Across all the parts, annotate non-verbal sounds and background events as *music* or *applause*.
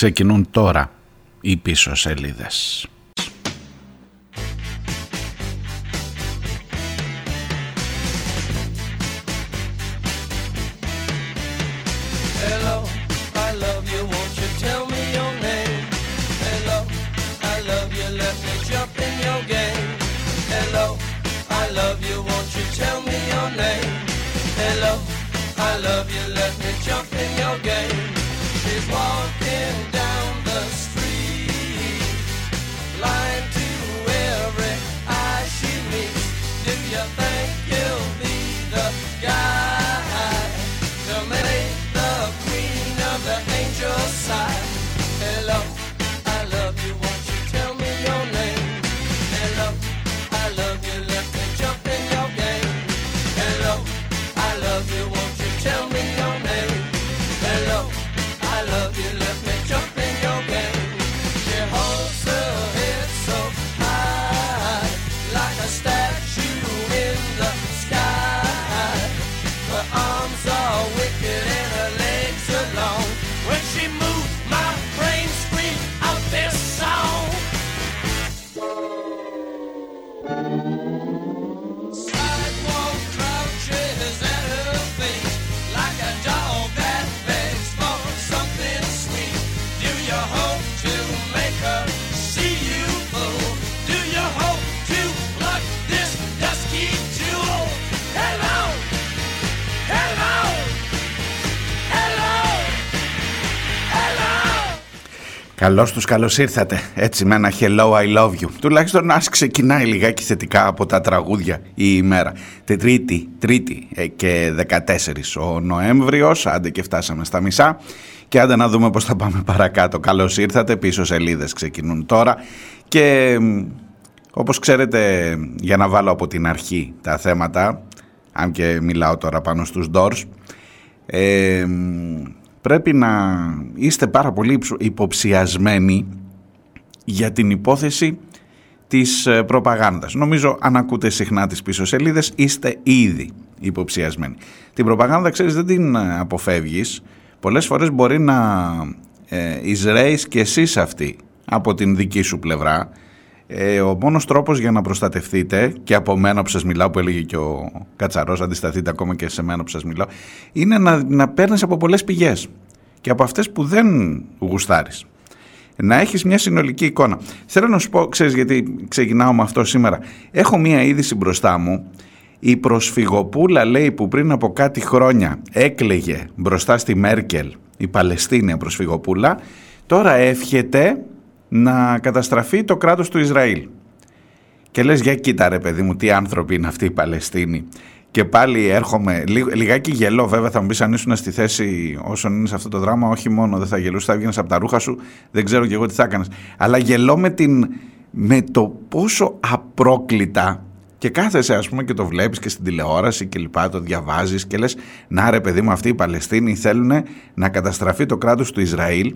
Ξεκινούν τώρα οι πίσω σελίδες. Καλώς τους καλώς ήρθατε. Έτσι με ένα hello I love you. Τουλάχιστον ας ξεκινάει λιγάκι θετικά από τα τραγούδια η ημέρα. Τρίτη, τρίτη ε, και 14 ο Νοέμβριος, άντε και φτάσαμε στα μισά. Και άντε να δούμε πώς θα πάμε παρακάτω. Καλώς ήρθατε. Πίσω σελίδες ξεκινούν τώρα. Και όπως ξέρετε, για να βάλω από την αρχή τα θέματα, αν και μιλάω τώρα πάνω στους doors, ε, πρέπει να είστε πάρα πολύ υποψιασμένοι για την υπόθεση της ε, προπαγάνδας. Νομίζω αν ακούτε συχνά τις πίσω σελίδες είστε ήδη υποψιασμένοι. Την προπαγάνδα ξέρεις δεν την ε, αποφεύγεις. Πολλές φορές μπορεί να ε, εισραίεις και εσείς αυτή από την δική σου πλευρά ε, ο μόνος τρόπος για να προστατευτείτε και από μένα που σας μιλάω που έλεγε και ο Κατσαρός αντισταθείτε ακόμα και σε μένα που σας μιλάω είναι να, να παίρνεις από πολλές πηγές και από αυτές που δεν γουστάρεις. Να έχεις μια συνολική εικόνα. Θέλω να σου πω, ξέρεις γιατί ξεκινάω με αυτό σήμερα. Έχω μια είδηση μπροστά μου. Η προσφυγοπούλα λέει που πριν από κάτι χρόνια έκλεγε μπροστά στη Μέρκελ η Παλαιστίνια προσφυγοπούλα τώρα εύχεται να καταστραφεί το κράτος του Ισραήλ. Και λες για κοίτα ρε παιδί μου τι άνθρωποι είναι αυτοί οι Παλαιστίνοι. Και πάλι έρχομαι, λιγάκι γελό βέβαια θα μου πεις αν ήσουν στη θέση όσον είναι σε αυτό το δράμα όχι μόνο δεν θα γελούσε, θα βγαίνεις από τα ρούχα σου δεν ξέρω και εγώ τι θα έκανες αλλά γελώ με, την, με το πόσο απρόκλητα και κάθεσαι ας πούμε και το βλέπεις και στην τηλεόραση και λοιπά, το διαβάζεις και λες να ρε παιδί μου αυτοί οι Παλαιστίνοι θέλουν να καταστραφεί το κράτος του Ισραήλ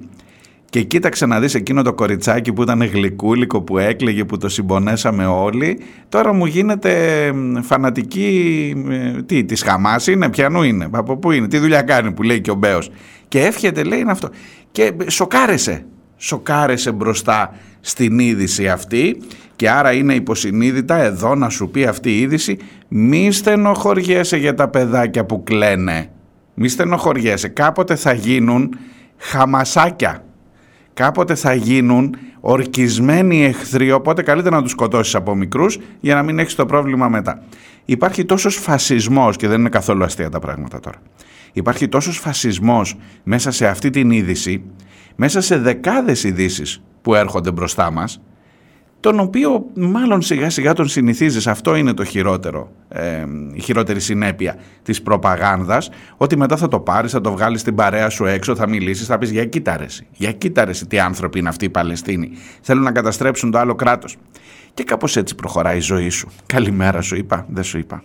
και κοίταξε να δεις εκείνο το κοριτσάκι που ήταν γλυκούλικο που έκλαιγε που το συμπονέσαμε όλοι. Τώρα μου γίνεται φανατική ε, τι της Χαμάς είναι πιανού είναι από πού είναι τι δουλειά κάνει που λέει και ο Μπέος. Και εύχεται λέει είναι αυτό. Και σοκάρεσε σοκάρεσε μπροστά στην είδηση αυτή. Και άρα είναι υποσυνείδητα εδώ να σου πει αυτή η είδηση μη στενοχωριέσαι για τα παιδάκια που κλαίνε. Μη στενοχωριέσαι. Κάποτε θα γίνουν χαμασάκια κάποτε θα γίνουν ορκισμένοι εχθροί, οπότε καλύτερα να τους σκοτώσεις από μικρούς για να μην έχεις το πρόβλημα μετά. Υπάρχει τόσος φασισμός και δεν είναι καθόλου αστεία τα πράγματα τώρα. Υπάρχει τόσος φασισμός μέσα σε αυτή την είδηση, μέσα σε δεκάδες ειδήσεις που έρχονται μπροστά μας, τον οποίο μάλλον σιγά σιγά τον συνηθίζεις, αυτό είναι το χειρότερο, ε, η χειρότερη συνέπεια της προπαγάνδας, ότι μετά θα το πάρεις, θα το βγάλεις στην παρέα σου έξω, θα μιλήσεις, θα πεις για κοίταρεση, για κοίταρεση τι άνθρωποι είναι αυτοί οι Παλαιστίνοι, θέλουν να καταστρέψουν το άλλο κράτος. Και κάπως έτσι προχωράει η ζωή σου. Καλημέρα σου είπα, δεν σου είπα.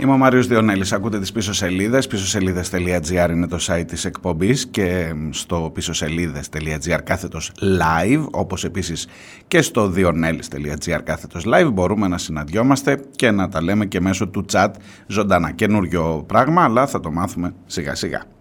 Είμαι ο Μάριος Διονέλης, ακούτε τις πίσω σελίδες, πισωσελίδες.gr είναι το site της εκπομπής και στο πισωσελίδες.gr κάθετος live, όπως επίσης και στο διονέλης.gr κάθετος live μπορούμε να συναντιόμαστε και να τα λέμε και μέσω του chat ζωντανά. Καινούριο πράγμα, αλλά θα το μάθουμε σιγά σιγά.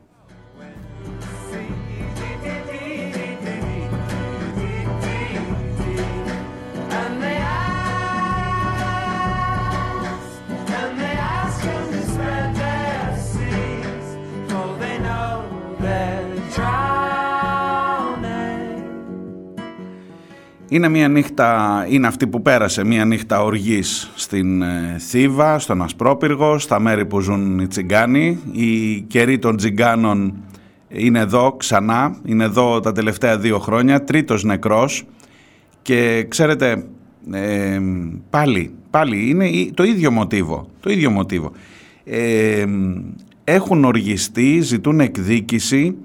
Είναι μια νύχτα, είναι αυτή που πέρασε, μια νύχτα οργής στην ε, Θήβα, στον Ασπρόπυργο, στα μέρη που ζουν οι τσιγκάνοι. Η καιρή των τσιγκάνων είναι εδώ ξανά, είναι εδώ τα τελευταία δύο χρόνια, τρίτος νεκρός και ξέρετε ε, πάλι, πάλι είναι το ίδιο μοτίβο, το ίδιο μοτίβο. Ε, έχουν οργιστεί, ζητούν εκδίκηση,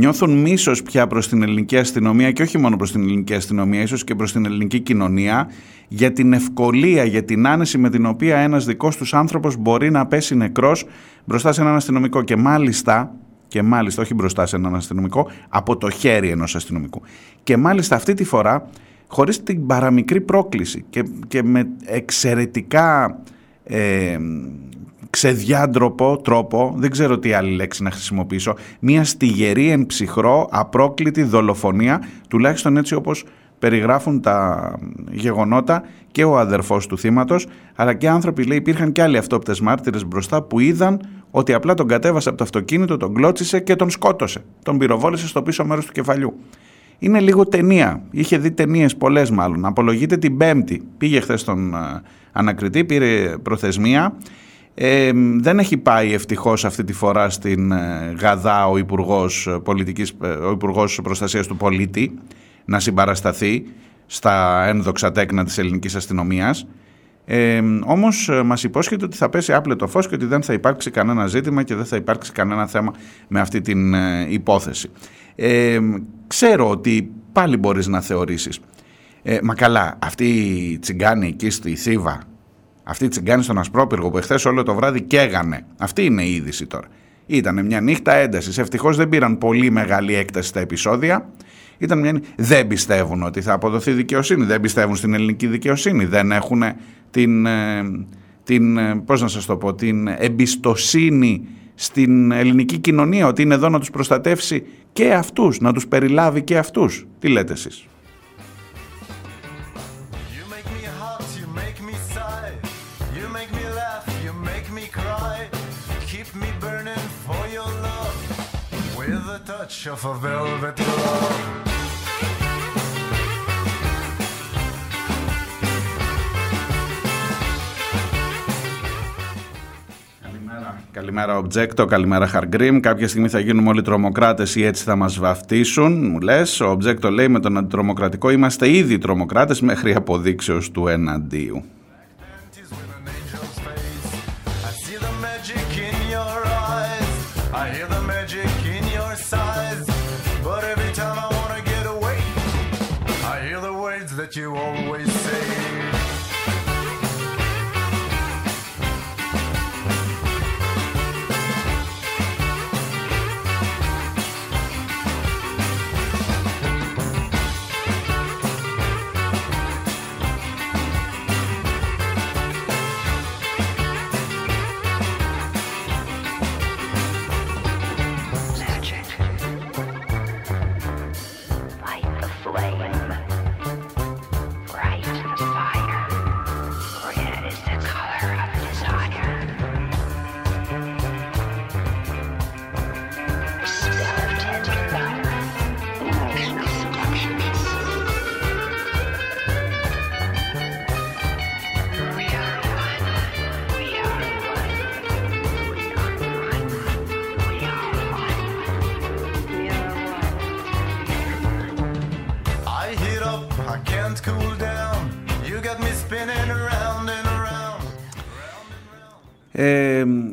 νιώθουν μίσος πια προς την ελληνική αστυνομία και όχι μόνο προς την ελληνική αστυνομία, ίσως και προς την ελληνική κοινωνία για την ευκολία, για την άνεση με την οποία ένας δικός τους άνθρωπος μπορεί να πέσει νεκρός μπροστά σε έναν αστυνομικό και μάλιστα και μάλιστα όχι μπροστά σε έναν αστυνομικό, από το χέρι ενός αστυνομικού. Και μάλιστα αυτή τη φορά χωρίς την παραμικρή πρόκληση και, και με εξαιρετικά ε, ξεδιάντροπο τρόπο, δεν ξέρω τι άλλη λέξη να χρησιμοποιήσω, μια στιγερή εν ψυχρό απρόκλητη δολοφονία, τουλάχιστον έτσι όπως περιγράφουν τα γεγονότα και ο αδερφός του θύματος, αλλά και άνθρωποι, λέει, υπήρχαν και άλλοι αυτόπτες μάρτυρες μπροστά που είδαν ότι απλά τον κατέβασε από το αυτοκίνητο, τον κλώτσισε και τον σκότωσε. Τον πυροβόλησε στο πίσω μέρος του κεφαλιού. Είναι λίγο ταινία. Είχε δει ταινίες πολλές μάλλον. Απολογείται την Πέμπτη. Πήγε χθες στον ε, ανακριτή, πήρε προθεσμία. Ε, δεν έχει πάει ευτυχώς αυτή τη φορά στην ε, Γαδά ο Υπουργός, ε, Πολιτικής, ο Υπουργός Προστασίας του Πολίτη να συμπαρασταθεί στα ένδοξα τέκνα της ελληνικής αστυνομίας. Ε, όμως μας υπόσχεται ότι θα πέσει άπλετο φως και ότι δεν θα υπάρξει κανένα ζήτημα και δεν θα υπάρξει κανένα θέμα με αυτή την υπόθεση. Ε, ξέρω ότι πάλι μπορείς να θεωρήσεις ε, μα καλά, αυτή η τσιγκάνη εκεί στη Θήβα αυτή η τσιγκάνη στον Ασπρόπυργο που εχθές όλο το βράδυ καίγανε. Αυτή είναι η είδηση τώρα. Ήταν μια νύχτα έντασης. Ευτυχώς δεν πήραν πολύ μεγάλη έκταση τα επεισόδια. Ήταν μια... Δεν πιστεύουν ότι θα αποδοθεί δικαιοσύνη. Δεν πιστεύουν στην ελληνική δικαιοσύνη. Δεν έχουν την, ε, την, ε, πώς να σας το πω, την εμπιστοσύνη στην ελληνική κοινωνία ότι είναι εδώ να τους προστατεύσει και αυτούς, να τους περιλάβει και αυτούς. Τι λέτε εσείς; Touch of a velvet glove. Καλημέρα Objecto, καλημέρα Hargrim. Κάποια στιγμή θα γίνουμε όλοι τρομοκράτες ή έτσι θα μας βαφτίσουν. Μου λες, ο Objecto λέει με τον αντιτρομοκρατικό είμαστε ήδη τρομοκράτες μέχρι αποδείξεως του εναντίου.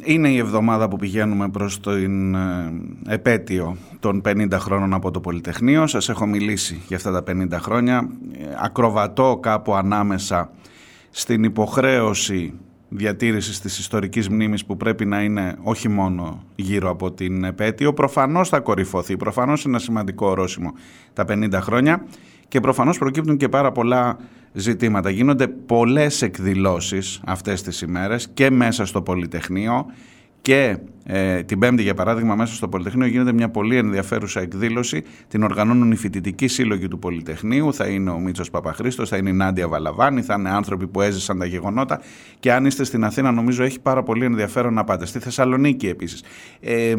Είναι η εβδομάδα που πηγαίνουμε προς την ε, επέτειο των 50 χρόνων από το Πολυτεχνείο. Σας έχω μιλήσει για αυτά τα 50 χρόνια. Ε, ακροβατώ κάπου ανάμεσα στην υποχρέωση διατήρησης της ιστορικής μνήμης που πρέπει να είναι όχι μόνο γύρω από την επέτειο, προφανώς θα κορυφωθεί, προφανώς είναι ένα σημαντικό ορόσημο τα 50 χρόνια και προφανώς προκύπτουν και πάρα πολλά ζητήματα. Γίνονται πολλές εκδηλώσεις αυτές τις ημέρες και μέσα στο Πολυτεχνείο και ε, την Πέμπτη, για παράδειγμα, μέσα στο Πολυτεχνείο γίνεται μια πολύ ενδιαφέρουσα εκδήλωση. Την οργανώνουν οι φοιτητικοί σύλλογοι του Πολυτεχνείου. Θα είναι ο Μίτσο Παπαχρήστος, θα είναι η Νάντια Βαλαβάνη, θα είναι άνθρωποι που έζησαν τα γεγονότα. Και αν είστε στην Αθήνα, νομίζω έχει πάρα πολύ ενδιαφέρον να πάτε. Στη Θεσσαλονίκη επίσης. Ε,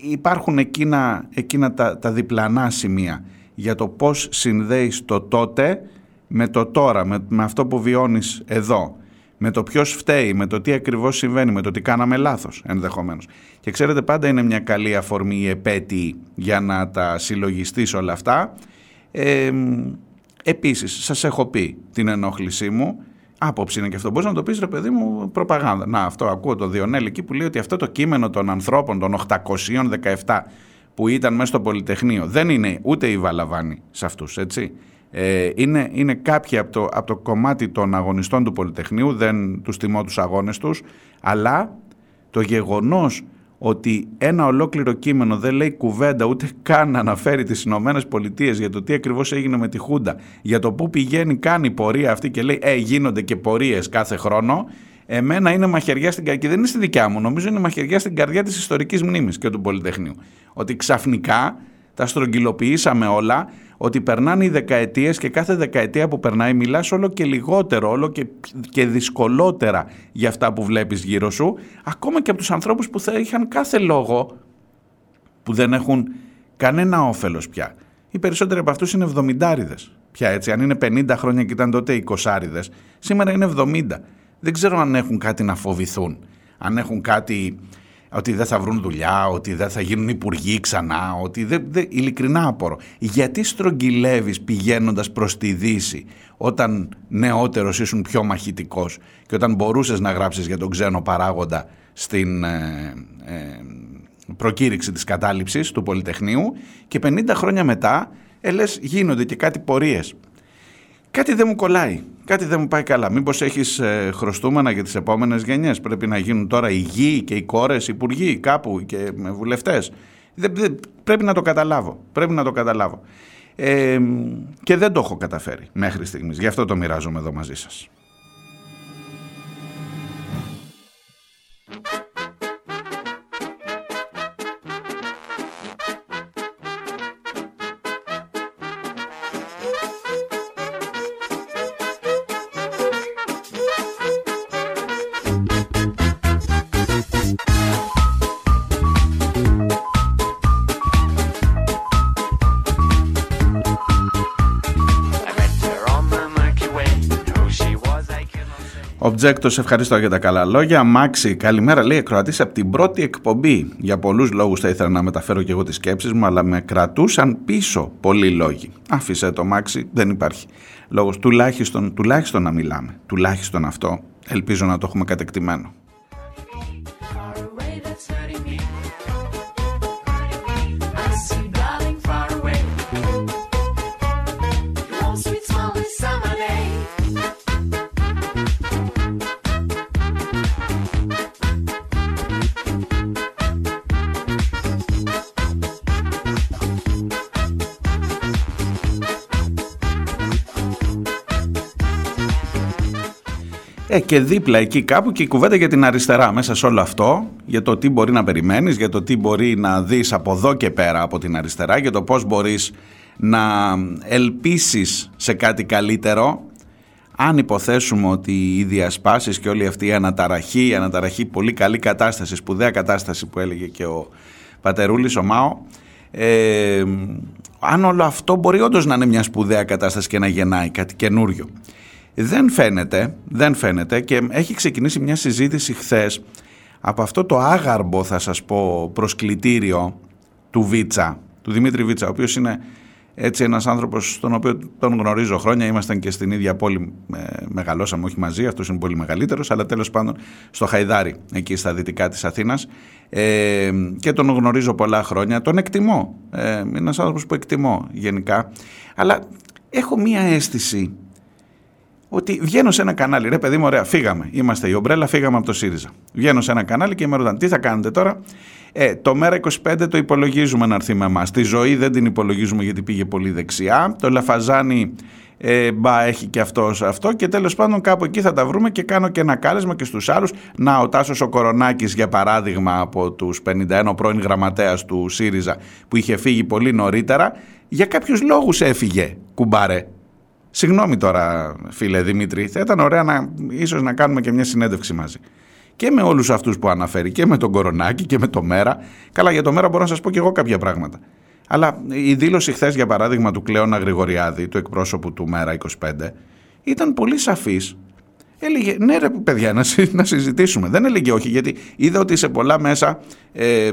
υπάρχουν εκείνα, εκείνα τα, τα διπλανά σημεία για το πώς συνδέεις το τότε με το τώρα, με, με αυτό που βιώνεις εδώ με το ποιος φταίει, με το τι ακριβώς συμβαίνει, με το τι κάναμε λάθος ενδεχομένως. Και ξέρετε, πάντα είναι μια καλή αφορμή η επέτειη για να τα συλλογιστείς όλα αυτά. Ε, Επίσης, σας έχω πει την ενόχλησή μου. Άποψη είναι και αυτό. Μπορείς να το πεις, ρε παιδί μου, προπαγάνδα. Να, αυτό ακούω το Διονέλη εκεί που λέει ότι αυτό το κείμενο των ανθρώπων των 817 που ήταν μέσα στο Πολυτεχνείο δεν είναι ούτε η Βαλαβάνη σε αυτούς, έτσι. Ε, είναι, είναι κάποιοι από το, από το κομμάτι των αγωνιστών του Πολυτεχνείου, δεν τους τιμώ τους αγώνες τους, αλλά το γεγονός ότι ένα ολόκληρο κείμενο δεν λέει κουβέντα ούτε καν να αναφέρει τις Ηνωμένες Πολιτείες για το τι ακριβώς έγινε με τη Χούντα, για το πού πηγαίνει, κάνει πορεία αυτή και λέει «Ε, γίνονται και πορείες κάθε χρόνο», εμένα είναι μαχαιριά στην καρδιά, και δεν είναι στη δικιά μου, νομίζω είναι μαχαιριά στην καρδιά της ιστορικής μνήμης και του Πολυτεχνείου. Ότι ξαφνικά τα στρογγυλοποιήσαμε όλα, ότι περνάνε οι δεκαετίες και κάθε δεκαετία που περνάει μιλάς όλο και λιγότερο, όλο και, και δυσκολότερα για αυτά που βλέπεις γύρω σου, ακόμα και από τους ανθρώπους που θα είχαν κάθε λόγο που δεν έχουν κανένα όφελος πια. Οι περισσότεροι από αυτούς είναι εβδομηντάριδες. Πια έτσι, αν είναι 50 χρόνια και ήταν τότε 20 σήμερα είναι 70. Δεν ξέρω αν έχουν κάτι να φοβηθούν, αν έχουν κάτι ότι δεν θα βρουν δουλειά, ότι δεν θα γίνουν υπουργοί ξανά, ότι δεν, δεν, ειλικρινά απορώ. Γιατί στρογγυλεύεις πηγαίνοντας προς τη Δύση όταν νεότερος ήσουν πιο μαχητικός και όταν μπορούσες να γράψεις για τον ξένο παράγοντα στην ε, ε, προκήρυξη της κατάληψης του Πολυτεχνείου και 50 χρόνια μετά ε, λες, γίνονται και κάτι πορείες. Κάτι δεν μου κολλάει. Κάτι δεν μου πάει καλά. Μήπως έχεις ε, χρωστούμενα για τις επόμενες γενιές; Πρέπει να γίνουν τώρα οι γη και οι κόρες υπουργοί κάπου και βουλευτές. Πρέπει να το καταλάβω. Πρέπει να το καταλάβω. Ε, και δεν το έχω καταφέρει μέχρι στιγμής. Γι' αυτό το μοιράζομαι εδώ μαζί σας. Objectors, ευχαριστώ για τα καλά λόγια. Μάξι, καλημέρα, λέει εκροατής από την πρώτη εκπομπή. Για πολλούς λόγους θα ήθελα να μεταφέρω και εγώ τις σκέψεις μου, αλλά με κρατούσαν πίσω πολλοί λόγοι. Άφησε το Μάξι, δεν υπάρχει λόγος. Τουλάχιστον, τουλάχιστον να μιλάμε. Τουλάχιστον αυτό. Ελπίζω να το έχουμε κατεκτημένο. Ε, και δίπλα εκεί κάπου και η κουβέντα για την αριστερά μέσα σε όλο αυτό, για το τι μπορεί να περιμένεις, για το τι μπορεί να δεις από εδώ και πέρα από την αριστερά, για το πώς μπορείς να ελπίσεις σε κάτι καλύτερο, αν υποθέσουμε ότι οι διασπάσεις και όλη αυτή η αναταραχή, η αναταραχή πολύ καλή κατάσταση, σπουδαία κατάσταση που έλεγε και ο Πατερούλης, ο Μάο, ε, αν όλο αυτό μπορεί όντως να είναι μια σπουδαία κατάσταση και να γεννάει κάτι καινούριο. Δεν φαίνεται, δεν φαίνεται και έχει ξεκινήσει μια συζήτηση χθες από αυτό το άγαρμπο θα σας πω προσκλητήριο του Βίτσα, του Δημήτρη Βίτσα, ο οποίος είναι έτσι ένας άνθρωπος τον οποίο τον γνωρίζω χρόνια, ήμασταν και στην ίδια πόλη, ε, μεγαλώσαμε όχι μαζί, αυτός είναι πολύ μεγαλύτερος, αλλά τέλος πάντων στο Χαϊδάρι, εκεί στα δυτικά της Αθήνας. Ε, και τον γνωρίζω πολλά χρόνια, τον εκτιμώ, ε, είναι ένας άνθρωπος που εκτιμώ γενικά, αλλά έχω μία αίσθηση ότι βγαίνω σε ένα κανάλι. Ρε παιδί μου, ωραία, φύγαμε. Είμαστε η ομπρέλα, φύγαμε από το ΣΥΡΙΖΑ. Βγαίνω σε ένα κανάλι και με ρωτάνε τι θα κάνετε τώρα; Ε, το μέρα 25 το υπολογίζουμε να έρθει με εμάς. Τη ζωή δεν την υπολογίζουμε γιατί πήγε πολύ δεξιά. Το Λαφαζάνι ε, μπα έχει και αυτό αυτό και τέλος πάντων κάπου εκεί θα τα βρούμε και κάνω και ένα κάλεσμα και στους άλλους να ο Τάσος ο Κορονάκης για παράδειγμα από τους 51 πρώην γραμματέας του ΣΥΡΙΖΑ που είχε φύγει πολύ νωρίτερα για κάποιους λόγους έφυγε κουμπάρε Συγγνώμη τώρα φίλε Δημήτρη, θα ήταν ωραία να, ίσως να κάνουμε και μια συνέντευξη μαζί. Και με όλους αυτούς που αναφέρει και με τον Κορονάκη και με το Μέρα. Καλά για το Μέρα μπορώ να σας πω και εγώ κάποια πράγματα. Αλλά η δήλωση χθες, για παράδειγμα, του Κλέωνα Γρηγοριάδη, του εκπρόσωπου του Μέρα 25, ήταν πολύ σαφής. Έλεγε ναι ρε παιδιά να, να συζητήσουμε. Δεν έλεγε όχι γιατί είδα ότι σε πολλά μέσα ε,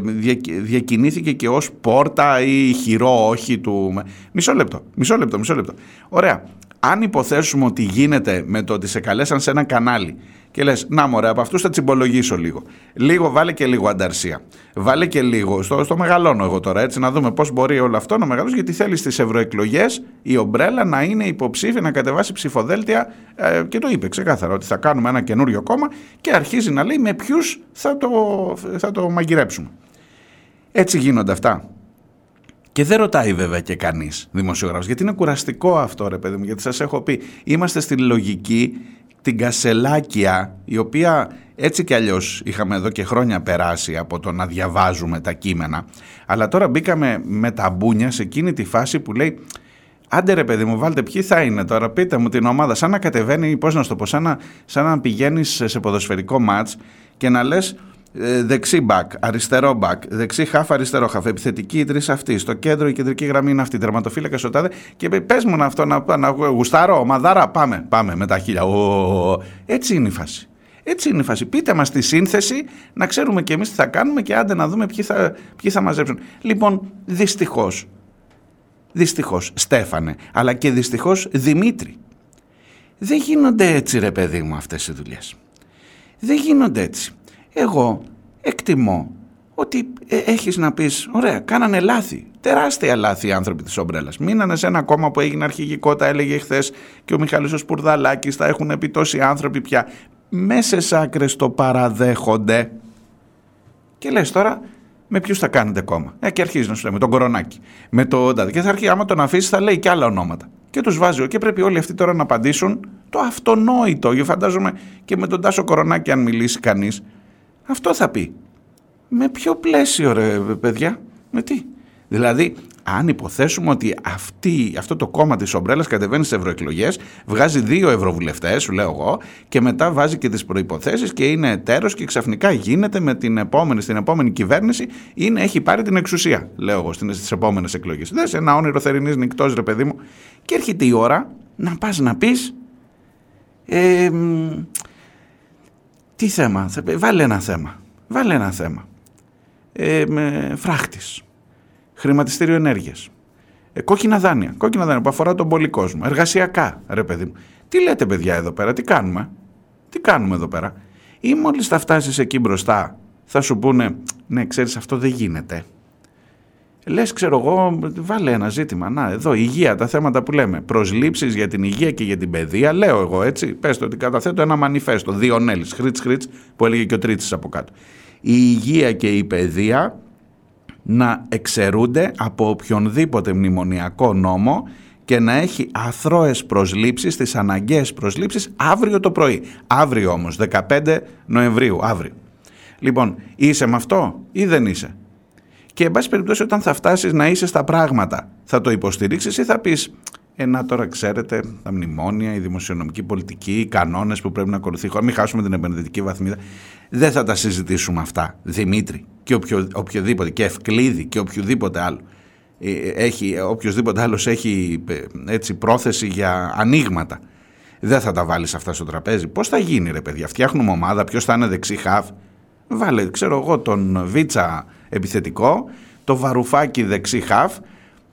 διακινήθηκε και ως πόρτα ή χειρό όχι του... Μισό λεπτό, μισό λεπτό, μισό λεπτό. Ωραία αν υποθέσουμε ότι γίνεται με το ότι σε καλέσαν σε ένα κανάλι και λες να μωρέ από αυτούς θα τσιμπολογήσω λίγο λίγο βάλε και λίγο ανταρσία. Βάλε και λίγο, στο, στο μεγαλώνω εγώ τώρα έτσι να δούμε πώς μπορεί όλο αυτό να μεγαλώσει γιατί θέλει στις ευρωεκλογές η ομπρέλα να είναι υποψήφια να κατεβάσει ψηφοδέλτια ε, και το είπε ξεκάθαρα ότι θα κάνουμε ένα καινούριο κόμμα και αρχίζει να λέει με ποιους θα το, θα το μαγειρέψουμε. Έτσι γίνονται αυτά και δεν ρωτάει βέβαια και κανείς δημοσιογράφος, γιατί είναι κουραστικό αυτό, ρε παιδί μου. Γιατί σας έχω πει, είμαστε στη λογική την κασελάκια, η οποία έτσι κι αλλιώς είχαμε εδώ και χρόνια περάσει από το να διαβάζουμε τα κείμενα. Αλλά τώρα μπήκαμε με τα μπούνια σε εκείνη τη φάση που λέει. Άντε ρε παιδί μου, βάλτε ποιοι θα είναι τώρα, πείτε μου την ομάδα. Σαν να κατεβαίνει, πώς να σου το πω, σαν να, σαν να πηγαίνεις σε ποδοσφαιρικό μάτς και να λες ε, δεξί μπακ, αριστερό μπακ, δεξί χαφ, αριστερό χαφ, επιθετική οι τρει αυτοί. Στο κέντρο η κεντρική γραμμή είναι αυτή, τερματοφύλακα ο τάδε. Και πε μου αυτό να, να γουστάρω, μαδάρα, πάμε, πάμε με τα χίλια. Ο, έτσι είναι η φάση. Έτσι είναι η φάση. Πείτε μας τη σύνθεση, να ξέρουμε κι εμείς τι θα κάνουμε και άντε να δούμε ποιοι θα, ποιοι θα μαζέψουν. Λοιπόν, δυστυχώς, δυστυχώς Στέφανε, αλλά και δυστυχώς Δημήτρη. Δεν γίνονται έτσι ρε παιδί μου αυτές οι δουλειές. Δεν γίνονται έτσι. Εγώ εκτιμώ ότι ε, έχεις να πεις, ωραία, κάνανε λάθη, τεράστια λάθη οι άνθρωποι της ομπρέλας. Μείνανε σε ένα κόμμα που έγινε αρχηγικό, τα έλεγε χθες και ο Μιχαλής ο Σπουρδαλάκης, τα έχουν πει τόσοι άνθρωποι πια. Μέσες άκρες το παραδέχονται. Και λες τώρα, με ποιους θα κάνετε κόμμα; Ε, και αρχίζει να σου λέει με τον Κορονάκη. Με το Ντάδε. Και θα αρχίσει, άμα τον αφήσει, θα λέει και άλλα ονόματα. Και τους βάζει. Και πρέπει όλοι αυτοί τώρα να απαντήσουν το αυτονόητο. Και φαντάζομαι και με τον Τάσο Κορονάκη, αν μιλήσει κανείς, αυτό θα πει. Με ποιο πλαίσιο ρε παιδιά, με τι; Δηλαδή, αν υποθέσουμε ότι αυτή, αυτό το κόμμα της ομπρέλας κατεβαίνει στις ευρωεκλογές, βγάζει δύο ευρωβουλευτές, σου λέω εγώ, και μετά βάζει και τις προϋποθέσεις και είναι εταίρος και ξαφνικά γίνεται με την επόμενη, στην επόμενη κυβέρνηση, είναι, έχει πάρει την εξουσία, λέω εγώ, στις επόμενες εκλογές. Δες ένα όνειρο θερινής νυχτός ρε παιδί μου. Και έρχεται η ώρα να πας να πεις... Ε, τι θέμα, βάλε ένα θέμα. Βάλε ένα θέμα. Ε, με φράχτης. Χρηματιστήριο ενέργειας. Ε, κόκκινα δάνεια. Κόκκινα δάνεια που αφορά τον πολύ κόσμο. Εργασιακά, ρε παιδί μου. Τι λέτε παιδιά εδώ πέρα, τι κάνουμε; Τι κάνουμε εδώ πέρα; Ή μόλις θα φτάσεις εκεί μπροστά θα σου πούνε ναι ξέρεις αυτό δεν γίνεται. Λες, ξέρω εγώ, βάλε ένα ζήτημα. Να, εδώ, υγεία, τα θέματα που λέμε. Προσλήψεις για την υγεία και για την παιδεία, λέω εγώ έτσι. Πες το ότι καταθέτω ένα μανιφέστο. Δύο Νέλης, χρήτ χρήτ, που έλεγε και ο Τρίτης από κάτω. Η υγεία και η παιδεία να εξαιρούνται από οποιονδήποτε μνημονιακό νόμο και να έχει αθρώες προσλήψεις, τις αναγκαίες προσλήψεις αύριο το πρωί. Αύριο όμως, 15 Νοεμβρίου, αύριο. Λοιπόν, είσαι με αυτό ή δεν είσαι; Και εν πάση περιπτώσει, όταν θα φτάσεις να είσαι στα πράγματα, θα το υποστηρίξεις ή θα πεις. Ε, να τώρα ξέρετε, τα μνημόνια, η δημοσιονομική πολιτική, οι κανόνες που πρέπει να ακολουθεί η χώρα, μην χάσουμε την επενδυτική βαθμίδα. Δεν θα τα συζητήσουμε αυτά, Δημήτρη, και οποιο, οποιοδήποτε, και Ευκλήδη και οποιοδήποτε άλλο. Ε, έχει, οποιοδήποτε άλλος έχει ε, έτσι, πρόθεση για ανοίγματα. Δεν θα τα βάλεις αυτά στο τραπέζι. Πώς θα γίνει ρε παιδιά, φτιάχνουμε ομάδα, ποιος θα είναι δεξί χαφ; Βάλε, ξέρω εγώ, τον Βίτσα επιθετικό, το βαρουφάκι δεξί χαφ,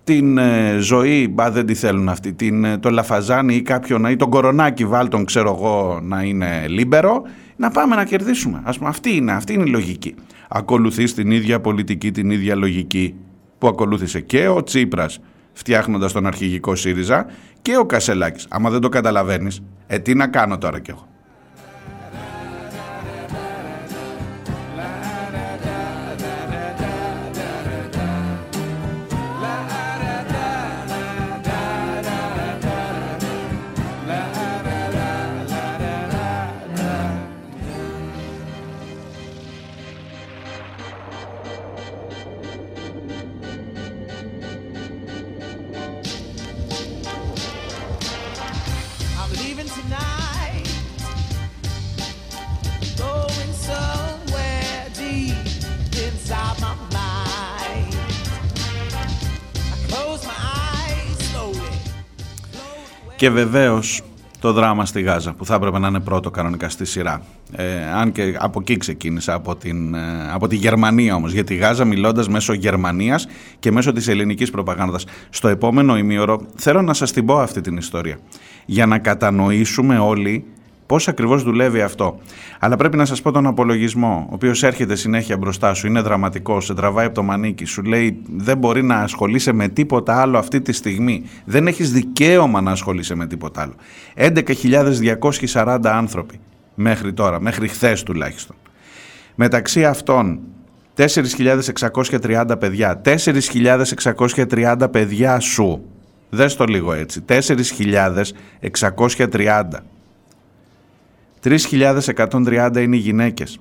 την ε, ζωή, μπα δεν τη θέλουν αυτή, την, ε, το λαφαζάνι ή κάποιον, ή τον κορονάκι βάλτον ξέρω εγώ να είναι λίμπερο, να πάμε να κερδίσουμε. Ας πούμε, αυτή είναι, αυτή είναι η λογική. Ακολουθείς την ίδια πολιτική, την ίδια λογική που ακολούθησε και ο Τσίπρας φτιάχνοντας τον αρχηγικό ΣΥΡΙΖΑ και ο Κασελάκης. Άμα δεν το καταλαβαίνεις, ε τι να κάνω τώρα κι εγώ. Και βεβαίως το δράμα στη Γάζα που θα έπρεπε να είναι πρώτο κανονικά στη σειρά. Ε, αν και από εκεί ξεκίνησα, από, την, ε, από τη Γερμανία όμως. Για τη Γάζα μιλώντας μέσω Γερμανίας και μέσω της ελληνικής προπαγάνδας. Στο επόμενο ημίωρο θέλω να σας την πω αυτή την ιστορία. Για να κατανοήσουμε όλοι Πώς ακριβώς δουλεύει αυτό. Αλλά πρέπει να σας πω τον απολογισμό, ο οποίος έρχεται συνέχεια μπροστά σου, είναι δραματικός, σε τραβάει από το μανίκι, σου λέει δεν μπορεί να ασχολείσαι με τίποτα άλλο αυτή τη στιγμή. Δεν έχεις δικαίωμα να ασχολείσαι με τίποτα άλλο. 11.240 άνθρωποι μέχρι τώρα, μέχρι χθες τουλάχιστον. Μεταξύ αυτών 4.630 παιδιά, 4.630 παιδιά σου. Δες το λίγο έτσι, 4.630. 3.130 είναι οι γυναίκες.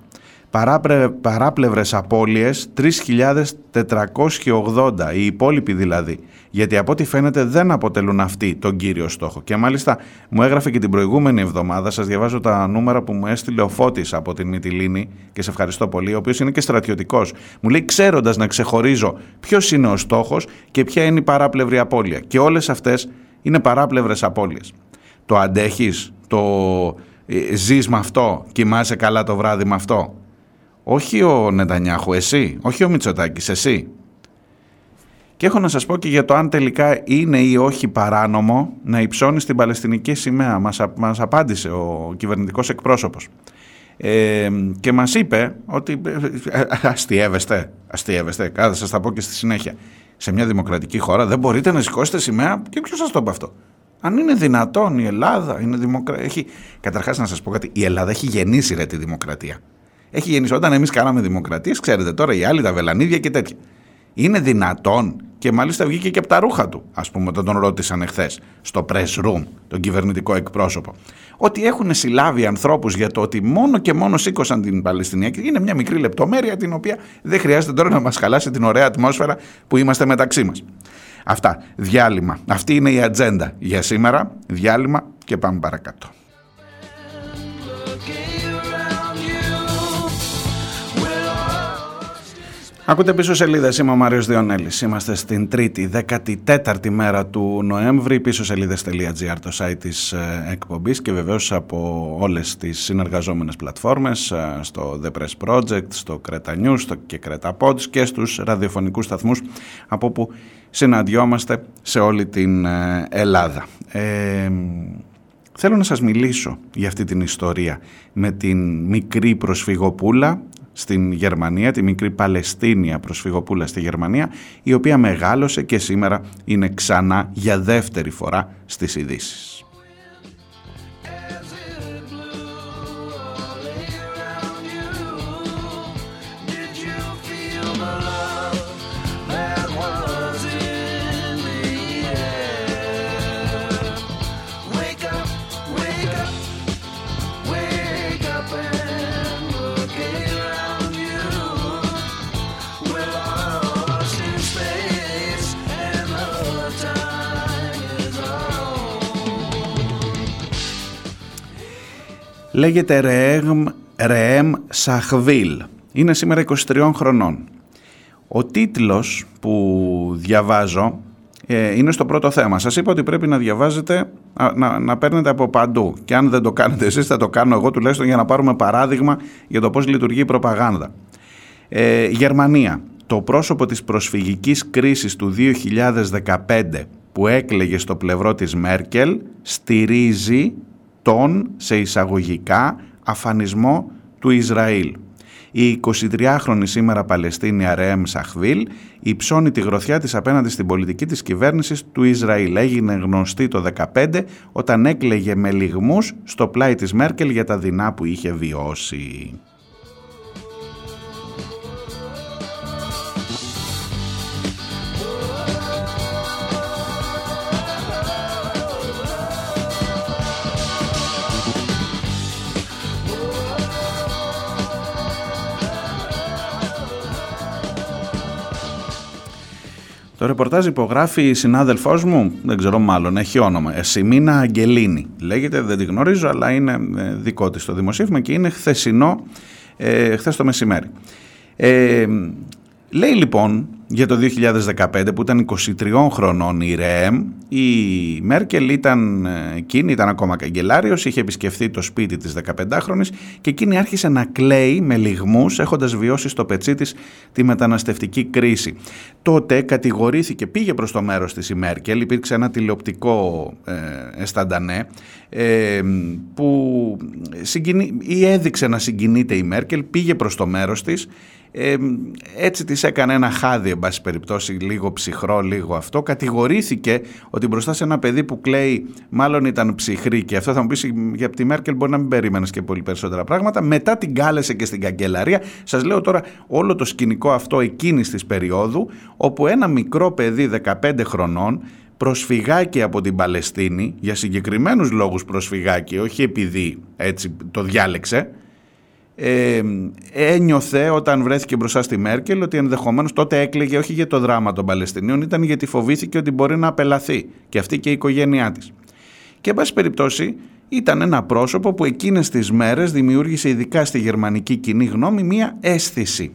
Παράπλε, παράπλευρες απώλειες 3.480, οι υπόλοιποι δηλαδή. Γιατί από ό,τι φαίνεται δεν αποτελούν αυτοί τον κύριο στόχο. Και μάλιστα μου έγραφε και την προηγούμενη εβδομάδα, σας διαβάζω τα νούμερα που μου έστειλε ο Φώτης από την Μυτιλίνη και σε ευχαριστώ πολύ, ο οποίος είναι και στρατιωτικός. Μου λέει ξέροντας να ξεχωρίζω ποιος είναι ο στόχος και ποια είναι η παράπλευρη απώλεια. Και όλες αυτές είναι παράπλευρες απώλειες. Το αντέχεις, το ε, ζεις με αυτό, κοιμάσαι καλά το βράδυ με αυτό. Όχι ο Νετανιάχου, εσύ. Όχι ο Μητσοτάκης, εσύ. Και έχω να σας πω και για το αν τελικά είναι ή όχι παράνομο να υψώνεις την Παλαιστινική σημαία. Μας, μας απάντησε ο κυβερνητικός εκπρόσωπος. Ε, και μας είπε ότι ε, ε, αστείευεστε, αστείευεστε, θα σας τα πω και στη συνέχεια. Σε μια δημοκρατική χώρα δεν μπορείτε να σηκώσετε σημαία και ποιος σας το είπε αυτό; Αν είναι δυνατόν η Ελλάδα είναι δημοκρα... έχει... Καταρχάς να σας πω κάτι, η Ελλάδα έχει γεννήσει ρε τη δημοκρατία. Έχει γεννήσει όταν εμείς κάναμε δημοκρατίες, ξέρετε τώρα οι άλλοι τα βελανίδια και τέτοια. Είναι δυνατόν και μάλιστα βγήκε και από τα ρούχα του, ας πούμε, όταν τον ρώτησαν εχθές στο press room, τον κυβερνητικό εκπρόσωπο, ότι έχουν συλλάβει ανθρώπους για το ότι μόνο και μόνο σήκωσαν την Παλαιστινία και είναι μια μικρή λεπτομέρεια την οποία δεν χρειάζεται τώρα να μας χαλάσει την ωραία ατμόσφαιρα που είμαστε μεταξύ μας. Αυτά. Διάλειμμα. Αυτή είναι η ατζέντα για σήμερα. Διάλειμμα και πάμε παρακάτω. Ακούτε πίσω σελίδες. Είμαι ο Μάριος Διονέλης. Είμαστε στην Τρίτη, 14η μέρα του Νοέμβρη. Πίσω σελίδε.gr, το site της ε, εκπομπής και βεβαίως από όλες τις συνεργαζόμενες πλατφόρμες, ε, στο The Press Project, στο Creta News, στο και Creta Pods και στους ραδιοφωνικούς σταθμούς από όπου συναντιόμαστε σε όλη την ε, Ελλάδα. Ε, θέλω να σας μιλήσω για αυτή την ιστορία με την μικρή προσφυγοπούλα στην Γερμανία, τη μικρή Παλαιστίνια προσφυγοπούλα στη Γερμανία, η οποία μεγάλωσε και σήμερα είναι ξανά για δεύτερη φορά στις ειδήσεις. Λέγεται Ρεέμ, Ρεέμ Σαχβίλ. Είναι σήμερα 23 χρονών. Ο τίτλος που διαβάζω ε, είναι στο πρώτο θέμα. Σας είπα ότι πρέπει να διαβάζετε, να, να παίρνετε από παντού. Και αν δεν το κάνετε εσείς θα το κάνω εγώ τουλάχιστον για να πάρουμε παράδειγμα για το πώς λειτουργεί η προπαγάνδα. Ε, Γερμανία. Το πρόσωπο της προσφυγικής κρίσης του 2015 που έκλεγε στο πλευρό της Μέρκελ στηρίζει τον, σε εισαγωγικά, αφανισμό του Ισραήλ. Η 23χρονη σήμερα Παλαιστίνια Ρέμ Σαχβίλ υψώνει τη γροθιά της απέναντι στην πολιτική της κυβέρνησης του Ισραήλ. Έγινε γνωστή το 2015 όταν έκλεγε με λιγμούς στο πλάι της Μέρκελ για τα δεινά που είχε βιώσει. Το ρεπορτάζ υπογράφει η συνάδελφός μου, δεν ξέρω μάλλον, έχει όνομα, Εσημίνα Αγγελίνη. Λέγεται, δεν τη γνωρίζω, αλλά είναι ε, δικό της το δημοσίευμα και είναι χθεσινό, ε, χθες το μεσημέρι. Ε, λέει λοιπόν για το 2015 που ήταν 23 χρονών η ΡΕΕΜ, η Μέρκελ ήταν ε, εκείνη, ήταν ακόμα καγκελάριος, είχε επισκεφθεί το σπίτι της 15χρονης και εκείνη άρχισε να κλαίει με λιγμούς έχοντας βιώσει στο πετσί της τη μεταναστευτική κρίση. Τότε κατηγορήθηκε, πήγε προς το μέρος της η Μέρκελ, υπήρξε ένα τηλεοπτικό ε, εσταντανέ ε, που συγκινεί, ή έδειξε να συγκινείται η Μέρκελ, πήγε προς το μέρος της ε, έτσι της έκανε ένα χάδι, εν πάση περιπτώσει, λίγο ψυχρό, λίγο αυτό. Κατηγορήθηκε ότι μπροστά σε ένα παιδί που κλαίει, μάλλον ήταν ψυχρή και αυτό θα μου πεις για τη Μέρκελ μπορεί να μην περίμενες και πολύ περισσότερα πράγματα. Μετά την κάλεσε και στην καγκελαρία. Σας λέω τώρα όλο το σκηνικό αυτό εκείνης της περίοδου, όπου ένα μικρό παιδί 15 χρονών προσφυγάκι από την Παλαιστίνη, για συγκεκριμένους λόγους προσφυγάκι, όχι επειδή έτσι το διάλεξε, ε, ένιωθε όταν βρέθηκε μπροστά στη Μέρκελ ότι ενδεχομένως τότε έκλαιγε όχι για το δράμα των Παλαιστινίων, ήταν γιατί φοβήθηκε ότι μπορεί να απελαθεί και αυτή και η οικογένειά της. Και εν πάση περιπτώσει ήταν ένα πρόσωπο που εκείνες τις μέρες δημιούργησε ειδικά στη γερμανική κοινή γνώμη μία αίσθηση.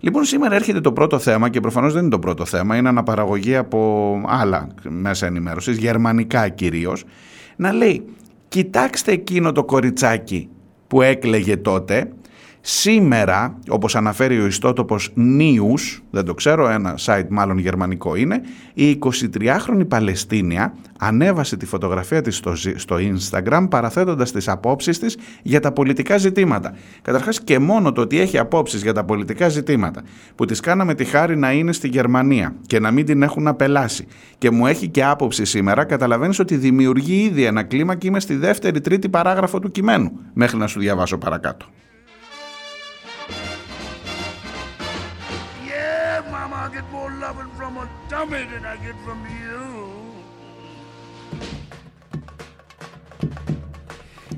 Λοιπόν σήμερα έρχεται το πρώτο θέμα και προφανώς δεν είναι το πρώτο θέμα, είναι αναπαραγωγή από άλλα μέσα ενημέρωσης, γερμανικά κυρίως, να λέει κοιτάξτε εκείνο το κοριτσάκι που έκλεγε τότε Σήμερα, όπως αναφέρει ο ιστότοπος News, δεν το ξέρω, ένα site μάλλον γερμανικό είναι, η 23χρονη Παλαιστίνια ανέβασε τη φωτογραφία της στο, στο Instagram παραθέτοντας τις απόψεις της για τα πολιτικά ζητήματα. Καταρχάς και μόνο το ότι έχει απόψεις για τα πολιτικά ζητήματα που της κάναμε τη χάρη να είναι στη Γερμανία και να μην την έχουν απελάσει και μου έχει και άποψη σήμερα, καταλαβαίνεις ότι δημιουργεί ήδη ένα κλίμα και είμαι στη δεύτερη τρίτη παράγραφο του κειμένου μέχρι να σου διαβάσω παρακάτω.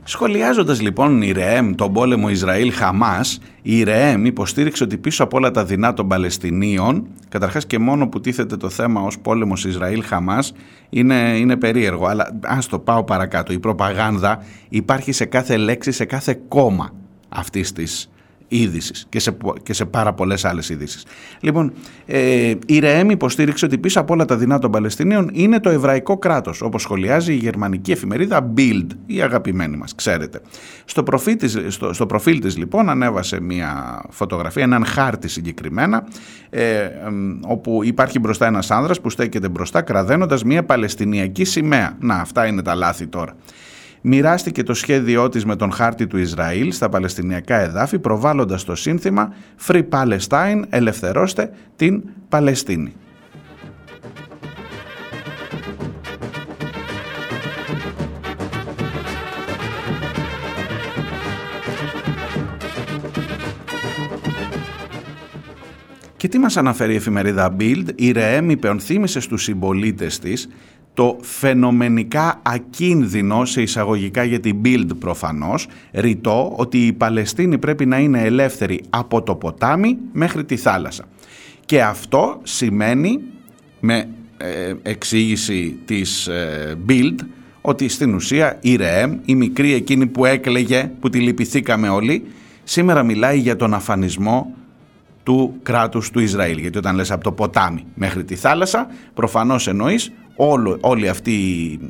Σχολιάζοντας λοιπόν η ΡΕΕΜ τον πόλεμο Ισραήλ-Χαμάς, η ΡΕΕΜ υποστήριξε ότι πίσω από όλα τα δεινά των Παλαιστινίων, καταρχάς και μόνο που τίθεται το θέμα ως πόλεμος Ισραήλ-Χαμάς, είναι, είναι περίεργο, αλλά ας το πάω παρακάτω. Η προπαγάνδα υπάρχει σε κάθε λέξη, σε κάθε κόμμα αυτής της είδησης και σε, και σε πάρα πολλές άλλες ειδήσει. Λοιπόν, ε, η ΡΕΕΜ υποστήριξε ότι πίσω από όλα τα δεινά των Παλαιστινίων είναι το εβραϊκό κράτος, όπως σχολιάζει η γερμανική εφημερίδα Bild, η αγαπημένη μας, ξέρετε. Στο προφίλ της, στο, στο προφίλ της λοιπόν ανέβασε μια φωτογραφία, έναν χάρτη συγκεκριμένα, ε, όπου υπάρχει μπροστά ένας άνδρας που στέκεται μπροστά κραδένοντας μια Παλαιστινιακή σημαία. Να, αυτά είναι τα λάθη τώρα μοιράστηκε το σχέδιό της με τον χάρτη του Ισραήλ στα Παλαιστινιακά εδάφη προβάλλοντας το σύνθημα Free Palestine, ελευθερώστε την Παλαιστίνη. Και τι μας αναφέρει η εφημερίδα Bild, η ΡΕΕΜ υπεονθύμησε στους συμπολίτες της το φαινομενικά ακίνδυνο σε εισαγωγικά για την Build προφανώς ρητό ότι η Παλαιστίνη πρέπει να είναι ελεύθερη από το ποτάμι μέχρι τη θάλασσα. Και αυτό σημαίνει με ε, εξήγηση της ε, Build ότι στην ουσία η ΡΕΕΜ, η μικρή εκείνη που έκλεγε, που τη λυπηθήκαμε όλοι, σήμερα μιλάει για τον αφανισμό του κράτους του Ισραήλ. Γιατί όταν λες από το ποτάμι μέχρι τη θάλασσα, προφανώς εννοείς όλο, όλη αυτή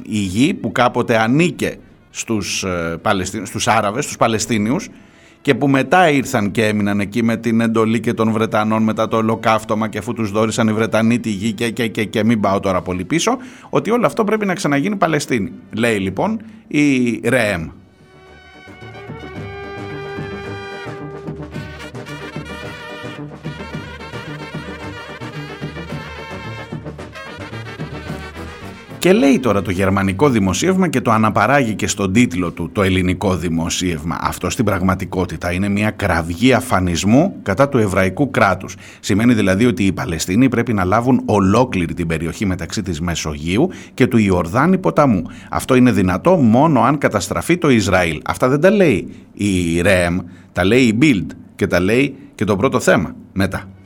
η γη που κάποτε ανήκε στους, ε, στους Άραβες, στους Παλαιστίνιους και που μετά ήρθαν και έμειναν εκεί με την εντολή και των Βρετανών μετά το ολοκαύτωμα και αφού τους δόρισαν οι Βρετανοί τη γη και, και, και, και μην πάω τώρα πολύ πίσω, ότι όλο αυτό πρέπει να ξαναγίνει Παλαιστίνη. Λέει λοιπόν η ΡΕΕΜ. Και λέει τώρα το γερμανικό δημοσίευμα και το αναπαράγει και στον τίτλο του το ελληνικό δημοσίευμα. Αυτό στην πραγματικότητα είναι μια κραυγή αφανισμού κατά του εβραϊκού κράτους. Σημαίνει δηλαδή ότι οι Παλαιστίνοι πρέπει να λάβουν ολόκληρη την περιοχή μεταξύ της Μεσογείου και του Ιορδάνη ποταμού. Αυτό είναι δυνατό μόνο αν καταστραφεί το Ισραήλ. Αυτά δεν τα λέει η ΡΕΜ, τα λέει η Bild και τα λέει και το πρώτο θέμα μετά.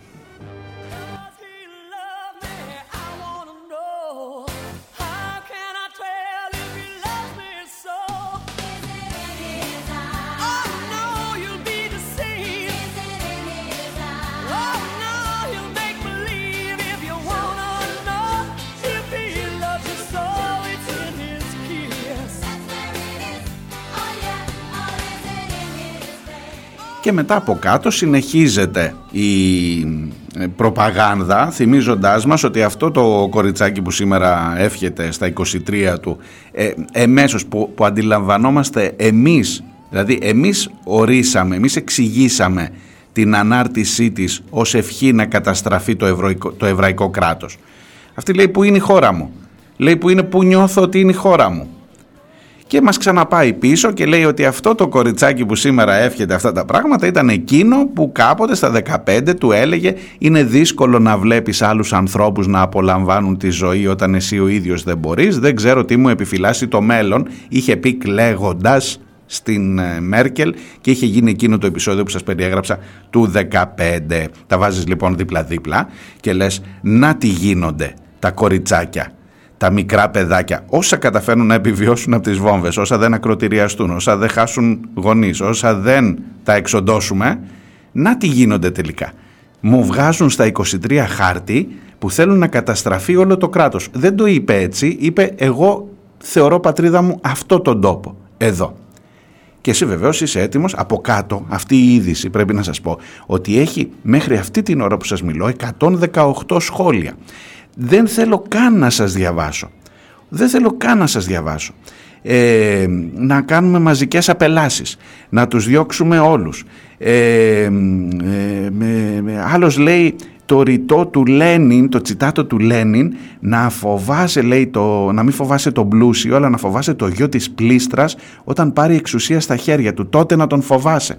Και μετά από κάτω συνεχίζεται η ε, προπαγάνδα θυμίζοντάς μας ότι αυτό το κοριτσάκι που σήμερα εύχεται στα 23 του ε, εμέσως που, που αντιλαμβανόμαστε εμείς δηλαδή εμείς ορίσαμε, εμείς εξηγήσαμε την ανάρτησή της ως ευχή να καταστραφεί το, ευρωϊκό, το εβραϊκό κράτος. Αυτή λέει που είναι η χώρα μου λέει που είναι που νιώθω ότι είναι η χώρα μου και μας ξαναπάει πίσω και λέει ότι αυτό το κοριτσάκι που σήμερα εύχεται αυτά τα πράγματα ήταν εκείνο που κάποτε στα 15 του έλεγε είναι δύσκολο να βλέπεις άλλους ανθρώπους να απολαμβάνουν τη ζωή όταν εσύ ο ίδιος δεν μπορείς, δεν ξέρω τι μου επιφυλάσσει το μέλλον, είχε πει κλαίγοντας στην ε, Μέρκελ και είχε γίνει εκείνο το επεισόδιο που σας περιέγραψα του 15. Τα βάζεις λοιπόν δίπλα-δίπλα και λες να τι γίνονται τα κοριτσάκια τα μικρά παιδάκια, όσα καταφέρνουν να επιβιώσουν από τις βόμβες, όσα δεν ακροτηριαστούν, όσα δεν χάσουν γονείς, όσα δεν τα εξοντώσουμε, να τι γίνονται τελικά. Μου βγάζουν στα 23 χάρτη που θέλουν να καταστραφεί όλο το κράτος. Δεν το είπε έτσι, είπε εγώ θεωρώ πατρίδα μου αυτό τον τόπο, εδώ. Και εσύ βεβαίως είσαι έτοιμος από κάτω, αυτή η είδηση πρέπει να σας πω, ότι έχει μέχρι αυτή την ώρα που σας μιλώ 118 σχόλια. Δεν θέλω καν να σας διαβάσω. Δεν θέλω καν να σας διαβάσω. Ε, να κάνουμε μαζικές απελάσεις, να τους διώξουμε όλους. Ε, ε, με, άλλος λέει το ρητό του Λένιν, το τσιτάτο του Λένιν, να φοβάσαι, λέει, το, να μην φοβάσαι τον πλούσιο, αλλά να φοβάσαι το γιο της πλήστρας όταν πάρει εξουσία στα χέρια του. Τότε να τον φοβάσαι.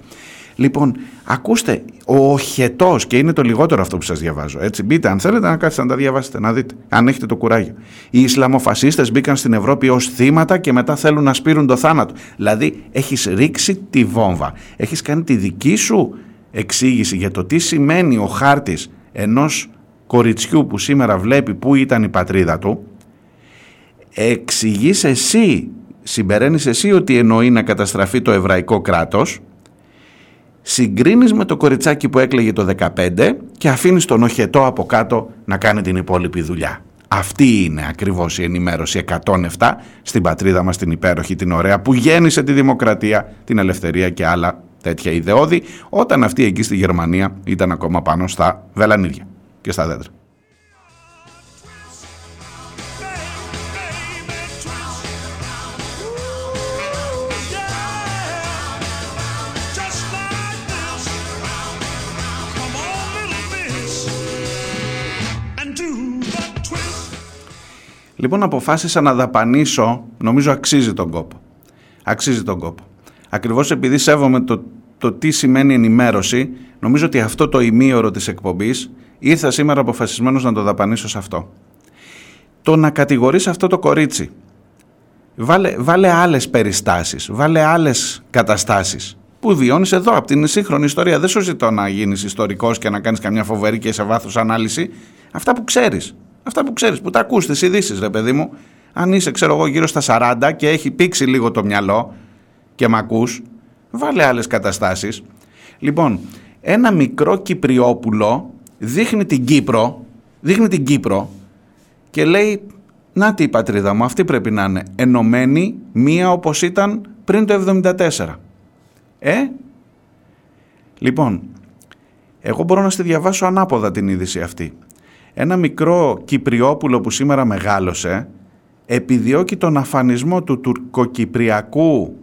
Λοιπόν, ακούστε, ο οχετός, και είναι το λιγότερο αυτό που σας διαβάζω. Έτσι, μπείτε, αν θέλετε να κάτσετε να τα διαβάσετε, να δείτε, αν έχετε το κουράγιο. Οι Ισλαμοφασίστες μπήκαν στην Ευρώπη ως θύματα και μετά θέλουν να σπείρουν το θάνατο. Δηλαδή, έχεις ρίξει τη βόμβα. Έχεις κάνει τη δική σου εξήγηση για το τι σημαίνει ο χάρτης ενός κοριτσιού που σήμερα βλέπει πού ήταν η πατρίδα του. Εξηγείς εσύ, συμπεραίνεις εσύ ότι εννοεί να καταστραφεί το εβραϊκό κράτος συγκρίνεις με το κοριτσάκι που έκλαιγε το 15 και αφήνεις τον οχετό από κάτω να κάνει την υπόλοιπη δουλειά. Αυτή είναι ακριβώς η ενημέρωση 107 στην πατρίδα μας την υπέροχη, την ωραία που γέννησε τη δημοκρατία, την ελευθερία και άλλα τέτοια ιδεώδη όταν αυτή εκεί στη Γερμανία ήταν ακόμα πάνω στα βελανίδια και στα δέντρα. Λοιπόν αποφάσισα να δαπανίσω, νομίζω αξίζει τον κόπο. Αξίζει τον κόπο. Ακριβώς επειδή σέβομαι το, το τι σημαίνει ενημέρωση, νομίζω ότι αυτό το ημίωρο της εκπομπής ήρθα σήμερα αποφασισμένος να το δαπανίσω σε αυτό. Το να κατηγορείς αυτό το κορίτσι, βάλε, βάλε άλλες περιστάσεις, βάλε άλλες καταστάσεις που βιώνεις εδώ από την σύγχρονη ιστορία. Δεν σου ζητώ να γίνεις ιστορικός και να κάνεις καμιά φοβερή και σε βάθος ανάλυση. Αυτά που ξέρεις. Αυτά που ξέρεις, που τα ακούς τις ειδήσεις, ρε παιδί μου. Αν είσαι, ξέρω εγώ, γύρω στα 40 και έχει πήξει λίγο το μυαλό και μ' ακούς, βάλε άλλες καταστάσεις. Λοιπόν, ένα μικρό Κυπριόπουλο δείχνει την Κύπρο, δείχνει την Κύπρο και λέει να τι η πατρίδα μου, αυτή πρέπει να είναι ενωμένη μία όπως ήταν πριν το 74. Ε, λοιπόν, εγώ μπορώ να στη διαβάσω ανάποδα την είδηση αυτή. Ένα μικρό Κυπριόπουλο που σήμερα μεγάλωσε επιδιώκει τον αφανισμό του τουρκοκυπριακού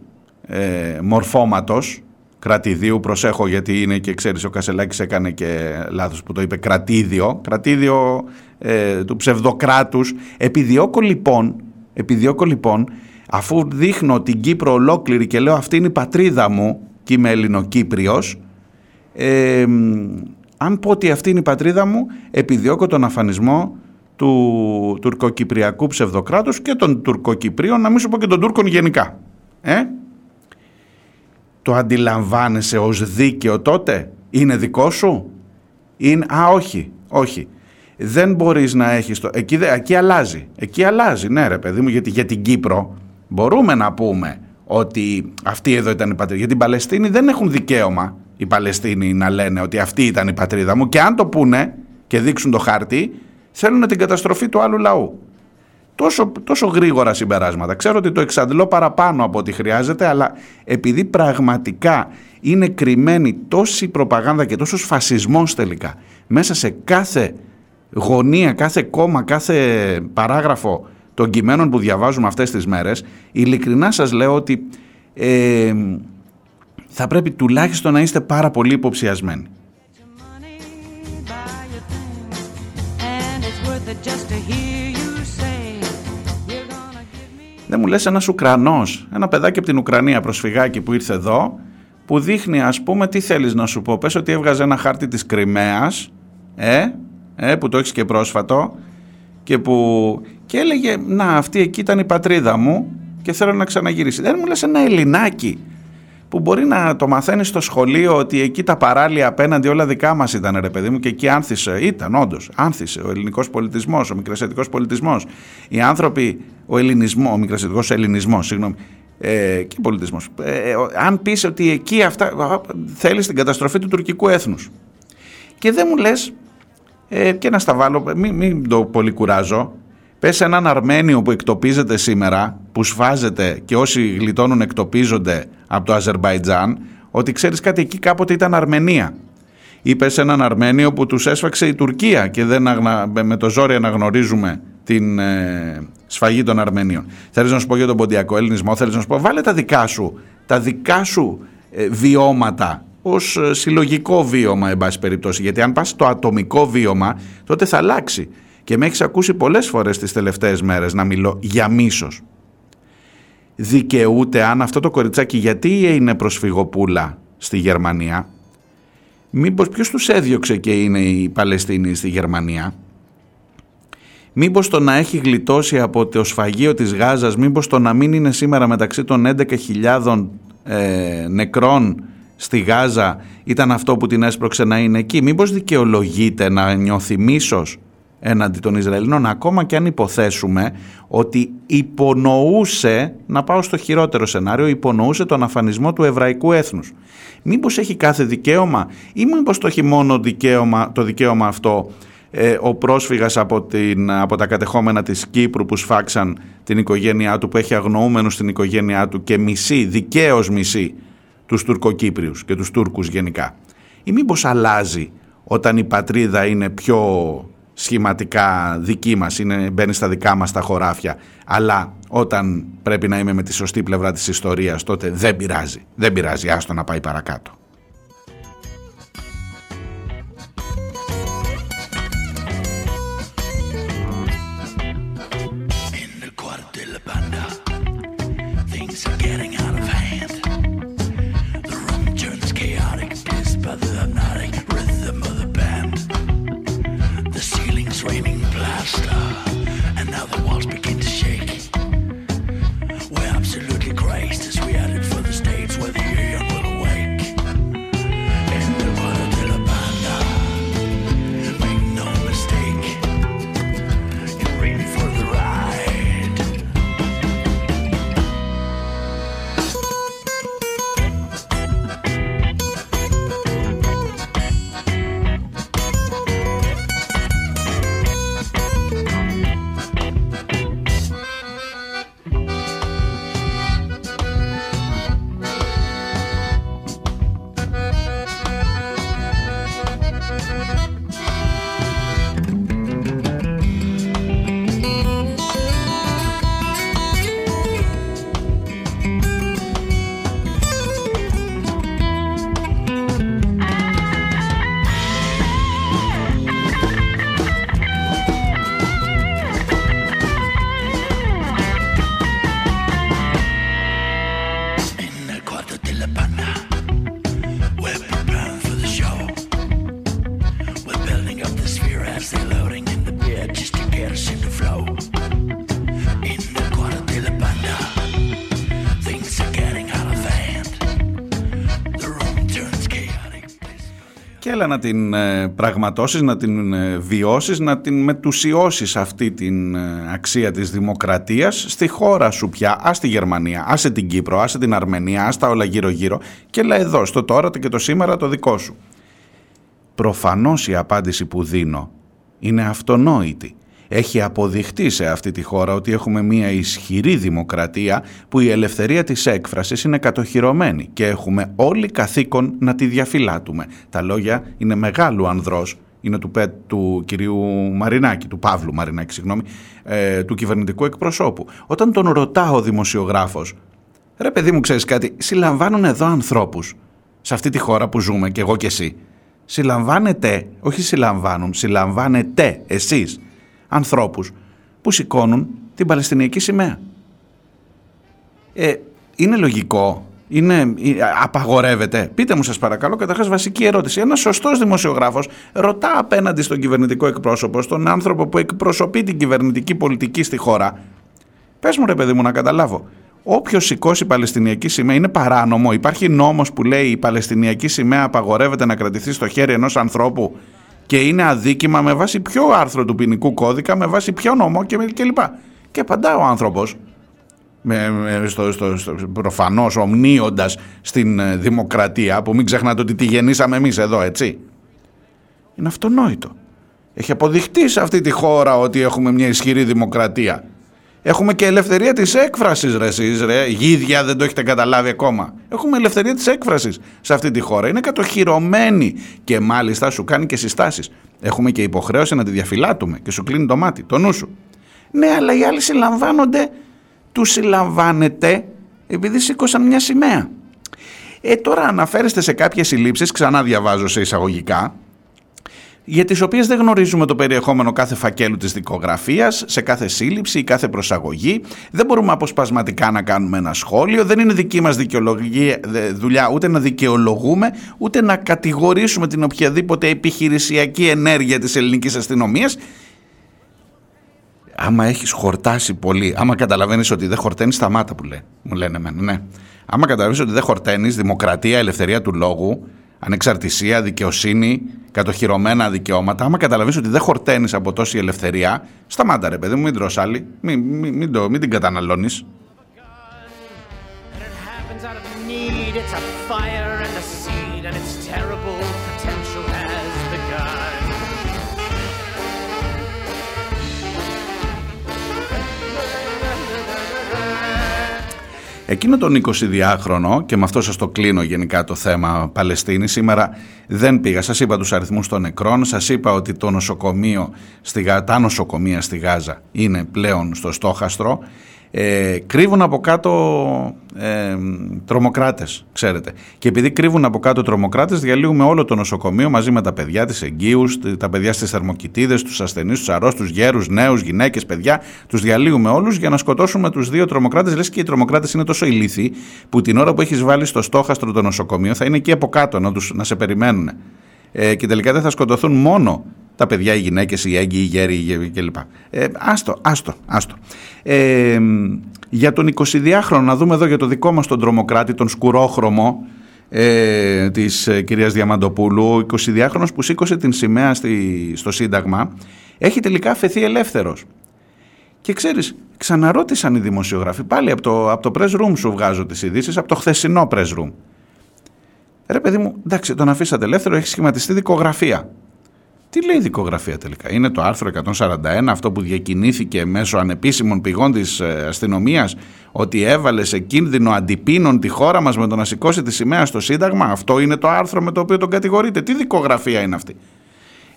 ε, μορφώματος κρατηδίου, προσέχω γιατί είναι και ξέρεις ο Κασελάκης έκανε και λάθος που το είπε κρατήδιο, κρατήδιο ε, του ψευδοκράτους. Επιδιώκω λοιπόν Επιδιώκω λοιπόν, αφού δείχνω την Κύπρο ολόκληρη και λέω αυτή είναι η πατρίδα μου και είμαι Ελληνοκύπριος, ε, αν πω ότι αυτή είναι η πατρίδα μου, επιδιώκω τον αφανισμό του τουρκοκυπριακού ψευδοκράτους και των τουρκοκυπρίων, να μην σου πω και των Τούρκων γενικά. Ε; Το αντιλαμβάνεσαι ως δίκαιο τότε, είναι δικό σου, είναι, α όχι, όχι. Δεν μπορείς να έχεις το, εκεί, εκεί αλλάζει, εκεί αλλάζει, ναι ρε παιδί μου, γιατί για την Κύπρο μπορούμε να πούμε ότι αυτή εδώ ήταν η πατρίδα. Για την Παλαιστίνη δεν έχουν δικαίωμα οι Παλαιστίνοι να λένε ότι αυτή ήταν η πατρίδα μου και αν το πούνε και δείξουν το χάρτη, θέλουν την καταστροφή του άλλου λαού. Τόσο, τόσο γρήγορα συμπεράσματα. Ξέρω ότι το εξαντλώ παραπάνω από ό,τι χρειάζεται, αλλά επειδή πραγματικά είναι κρυμμένη τόση προπαγάνδα και τόσος φασισμός τελικά μέσα σε κάθε γωνία, κάθε κόμμα, κάθε παράγραφο των κειμένων που διαβάζουμε αυτές τις μέρες, ειλικρινά σας λέω ότι ε, θα πρέπει τουλάχιστον να είστε πάρα πολύ υποψιασμένοι. Δεν μου λες ένας Ουκρανός, ένα παιδάκι από την Ουκρανία προσφυγάκι που ήρθε εδώ, που δείχνει ας πούμε τι θέλεις να σου πω. Πες ότι έβγαζε ένα χάρτη της Κρυμαίας, ε, ε, που το έχεις και πρόσφατο, και που και έλεγε να αυτή εκεί ήταν η πατρίδα μου και θέλω να ξαναγυρίσει. Δεν μου λες ένα Ελληνάκι που μπορεί να το μαθαίνεις στο σχολείο ότι εκεί τα παράλια απέναντι όλα δικά μας ήταν ρε παιδί μου και εκεί άνθησε, ήταν όντως, άνθησε ο ελληνικός πολιτισμός, ο μικρασιατικός πολιτισμός. Οι άνθρωποι, ο ελληνισμό, ο μικρασιατικός ελληνισμός, συγγνώμη, ε, και πολιτισμός. Ε, ε, αν πεις ότι εκεί αυτά θέλεις την καταστροφή του τουρκικού έθνους. Και δεν μου λες, ε, και να στα βάλω, μην, μην το πολύ κουράζω, Πες έναν Αρμένιο που εκτοπίζεται σήμερα, που σφάζεται και όσοι γλιτώνουν εκτοπίζονται από το Αζερβαϊτζάν, ότι ξέρεις κάτι εκεί κάποτε ήταν Αρμενία. Είπες σε έναν Αρμένιο που τους έσφαξε η Τουρκία και δεν με το ζόρι αναγνωρίζουμε την ε, σφαγή των Αρμενίων. Θέλεις να σου πω για τον ποντιακό ελληνισμό, θέλεις να σου πω; Βάλε τα δικά σου, τα δικά σου ε, βιώματα ως ε, συλλογικό βίωμα εν πάση περιπτώσει. Γιατί αν πας το ατομικό βίωμα τότε θα αλλάξει. Και με έχεις ακούσει πολλές φορές τις τελευταίες μέρες να μιλώ για μίσος. Δικαιούται αν αυτό το κοριτσάκι γιατί είναι προσφυγοπούλα στη Γερμανία; Μήπως ποιος τους έδιωξε και είναι η Παλαιστίνη στη Γερμανία; Μήπως το να έχει γλιτώσει από το σφαγείο της Γάζας, μήπως το να μην είναι σήμερα μεταξύ των 11.000 ε, νεκρών στη Γάζα ήταν αυτό που την έσπρωξε να είναι εκεί; Μήπως δικαιολογείται να νιώθει μίσος; Έναντι των Ισραηλινών ακόμα και αν υποθέσουμε ότι υπονοούσε, να πάω στο χειρότερο σενάριο, υπονοούσε τον αφανισμό του εβραϊκού έθνους. Μήπως έχει κάθε δικαίωμα ή μήπως το έχει μόνο δικαίωμα, το δικαίωμα αυτό ε, ο πρόσφυγας από, την, από τα κατεχόμενα της Κύπρου που σφάξαν την οικογένειά του, που έχει αγνοούμενους στην οικογένειά του και μισή, δικαίως μισή τους Τουρκοκύπριους και τους Τούρκους γενικά. Ή μήπως αλλάζει όταν η πατρίδα είναι πιο σχηματικά δική μας, είναι, μπαίνει στα δικά μας τα χωράφια. Αλλά όταν πρέπει να είμαι με τη σωστή πλευρά της ιστορίας τότε δεν πειράζει. Δεν πειράζει, άστο να πάει παρακάτω. Και έλα να την ε, πραγματώσεις, να την ε, βιώσεις, να την μετουσιώσεις αυτή την ε, αξία της δημοκρατίας στη χώρα σου πια, ας τη Γερμανία, άσε την Κύπρο, άσε την Αρμενία, ας τα όλα γύρω γύρω και έλα εδώ, στο τώρα και το σήμερα το δικό σου. Προφανώς η απάντηση που δίνω είναι αυτονόητη έχει αποδειχτεί σε αυτή τη χώρα ότι έχουμε μια ισχυρή δημοκρατία που η ελευθερία της έκφρασης είναι κατοχυρωμένη και έχουμε όλοι καθήκον να τη διαφυλάτουμε. Τα λόγια είναι μεγάλου ανδρός, είναι του, πέ, του κυρίου Μαρινάκη, του Παύλου Μαρινάκη, συγγνώμη, ε, του κυβερνητικού εκπροσώπου. Όταν τον ρωτάω ο δημοσιογράφος, ρε παιδί μου ξέρεις κάτι, συλλαμβάνουν εδώ ανθρώπους σε αυτή τη χώρα που ζούμε και εγώ και εσύ. Συλλαμβάνετε, όχι συλλαμβάνουν, συλλαμβάνετε εσείς ανθρώπους που σηκώνουν την Παλαιστινιακή σημαία. Ε, είναι λογικό, είναι, ε, απαγορεύεται. Πείτε μου σας παρακαλώ καταρχάς βασική ερώτηση. Ένας σωστός δημοσιογράφος ρωτά απέναντι στον κυβερνητικό εκπρόσωπο, στον άνθρωπο που εκπροσωπεί την κυβερνητική πολιτική στη χώρα. Πες μου ρε παιδί μου να καταλάβω. Όποιος σηκώσει Παλαιστινιακή σημαία είναι παράνομο. Υπάρχει νόμος που λέει η Παλαιστινιακή σημαία απαγορεύεται να κρατηθεί στο χέρι ενός ανθρώπου και είναι αδίκημα με βάση ποιο άρθρο του ποινικού κώδικα, με βάση ποιο νόμο και, και λοιπά. Και απαντά ο άνθρωπος, με, με, στο, στο, στο, προφανώς ομνίοντας στην ε, δημοκρατία, που μην ξεχνάτε ότι τη γεννήσαμε εμείς εδώ, έτσι. Είναι αυτονόητο. Έχει αποδειχτεί σε αυτή τη χώρα ότι έχουμε μια ισχυρή δημοκρατία. Έχουμε και ελευθερία της έκφρασης ρε εσείς ρε, γίδια δεν το έχετε καταλάβει ακόμα. Έχουμε ελευθερία της έκφρασης σε αυτή τη χώρα. Είναι κατοχυρωμένη και μάλιστα σου κάνει και συστάσεις. Έχουμε και υποχρέωση να τη διαφυλάτουμε και σου κλείνει το μάτι, το νου σου. Ναι, αλλά οι άλλοι συλλαμβάνονται, τους συλλαμβάνετε επειδή σήκωσαν μια σημαία. Ε, τώρα αναφέρεστε σε κάποιες συλλήψεις, ξανά διαβάζω σε εισαγωγικά, για τις οποίες δεν γνωρίζουμε το περιεχόμενο κάθε φακέλου της δικογραφίας, σε κάθε σύλληψη ή κάθε προσαγωγή. Δεν μπορούμε αποσπασματικά να κάνουμε ένα σχόλιο, δεν είναι δική μας δουλειά ούτε να δικαιολογούμε, ούτε να κατηγορήσουμε την οποιαδήποτε επιχειρησιακή ενέργεια της ελληνικής αστυνομίας. Άμα έχεις χορτάσει πολύ, άμα καταλαβαίνεις ότι δεν χορταίνεις, σταμάτα που λέει, μου λένε εμένα, ναι. Άμα καταλαβαίνεις ότι δεν χορταίνεις δημοκρατία, ελευθερία του λόγου, ανεξαρτησία, δικαιοσύνη, κατοχυρωμένα δικαιώματα, άμα καταλαβαίνει ότι δεν χορταίνεις από τόση ελευθερία, σταμάτα ρε παιδί μου, μην τρως άλλη, μην, μην, μην, το, μην την καταναλώνεις. Εκείνο τον 22χρονο, και με αυτό σας το κλείνω γενικά το θέμα Παλαιστίνη, σήμερα δεν πήγα. Σας είπα τους αριθμούς των νεκρών, σας είπα ότι το νοσοκομείο, στη, τα νοσοκομεία στη Γάζα είναι πλέον στο στόχαστρο ε, κρύβουν από κάτω ε, τρομοκράτες, ξέρετε. Και επειδή κρύβουν από κάτω τρομοκράτες, διαλύουμε όλο το νοσοκομείο μαζί με τα παιδιά, τις εγγύους, τα παιδιά στις θερμοκοιτίδες, τους ασθενείς, τους αρρώστους, γέρους, νέους, γυναίκες, παιδιά. Τους διαλύουμε όλους για να σκοτώσουμε τους δύο τρομοκράτες. Λες και οι τρομοκράτες είναι τόσο ηλίθιοι που την ώρα που έχεις βάλει στο στόχαστρο το νοσοκομείο θα είναι εκεί από κάτω να, τους, να σε περιμένουν. Ε, και τελικά δεν θα σκοτωθούν μόνο τα παιδιά, οι γυναίκες, οι έγκυοι, οι γέροι κλπ. Ε, άστο, άστο, άστο. Ε, για τον 22χρονο, να δούμε εδώ για το δικό μας τον τρομοκράτη, τον σκουρόχρωμο ε, της ε, κυρίας Διαμαντοπούλου, ο 22χρονος που σήκωσε την σημαία στη, στο Σύνταγμα, έχει τελικά φεθεί ελεύθερος. Και ξέρεις, ξαναρώτησαν οι δημοσιογράφοι, πάλι από το, από το press room σου βγάζω τις ειδήσεις, από το χθεσινό press room. Ρε παιδί μου, εντάξει, τον αφήσατε ελεύθερο, έχει σχηματιστεί δικογραφία. Τι λέει η δικογραφία τελικά; Είναι το άρθρο 141 αυτό που διακινήθηκε μέσω ανεπίσημων πηγών της ε, αστυνομίας ότι έβαλε σε κίνδυνο αντιπίνων τη χώρα μας με το να σηκώσει τη σημαία στο Σύνταγμα; Αυτό είναι το άρθρο με το οποίο τον κατηγορείτε. Τι δικογραφία είναι αυτή;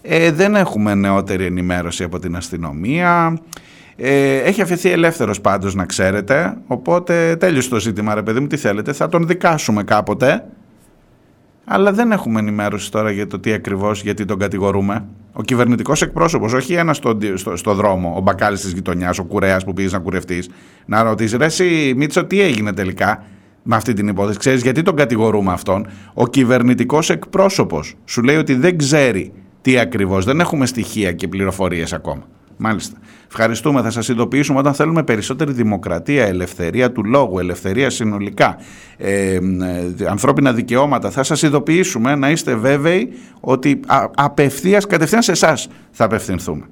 Ε, δεν έχουμε νεότερη ενημέρωση από την αστυνομία. Ε, έχει αφαιθεί ελεύθερος πάντως να ξέρετε. Οπότε τέλειωσε το ζήτημα ρε παιδί μου τι θέλετε. Θα τον δικάσουμε κάποτε αλλά δεν έχουμε ενημέρωση τώρα για το τι ακριβώς, γιατί τον κατηγορούμε. Ο κυβερνητικός εκπρόσωπος, όχι ένας στο, στο, στο δρόμο, ο μπακάλι της γειτονιάς, ο κουρέας που πήγες να κουρευτείς, να ρωτήσεις, ρε, εσύ Μίτσο, τι έγινε τελικά με αυτή την υπόθεση; Ξέρεις γιατί τον κατηγορούμε αυτόν; Ο κυβερνητικός εκπρόσωπος σου λέει ότι δεν ξέρει τι ακριβώς. Δεν έχουμε στοιχεία και πληροφορίες ακόμα. Μάλιστα. Ευχαριστούμε. Θα σας ειδοποιήσουμε όταν θέλουμε περισσότερη δημοκρατία, ελευθερία του λόγου, ελευθερία συνολικά, ε, ε ανθρώπινα δικαιώματα. Θα σας ειδοποιήσουμε να είστε βέβαιοι ότι απευθείας, κατευθείαν σε εσάς θα απευθυνθούμε.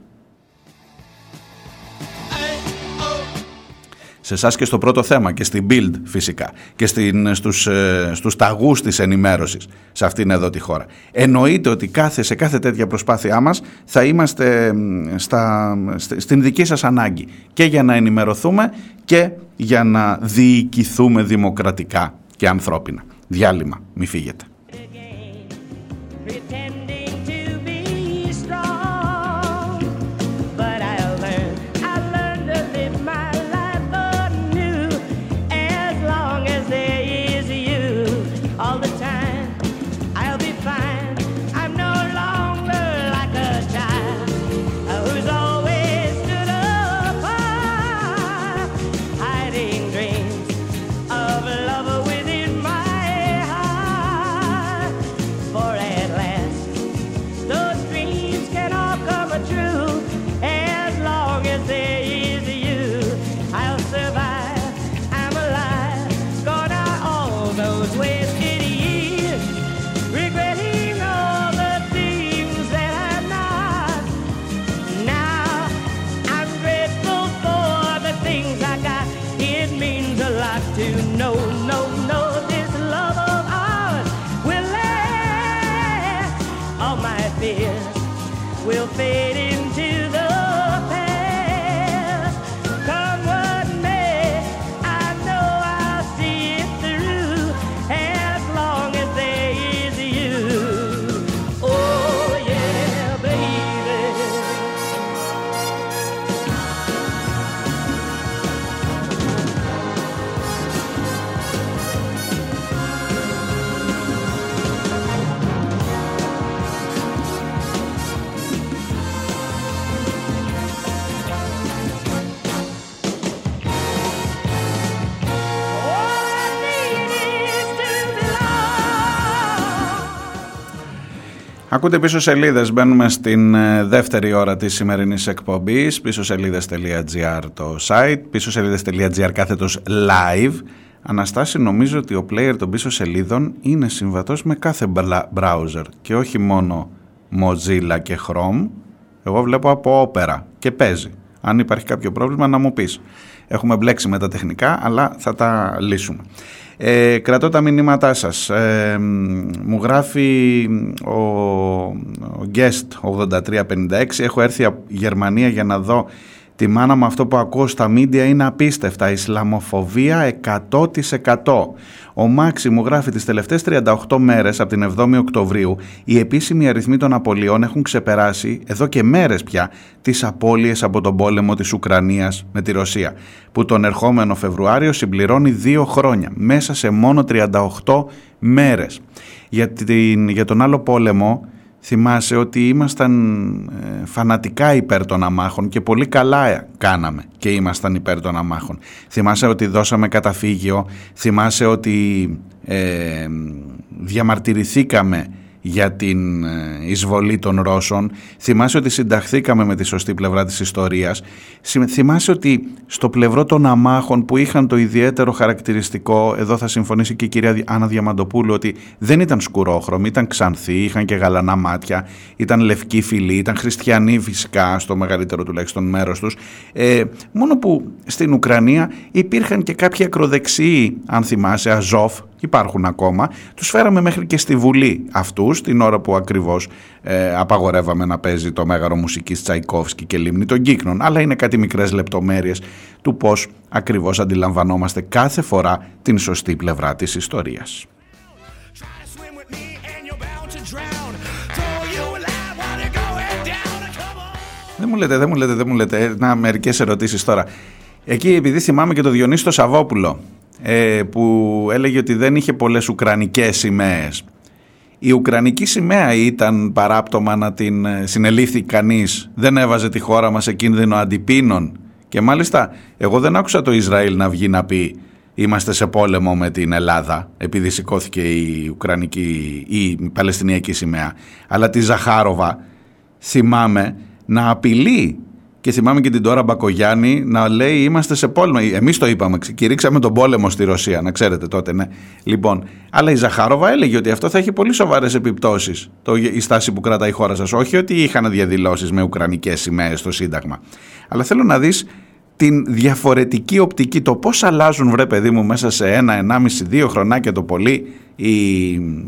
Σε εσάς και στο πρώτο θέμα και στην Build φυσικά και στην, στους, ε, στους ταγούς της ενημέρωσης σε αυτήν εδώ τη χώρα. Εννοείται ότι κάθε, σε κάθε τέτοια προσπάθειά μας θα είμαστε στα, στην δική σας ανάγκη και για να ενημερωθούμε και για να διοικηθούμε δημοκρατικά και ανθρώπινα. Διάλειμμα, μη φύγετε. Ακούτε πίσω σελίδες, μπαίνουμε στην ε, δεύτερη ώρα της σημερινής εκπομπής, πίσω σελίδες.gr το site, πίσω σελίδες.gr κάθετος live. Αναστάση νομίζω ότι ο player των πίσω σελίδων είναι συμβατός με κάθε browser και όχι μόνο Mozilla και Chrome. Εγώ βλέπω από Opera και παίζει. Αν υπάρχει κάποιο πρόβλημα να μου πεις. Έχουμε μπλέξει με τα τεχνικά αλλά θα τα λύσουμε. Ε, κρατώ τα μηνύματά σας. Ε, μου γράφει ο, ο guest 8356. Έχω έρθει από Γερμανία για να δω τη μάνα μου αυτό που ακούω στα μίντια είναι απίστευτα. Ισλαμοφοβία 100%. Ο Μάξι μου γράφει τις τελευταίες 38 μέρες από την 7η Οκτωβρίου οι επίσημοι αριθμοί των απολειών έχουν ξεπεράσει εδώ και μέρες πια τις απώλειες από τον πόλεμο της Ουκρανίας με τη Ρωσία που τον ερχόμενο Φεβρουάριο συμπληρώνει δύο χρόνια μέσα σε μόνο 38 μέρες. Για, την, για τον άλλο πόλεμο θυμάσαι ότι ήμασταν ε, φανατικά υπέρ των αμάχων και πολύ καλά κάναμε και ήμασταν υπέρ των αμάχων. Θυμάσαι ότι δώσαμε καταφύγιο, θυμάσαι ότι ε, διαμαρτυρηθήκαμε για την ε, εισβολή των Ρώσων. Θυμάσαι ότι συνταχθήκαμε με τη σωστή πλευρά της ιστορίας. Θυμάσαι ότι στο πλευρό των αμάχων που είχαν το ιδιαίτερο χαρακτηριστικό, εδώ θα συμφωνήσει και η κυρία Άννα Διαμαντοπούλου, ότι δεν ήταν σκουρόχρωμοι, ήταν ξανθοί, είχαν και γαλανά μάτια, ήταν λευκοί φιλοί, ήταν χριστιανοί φυσικά στο μεγαλύτερο τουλάχιστον μέρος τους. Ε, μόνο που στην Ουκρανία υπήρχαν και κάποιοι ακροδεξιοί, αν θυμάσαι, Αζόφ, υπάρχουν ακόμα, τους φέραμε μέχρι και στη Βουλή αυτούς, την ώρα που ακριβώς ε, απαγορεύαμε να παίζει το μέγαρο μουσικής Τσαϊκόφσκι και λίμνη των Κύκνων, αλλά είναι κάτι μικρές λεπτομέρειες του πώς ακριβώς αντιλαμβανόμαστε κάθε φορά την σωστή πλευρά της ιστορίας. Δεν μου λέτε, δεν μου λέτε, δεν μου λέτε. Να, μερικές ερωτήσεις τώρα. Εκεί επειδή θυμάμαι και το Διονύστο Σαββόπουλο ε, που έλεγε ότι δεν είχε πολλές ουκρανικές σημαίες. Η ουκρανική σημαία ήταν παράπτωμα να την ε, συνελήφθη κανείς, δεν έβαζε τη χώρα μας σε κίνδυνο αντιπίνων. Και μάλιστα εγώ δεν άκουσα το Ισραήλ να βγει να πει είμαστε σε πόλεμο με την Ελλάδα επειδή σηκώθηκε η Ουκρανική ή η Παλαιστινιακή σημαία. Αλλά τη Ζαχάροβα θυμάμαι να απειλεί και θυμάμαι και την τώρα Μπακογιάννη να λέει είμαστε σε πόλεμο. Εμείς το είπαμε, κηρύξαμε τον πόλεμο στη Ρωσία, να ξέρετε τότε, ναι. Λοιπόν, αλλά η Ζαχάροβα έλεγε ότι αυτό θα έχει πολύ σοβαρές επιπτώσεις το, η στάση που κρατάει η χώρα σας. Όχι ότι είχαν διαδηλώσεις με ουκρανικές σημαίες στο Σύνταγμα. Αλλά θέλω να δεις την διαφορετική οπτική, το πώς αλλάζουν βρε παιδί μου μέσα σε ένα, ενάμιση, δύο χρονάκια το πολύ οι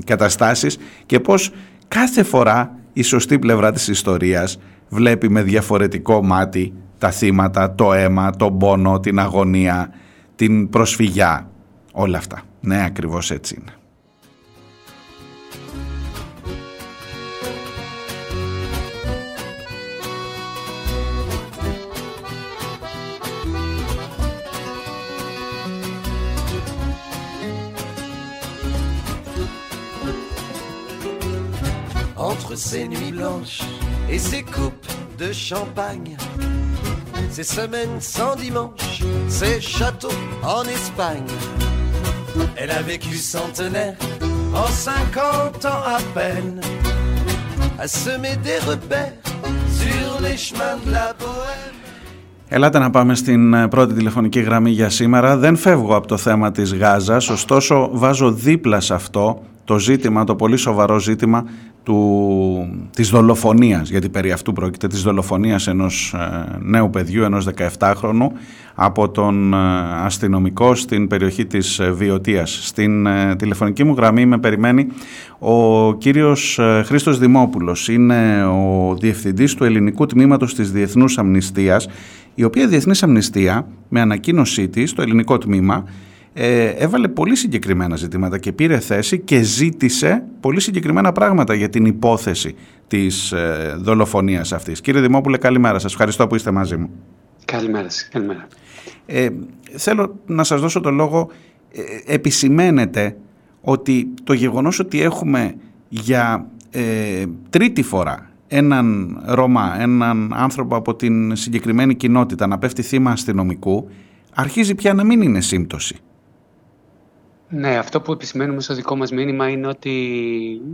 καταστάσεις και πώς κάθε φορά η σωστή πλευρά της ιστορίας βλέπει με διαφορετικό μάτι τα θύματα, το αίμα, τον πόνο, την αγωνία, την προσφυγιά, όλα αυτά. Ναι, ακριβώς έτσι είναι. Entre ces nuits blanches et ses coupes de champagne, ces semaines sans dimanche, ces châteaux en Espagne. Elle a vécu centenaire en 50 ans à peine, à semer des repères sur les chemins de la bohème. Ελάτε να πάμε στην πρώτη τηλεφωνική γραμμή για σήμερα. Δεν φεύγω από το θέμα της Γάζας, ωστόσο βάζω δίπλα σε αυτό το ζήτημα, το πολύ σοβαρό ζήτημα του, της δολοφονίας, γιατί περί αυτού πρόκειται, της δολοφονίας ενός ε, νέου παιδιού, ενός 17χρονου, από τον ε, αστυνομικό στην περιοχή της ε, Βιωτίας. Στην τηλεφωνική μου γραμμή με περιμένει ο κύριος Χρήστος Δημόπουλος. Είναι ο διευθυντής του ελληνικού τμήματος της Διεθνούς Αμνηστίας, η οποία Διεθνής Αμνηστία, με ανακοίνωσή της, το ελληνικό τμήμα, ε, έβαλε πολύ συγκεκριμένα ζητήματα και πήρε θέση και ζήτησε πολύ συγκεκριμένα πράγματα για την υπόθεση της ε, δολοφονίας αυτής. Κύριε Δημόπουλε, καλημέρα σας. Ευχαριστώ που είστε μαζί μου. Καλημέρα σας. Καλημέρα. Ε, θέλω να σας δώσω το λόγο. Ε, επισημαίνεται ότι το γεγονός ότι έχουμε για ε, τρίτη φορά έναν Ρωμά, έναν άνθρωπο από την συγκεκριμένη κοινότητα να πέφτει θύμα αστυνομικού, αρχίζει πια να μην είναι σύμπτωση. Ναι, αυτό που επισημαίνουμε στο δικό μας μήνυμα είναι ότι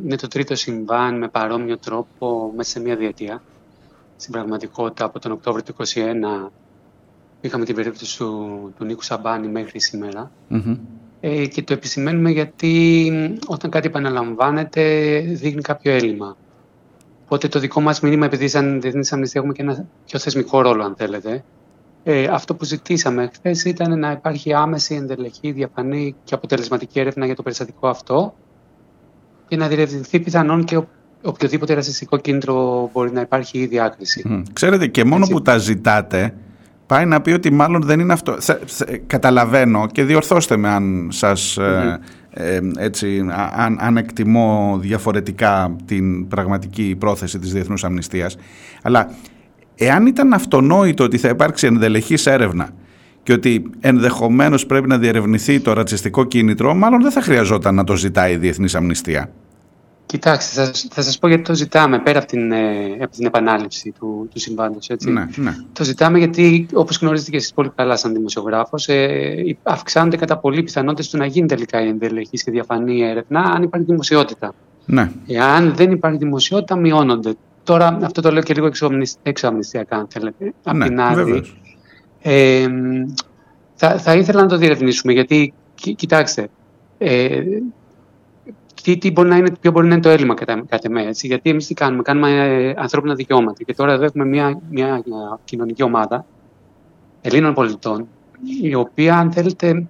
είναι το τρίτο συμβάν με παρόμοιο τρόπο μέσα σε μία διετία. Στην πραγματικότητα από τον Οκτώβριο του 2021 είχαμε την περίπτωση του, του Νίκου Σαμπάνη μέχρι Ε, και το επισημαίνουμε γιατί όταν κάτι επαναλαμβάνεται δείχνει κάποιο έλλειμμα. Οπότε το δικό μας μήνυμα, επειδή σαν Διεθνής Αμνηστία έχουμε και ένα πιο θεσμικό ρόλο αν θέλετε, ε, αυτό που ζητήσαμε χθες ήταν να υπάρχει άμεση, εντελεχή, διαφανή και αποτελεσματική έρευνα για το περιστατικό αυτό και να διερευνηθεί πιθανόν και οποιοδήποτε ρατσιστικό κίνητρο μπορεί να υπάρχει ή διάκριση. Ξέρετε, και μόνο που τα ζητάτε, πάει να πει ότι μάλλον δεν είναι αυτό. Καταλαβαίνω και διορθώστε με αν σας... Ε, ε, έτσι, αν, αν εκτιμώ διαφορετικά την πραγματική πρόθεση της Διεθνούς Αμνηστίας αλλά Εάν ήταν αυτονόητο ότι θα υπάρξει ενδελεχής έρευνα και ότι ενδεχομένως πρέπει να διερευνηθεί το ρατσιστικό κίνητρο, μάλλον δεν θα χρειαζόταν να το ζητάει η Διεθνής Αμνηστία. Κοιτάξτε, θα, θα σας πω γιατί το ζητάμε πέρα από την, ε, από την επανάληψη του, του συμβάντος. Έτσι. Ναι, ναι. Το ζητάμε γιατί, όπως γνωρίζετε και εσείς πολύ καλά σαν δημοσιογράφος, ε, αυξάνονται κατά πολύ πιθανότητες του να γίνει τελικά η ενδελεχής και διαφανή έρευνα αν υπάρχει δημοσιότητα. Ναι. Εάν δεν υπάρχει δημοσιότητα, μειώνονται Τώρα αυτό το λέω και λίγο εξωαμνηστιακά, αν θέλετε. Απ' ναι, την άλλη, ε, θα, θα ήθελα να το διερευνήσουμε, γιατί, κοιτάξτε, ε, τι, τι μπορεί να είναι, ποιο μπορεί να είναι το έλλειμμα κατά, κατά με, έτσι. Γιατί εμείς τι κάνουμε, κάνουμε ε, ανθρώπινα δικαιώματα. Και τώρα εδώ έχουμε μια, μια, κοινωνική ομάδα Ελλήνων πολιτών, η οποία, αν θέλετε,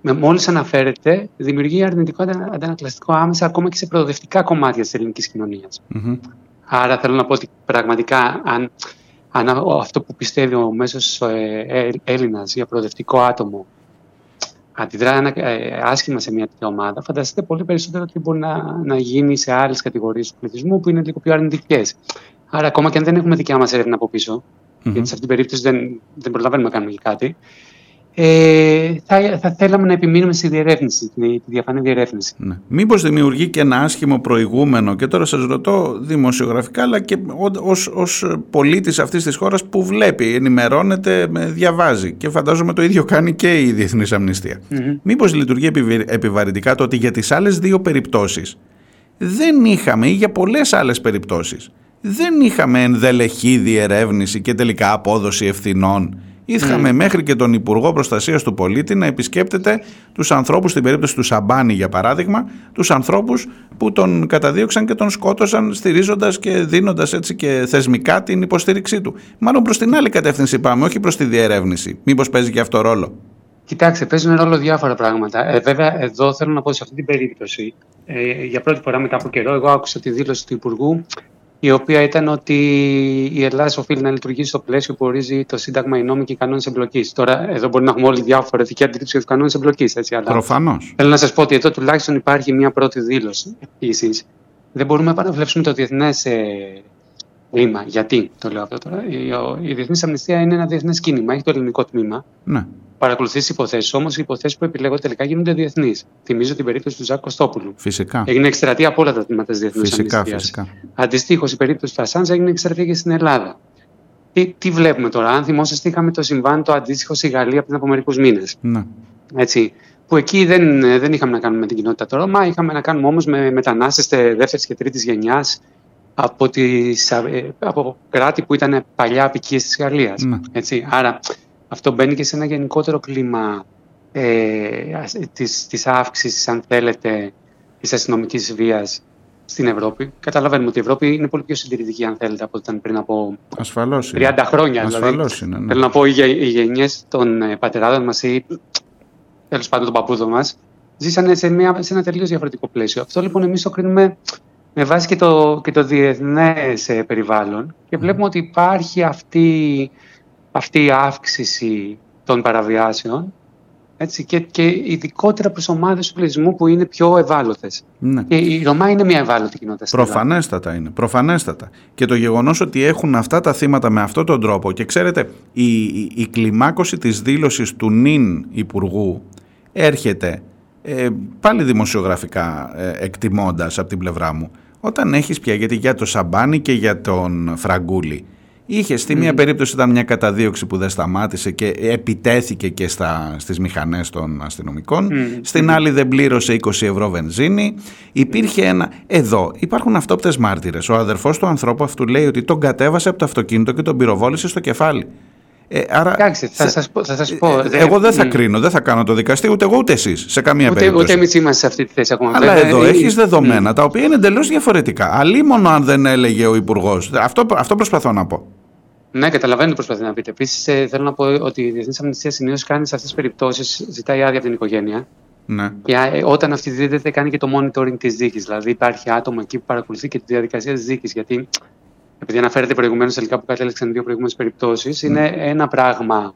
μόλις αναφέρεται, δημιουργεί αρνητικό αντανακλαστικό άμεσα ακόμα και σε προοδευτικά κομμάτια της ελληνικής κοινωνίας. Άρα θέλω να πω ότι πραγματικά αν, αν αυτό που πιστεύει ο μέσος ε, ε, Έλληνας για προοδευτικό άτομο αντιδρά ε, άσχημα σε μια τέτοια ομάδα, φανταστείτε πολύ περισσότερο τι μπορεί να, να γίνει σε άλλες κατηγορίες του πληθυσμού που είναι λίγο πιο αρνητικές. Άρα ακόμα και αν δεν έχουμε δικιά μας έρευνα από πίσω, mm-hmm. γιατί σε αυτήν την περίπτωση δεν, δεν προλαβαίνουμε να κάνουμε και κάτι, ε, θα, θα θέλαμε να επιμείνουμε στη διερεύνηση, τη, διαφανή διερεύνηση. Ναι. Μήπως δημιουργεί και ένα άσχημο προηγούμενο και τώρα σας ρωτώ δημοσιογραφικά αλλά και ως, ως πολίτης αυτής της χώρας που βλέπει, ενημερώνεται, διαβάζει και φαντάζομαι το ίδιο κάνει και η Διεθνής Αμνηστία. Mm-hmm. Μήπως λειτουργεί επιβαρυντικά το ότι για τις άλλες δύο περιπτώσεις δεν είχαμε ή για πολλές άλλες περιπτώσεις δεν είχαμε ενδελεχή διερεύνηση και τελικά απόδοση ευθυνών Είχαμε mm. μέχρι και τον Υπουργό Προστασίας του Πολίτη να επισκέπτεται τους ανθρώπους, στην περίπτωση του Σαμπάνη για παράδειγμα, τους ανθρώπους που τον καταδίωξαν και τον σκότωσαν, στηρίζοντας και δίνοντας έτσι και θεσμικά την υποστήριξή του. Μάλλον προς την άλλη κατεύθυνση πάμε, όχι προς τη διερεύνηση. Μήπως παίζει και αυτό ρόλο; Κοιτάξτε, παίζουν ρόλο διάφορα πράγματα. Ε, βέβαια, εδώ θέλω να πω σε αυτή την περίπτωση, ε, για πρώτη φορά μετά από καιρό, εγώ άκουσα τη δήλωση του Υπουργού η οποία ήταν ότι η Ελλάδα οφείλει να λειτουργήσει στο πλαίσιο που ορίζει το Σύνταγμα, οι νόμοι και οι κανόνες εμπλοκής. Τώρα, εδώ μπορεί να έχουμε όλοι διαφορετική αντίληψη για τους κανόνες εμπλοκής. Προφανώς. Θέλω να σας πω ότι εδώ τουλάχιστον υπάρχει μια πρώτη δήλωση. Επίσης, δεν μπορούμε να παραβλέψουμε το διεθνές ε, κλίμα. Γιατί το λέω αυτό τώρα. Η, η Διεθνής Αμνηστία είναι ένα διεθνές κίνημα. Έχει το ελληνικό τμήμα. Ναι παρακολουθήσει υποθέσεις. Όμως οι υποθέσεις που επιλέγονται τελικά γίνονται διεθνείς. Θυμίζω την περίπτωση του Ζακ Κωστόπουλου. Φυσικά. Έγινε εκστρατεία από όλα τα τμήματα της διεθνή Φυσικά, φυσικά. Αντιστοίχως, η περίπτωση του Ασάντζ έγινε εκστρατεία και στην Ελλάδα. Τι, τι βλέπουμε τώρα, αν θυμόσαστε, είχαμε το συμβάν το αντίστοιχο στη Γαλλία πριν από μερικούς μήνες. Ναι. Έτσι, που εκεί δεν, δεν είχαμε να κάνουμε με την κοινότητα του Ρώμα, είχαμε να κάνουμε όμως με μετανάστες δεύτερης και τρίτης γενιάς από, από κράτη που ήταν παλιά απικίες της Γαλλίας. Ναι. Άρα αυτό μπαίνει και σε ένα γενικότερο κλίμα ε, της, της αύξησης, αν θέλετε, της αστυνομικής βίας στην Ευρώπη. Καταλαβαίνουμε ότι η Ευρώπη είναι πολύ πιο συντηρητική, αν θέλετε, από ό,τι ήταν πριν από Ασφαλώς 30 χρόνια. Ασφαλώς δηλαδή. είναι, ναι. Θέλω να πω, οι, οι γενιές των ε, πατεράδων μας ή τέλος πάντων των παππούδων μας ζήσανε σε, μια, σε ένα τελείως διαφορετικό πλαίσιο. Αυτό λοιπόν εμείς το κρίνουμε με βάση και το, και το διεθνές ε, περιβάλλον και βλέπουμε ότι υπάρχει αυτή αυτή η αύξηση των παραβιάσεων έτσι, και, και ειδικότερα προς ομάδες του πληθυσμού που είναι πιο ευάλωτες. Ναι. Και η Ρωμά είναι μια ευάλωτη κοινότητα. Προφανέστατα είναι, προφανέστατα. Και το γεγονός ότι έχουν αυτά τα θύματα με αυτόν τον τρόπο και ξέρετε η, η, η κλιμάκωση της δήλωσης του νυν Υπουργού έρχεται ε, πάλι δημοσιογραφικά ε, εκτιμώντας από την πλευρά μου όταν έχεις πια γιατί για το Σαμπάνι και για τον Φραγκούλη Είχε στη μία περίπτωση ήταν μια καταδίωξη που δεν σταμάτησε και επιτέθηκε και στα, στις μηχανές των αστυνομικών. Στην άλλη δεν πλήρωσε 20 ευρώ βενζίνη. Υπήρχε ένα... Εδώ υπάρχουν αυτόπτες μάρτυρες. Ο αδερφός του ανθρώπου αυτού λέει ότι τον κατέβασε από το αυτοκίνητο και τον πυροβόλησε στο κεφάλι. Ε, άρα, Εντάξει, θα σας πω. Θα σας πω ε, εγώ δεν θα κρίνω, δεν θα κάνω το δικαστή, ούτε εγώ ούτε εσείς σε καμία ούτε, περίπτωση. Ούτε εμείς είμαστε σε αυτή τη θέση ακόμα. Αλλά εδώ ε, έχεις δεδομένα τα οποία είναι εντελώς διαφορετικά. Αλίμονο αν δεν έλεγε ο Υπουργός. Αυτό, αυτό προσπαθώ να πω. Ναι, καταλαβαίνω τι προσπαθεί να πείτε. Επίσης, ε, θέλω να πω ότι η Διεθνής Αμνηστία συνήθως κάνει σε αυτές τις περιπτώσεις, ζητάει άδεια από την οικογένεια. Ναι. Και ε, όταν αυτή δίδεται, κάνει και το monitoring της δίκης. Δηλαδή, υπάρχει άτομο εκεί που παρακολουθεί και τη διαδικασία της δίκης. Γιατί, επειδή αναφέρεται προηγουμένως τελικά που κατέληξαν δύο προηγούμενες περιπτώσεις, mm. είναι ένα πράγμα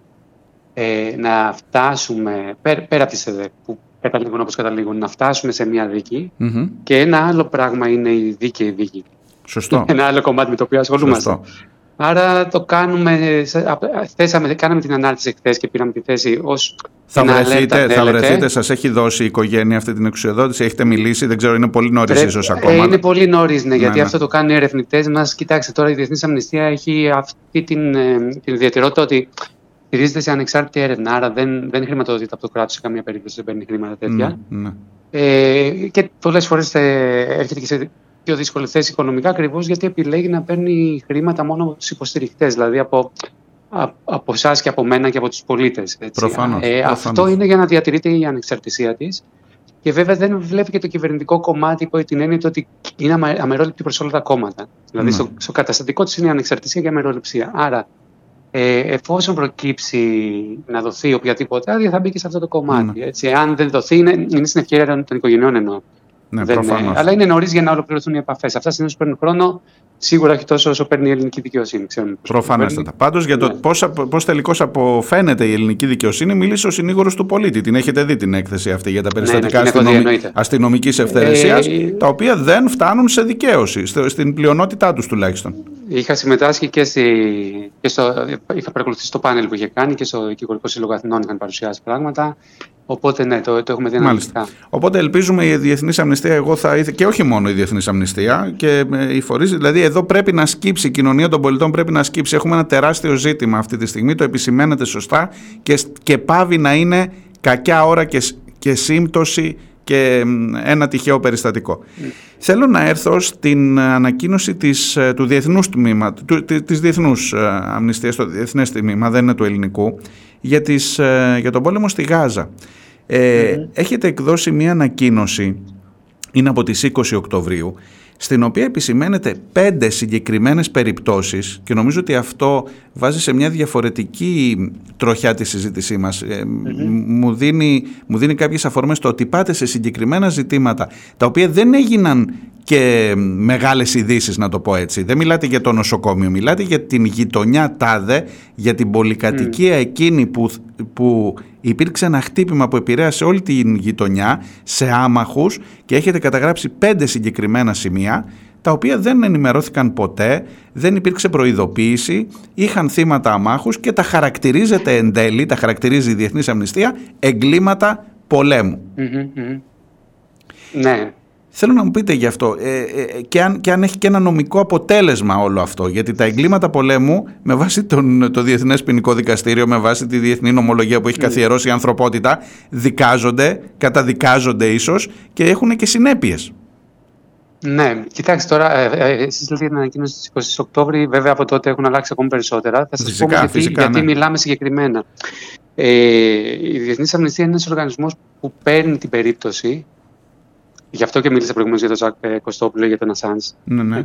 ε, να φτάσουμε πέρα, πέρα από τις ΕΔΕ, που καταλήγουν όπως καταλήγουν, να φτάσουμε σε μια δίκη. Mm-hmm. Και ένα άλλο πράγμα είναι η δίκαιη δίκη. Σωστό. *laughs* Ένα άλλο κομμάτι με το οποίο ασχολούμαστε. Σωστό. Άρα το κάνουμε, θέσαμε, κάναμε την ανάρτηση χθες και πήραμε τη θέση ως. Θα βρεθείτε, θα βρεθείτε, σας έχει δώσει η οικογένεια αυτή την εξουσιοδότηση, έχετε μιλήσει, δεν ξέρω, είναι πολύ νωρίς ίσως ακόμα. Ε, είναι πολύ νωρίς, ναι, γιατί ναι. αυτό το κάνουν οι ερευνητές μας. Κοιτάξτε, τώρα η Διεθνής Αμνηστία έχει αυτή την, ε, την ιδιαιτερότητα ότι στηρίζεται σε ανεξάρτητη έρευνα, άρα δεν, δεν χρηματοδοτείται από το κράτος σε καμία περίπτωση, δεν παίρνει χρήματα τέτοια. Ναι, ναι. Ε, και πολλές φορές ε, έρχεται και σε πιο δύσκολη θέση οικονομικά ακριβώς γιατί επιλέγει να παίρνει χρήματα μόνο από του υποστηρικτές, δηλαδή από, από εσάς και από μένα και από τους πολίτες. Ε, αυτό είναι για να διατηρείται η ανεξαρτησία της. Και βέβαια δεν βλέπει και το κυβερνητικό κομμάτι υπό την έννοια ότι είναι αμερόληπτη προς όλα τα κόμματα. Δηλαδή, ναι. στο, στο καταστατικό της είναι η ανεξαρτησία και η αμεροληψία. Άρα, ε, εφόσον προκύψει να δοθεί οποιαδήποτε άδεια, θα μπει και σε αυτό το κομμάτι. Ναι. Έτσι. Αν δεν δοθεί, είναι, είναι στην ευκαιρία των οικογενειών εννοώ. Ναι, δεν, αλλά είναι νωρίς για να ολοκληρωθούν οι επαφές. Αυτά συνήθως παίρνουν χρόνο, σίγουρα όχι τόσο όσο παίρνει η ελληνική δικαιοσύνη. Προφανέστατα. Πάντως για το ναι. πώς τελικώς αποφαίνεται η ελληνική δικαιοσύνη, μίλησε ο συνήγορο του πολίτη. Την έχετε δει την έκθεση αυτή για τα ναι, περιστατικά ναι, ναι, αστυνομικής ευθερεσία, ε, τα οποία δεν φτάνουν σε δικαίωση, στην πλειονότητά τους τουλάχιστον. Είχα συμμετάσχει και, στη, και στο. Είχα παρακολουθήσει το πάνελ που είχε κάνει και στο Δικηγορικό Σύλλογο Αθηνών είχαν παρουσιάσει πράγματα. Οπότε ναι, το, το έχουμε δει αναλυτικά. Οπότε ελπίζουμε η Διεθνής Αμνηστία, εγώ θα ήθελα, και όχι μόνο η Διεθνής Αμνηστία, και ε, οι φορείς, δηλαδή εδώ πρέπει να σκύψει, η κοινωνία των πολιτών πρέπει να σκύψει. Έχουμε ένα τεράστιο ζήτημα αυτή τη στιγμή, το επισημαίνεται σωστά και, και πάβει να είναι κακιά ώρα και, και σύμπτωση και ένα τυχαίο περιστατικό. Θέλω να έρθω στην ανακοίνωση της, του διεθνούς τμήμα, του, της διεθνούς αμνηστίας, το διεθνές τμήμα, δεν είναι του ελληνικού, για, τις, για τον πόλεμο στη Γάζα. Ε, Έχετε εκδώσει μία ανακοίνωση, είναι από τις 20 Οκτωβρίου, στην οποία επισημαίνεται πέντε συγκεκριμένες περιπτώσεις και νομίζω ότι αυτό βάζει σε μια διαφορετική τροχιά τη συζήτησή μας. Ε, μου, δίνει, μου δίνει κάποιες αφορμές το ότι πάτε σε συγκεκριμένα ζητήματα τα οποία δεν έγιναν και μεγάλες ειδήσεις να το πω έτσι. Δεν μιλάτε για το νοσοκόμιο, μιλάτε για την γειτονιά τάδε, για την πολυκατοικία εκείνη που, που υπήρξε ένα χτύπημα που επηρέασε όλη την γειτονιά σε άμαχους και έχετε καταγράψει πέντε συγκεκριμένα σημεία τα οποία δεν ενημερώθηκαν ποτέ, δεν υπήρξε προειδοποίηση, είχαν θύματα αμάχους και τα χαρακτηρίζεται εν τέλει, τα χαρακτηρίζει η Διεθνής Αμνηστία, εγκλήματα Ναι. Θέλω να μου πείτε γι' αυτό ε, ε, και, αν, και αν έχει και ένα νομικό αποτέλεσμα όλο αυτό. Γιατί τα εγκλήματα πολέμου με βάση τον, το Διεθνές Ποινικό Δικαστήριο, με βάση τη διεθνή νομολογία που έχει ναι. καθιερώσει η ανθρωπότητα, δικάζονται, καταδικάζονται ίσως και έχουν και συνέπειες. Ναι, κοιτάξτε τώρα, ε, ε, εσείς λέτε για την ανακοίνωση της 20 Οκτώβρη, βέβαια από τότε έχουν αλλάξει ακόμη περισσότερα. Θα σας πω γιατί, γιατί ναι. μιλάμε συγκεκριμένα. Ε, η Διεθνής Αμνηστία είναι ένας οργανισμός που παίρνει την περίπτωση Γι' αυτό και μίλησα προηγουμένως για τον Ζακ ε, Κωστόπουλο για τον Ασάντ. Ναι, ναι.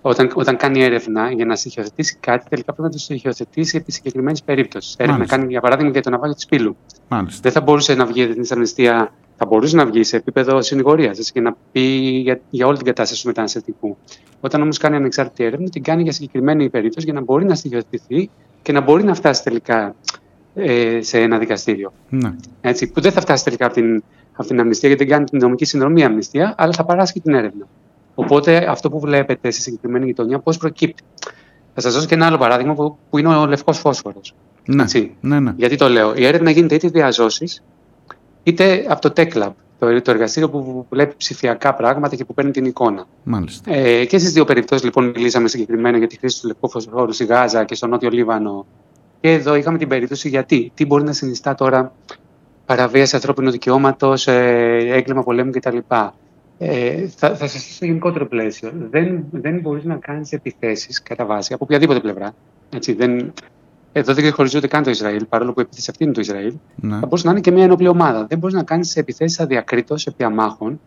Όταν, όταν κάνει έρευνα για να στοιχειοθετήσει κάτι, τελικά πρέπει να το στοιχειοθετήσει επί συγκεκριμένης περίπτωσης. Έρευνα κάνει, για παράδειγμα, για το ναυάγιο της Πύλου. Μάλιστα. Δεν θα μπορούσε να βγει η Διεθνής Αμνηστία, θα μπορούσε να βγει σε επίπεδο συνηγορίας και να πει για, για όλη την κατάσταση του μεταναστευτικού. Όταν όμως κάνει ανεξάρτητη έρευνα, την κάνει για συγκεκριμένη περίπτωση για να μπορεί να στοιχειοθετηθεί και να μπορεί να φτάσει τελικά ε, σε ένα δικαστήριο. Ναι. Έτσι, που δεν θα φτάσει τελικά από την από την αμνηστία, γιατί δεν κάνει την νομική συνδρομή αμνηστία, αλλά θα παράσχει την έρευνα. Οπότε αυτό που βλέπετε σε συγκεκριμένη γειτονιά, πώς προκύπτει. Θα σας δώσω και ένα άλλο παράδειγμα που, που είναι ο λευκός φόσφορος. Ναι, ναι, ναι. Γιατί το λέω. Η έρευνα γίνεται είτε διαζώσει, είτε από το Tech Lab, το, το εργαστήριο που βλέπει ψηφιακά πράγματα και που παίρνει την εικόνα. Μάλιστα. Ε, και στις δύο περιπτώσεις λοιπόν μιλήσαμε συγκεκριμένα για τη χρήση του λευκού φωσφόρου στη Γάζα και στο Νότιο Λίβανο. Και εδώ είχαμε την περίπτωση γιατί. Τι μπορεί να συνιστά τώρα παραβίαση ανθρώπινου δικαιώματος, ε, έγκλημα πολέμου κτλ. Ε, θα, θα σας στο γενικότερο πλαίσιο. Δεν, δεν μπορείς να κάνεις επιθέσεις κατά βάση από οποιαδήποτε πλευρά. Έτσι, δεν, εδώ δεν χωρίζονται καν το Ισραήλ, παρόλο που η επίθεση αυτή είναι το Ισραήλ. Ναι. Θα μπορούσε να είναι και μια ενόπλη ομάδα. Δεν μπορείς να κάνεις επιθέσεις αδιακρίτως επί αμάχων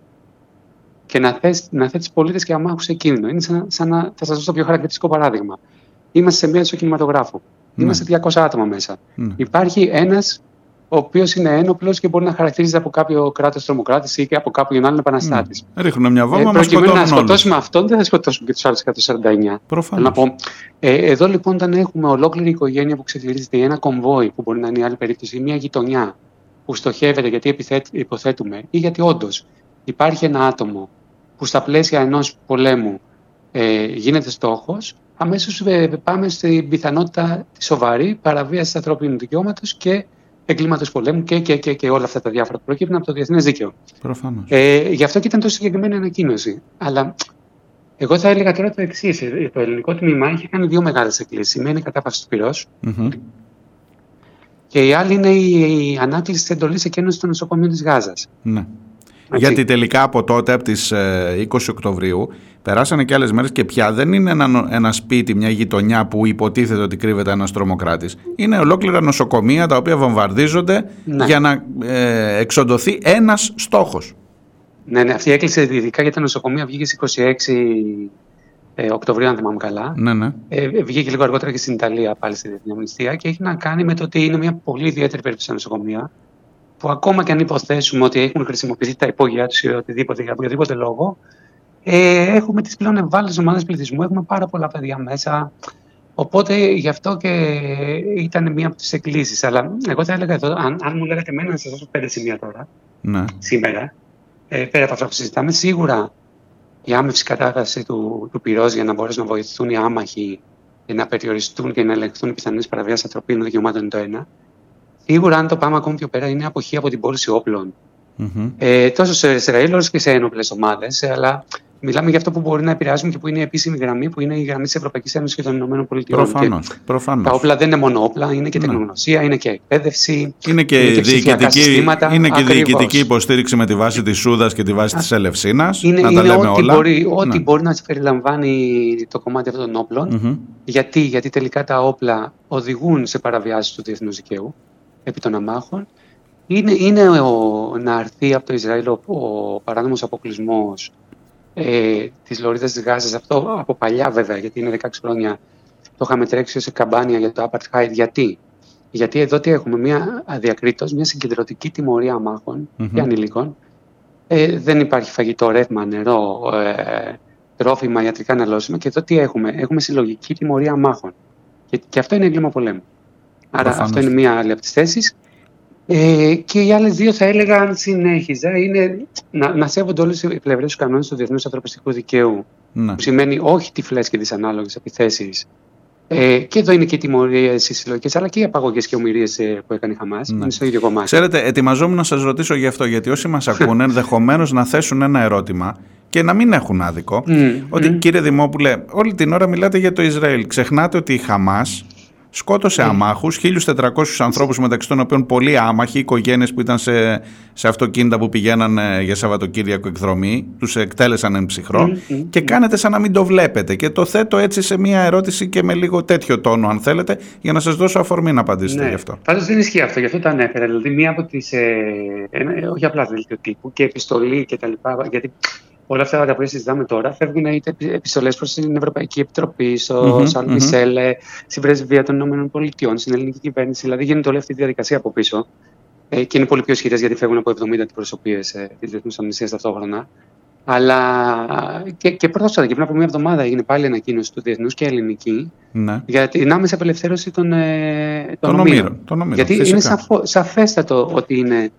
και να, θες, να θέτει πολίτες και αμάχους σε κίνδυνο. Είναι σαν, σαν να. Θα σας δώσω το πιο χαρακτηριστικό παράδειγμα. Είμαστε σε μια αίθουσα κινηματογράφου. Ναι. Είμαστε 200 άτομα μέσα. Ναι. Υπάρχει ένας ο οποίος είναι ένοπλος και μπορεί να χαρακτηρίζεται από κάποιο κράτος τρομοκράτη ή από κάποιον άλλον επαναστάτης. Mm. Ρίχνουν μια βόμβα, ε, προκειμένου να σκοτώσουμε αυτόν, δεν θα σκοτώσουμε και τους άλλους 149. Προφανώς. Ε, εδώ λοιπόν, όταν έχουμε ολόκληρη οικογένεια που ξεκληρίζεται ή ένα κομβόι, που μπορεί να είναι η άλλη περίπτωση, ή μια γειτονιά που στοχεύεται γιατί υποθέτουμε ή γιατί όντως υπάρχει ένα άτομο που στα πλαίσια ενός πολέμου ε, γίνεται στόχος, αμέσως ε, πάμε στην πιθανότητα τη σοβαρή παραβίαση ανθρώπινου δικαιώματος και εγκλήματος πολέμου και, και, και, και όλα αυτά τα διάφορα που προκύπτουν από το διεθνές δίκαιο. Προφανώς. Ε, γι' αυτό και ήταν τόσο συγκεκριμένη ανακοίνωση. Αλλά εγώ θα έλεγα τώρα το εξής. Ε, το ελληνικό τμήμα είχε κάνει δύο μεγάλες εκκλήσεις. Η μία είναι η κατάπαυση του πυρός. Mm-hmm. Και η άλλη είναι η, ανάκληση της εντολής εκένωσης των νοσοκομείων της Γάζας. Ναι. Γιατί τελικά από τότε, από τις 20 ε, Οκτωβρίου, περάσανε και άλλες μέρες και πια δεν είναι ένα, ένα σπίτι, μια γειτονιά που υποτίθεται ότι κρύβεται ένας τρομοκράτης. Είναι ολόκληρα νοσοκομεία τα οποία βομβαρδίζονται ναι. για να ε, εξοντωθεί ένας στόχος. Ναι, ναι, αυτή η έκκληση ειδικά για τα νοσοκομεία βγήκε στις 26 ε, Οκτωβρίου, αν θυμάμαι καλά. Ναι, ναι. Ε, βγήκε λίγο αργότερα και στην Ιταλία πάλι στη Διεθνή Αμνηστία και έχει να κάνει με το ότι είναι μια πολύ ιδιαίτερη περίπτωση στα νοσοκομεία που ακόμα και αν υποθέσουμε ότι έχουν χρησιμοποιηθεί τα υπόγειά τους ή οτιδήποτε για οποιοδήποτε λόγο, ε, έχουμε τις πλέον ευάλωτες ομάδες πληθυσμού, έχουμε πάρα πολλά παιδιά μέσα. Οπότε γι' αυτό και ήταν μία από τις εκκλήσεις. Αλλά εγώ θα έλεγα εδώ, αν, αν μου λέγατε εμένα να σας δώσω πέντε σημεία τώρα, ναι. σήμερα, ε, πέρα από αυτά που συζητάμε, σίγουρα η άμευση κατάσταση του, του πυρός για να μπορέσουν να βοηθηθούν οι άμαχοι και να περιοριστούν και να ελεγχθούν οι πιθανές παραβιάσεις ανθρωπίνων δικαιωμάτων είναι το ένα. Σίγουρα, αν το πάμε ακόμη πιο πέρα, είναι αποχή από την πώληση όπλων. Mm-hmm. Ε, τόσο σε Ισραήλ όσο και σε ένοπλες ομάδες. Αλλά Μιλάμε για αυτό που μπορεί να επηρεάσουμε και που είναι η επίσημη γραμμή, που είναι η γραμμή της Ευρωπαϊκής Ένωσης και των Ηνωμένων Πολιτειών. Προφανώς. Τα όπλα δεν είναι μόνο όπλα, είναι και ναι. τεχνογνωσία, είναι και εκπαίδευση. Είναι και, είναι και διοικητική, είναι και διοικητική υποστήριξη με τη βάση της Σούδας και τη βάση της Ελευσίνας. Είναι, να τα λέμε ό,τι, όλα. Μπορεί, ό,τι ναι. μπορεί να περιλαμβάνει το κομμάτι αυτών των όπλων. Γιατί, γιατί τελικά τα όπλα οδηγούν σε παραβιάσεις του διεθνούς δικαίου επί των αμάχων. Είναι, είναι ο, να αρθεί από το Ισραήλ ο, ο παράνομος αποκλεισμός ε, της λωρίδας της Γάζας. Αυτό από παλιά βέβαια, γιατί είναι 16 χρόνια το είχαμε τρέξει σε καμπάνια για το Apartheid. Γιατί; Γιατί εδώ τι έχουμε, μια αδιακρίτως, μια συγκεντρωτική τιμωρία αμάχων mm-hmm. και ανηλίκων. Ε, δεν υπάρχει φαγητό, ρεύμα, νερό, ε, τρόφιμα, ιατρικά αναλώσιμα. Και εδώ τι έχουμε, έχουμε συλλογική τιμωρία αμάχων. Και, και αυτό είναι έγκλημα πολέμου. Άρα αυτό είναι μία άλλη από τις θέσεις. Ε, και οι άλλες δύο θα έλεγα, αν συνέχιζα, είναι να, να σέβονται όλες οι πλευρές του κανόνες του Διεθνούς Ανθρωπιστικού Δικαίου. Ναι. Που σημαίνει όχι τυφλές και δυσανάλογες επιθέσεις. Ε, και εδώ είναι και οι τιμωρίες, οι συλλογικές, αλλά και οι απαγωγές και ομοιρίες ε, που έκανε η Χαμάς. Ναι. Είναι στο ίδιο κομμάτι. Ξέρετε, ετοιμαζόμουν να σας ρωτήσω γι' αυτό, γιατί όσοι μας ακούνε *laughs* ενδεχομένως να θέσουν ένα ερώτημα και να μην έχουν άδικο. Mm, ότι mm. κύριε Δημόπουλε, όλη την ώρα μιλάτε για το Ισραήλ. Ξεχνάτε ότι η Χαμάς σκότωσε mm. αμάχους, 1.400 ανθρώπους μεταξύ των οποίων πολλοί άμαχοι, οικογένειες που ήταν σε, σε αυτοκίνητα που πηγαίναν για Σαββατοκύριακο εκδρομή, τους εκτέλεσαν εν ψυχρό και κάνετε σαν να μην το βλέπετε και το θέτω έτσι σε μια ερώτηση και με λίγο τέτοιο τόνο αν θέλετε για να σας δώσω αφορμή να απαντήσετε ναι. γι' αυτό. Πάντως δεν ισχύει αυτό, γι' αυτό το ανέφερα. Δηλαδή μία από τις, ε, ε, όχι απλά δελτίο τύπου και επιστολή και τα λοιπά, γιατί όλα αυτά τα οποία συζητάμε τώρα φεύγουν είτε επιστολές προς την Ευρωπαϊκή Επιτροπή, στο mm-hmm, Σαν Μισελ, mm-hmm. στην Πρεσβεία των ΗΠΑ, στην ελληνική κυβέρνηση. Δηλαδή γίνεται όλη αυτή η διαδικασία από πίσω. Ε, και είναι πολύ πιο ισχυρές γιατί φεύγουν από 70 αντιπροσωπείες ε, τη Διεθνούς Αμνηστία ταυτόχρονα. Αλλά και, και πρόσφατα, και πριν από μια εβδομάδα, έγινε πάλι ανακοίνωση του Διεθνούς και ελληνική ναι. για την άμεση απελευθέρωση των, ε, των, ομήρων. Γιατί φυσικά. είναι σαφό, σαφέστατο ότι είναι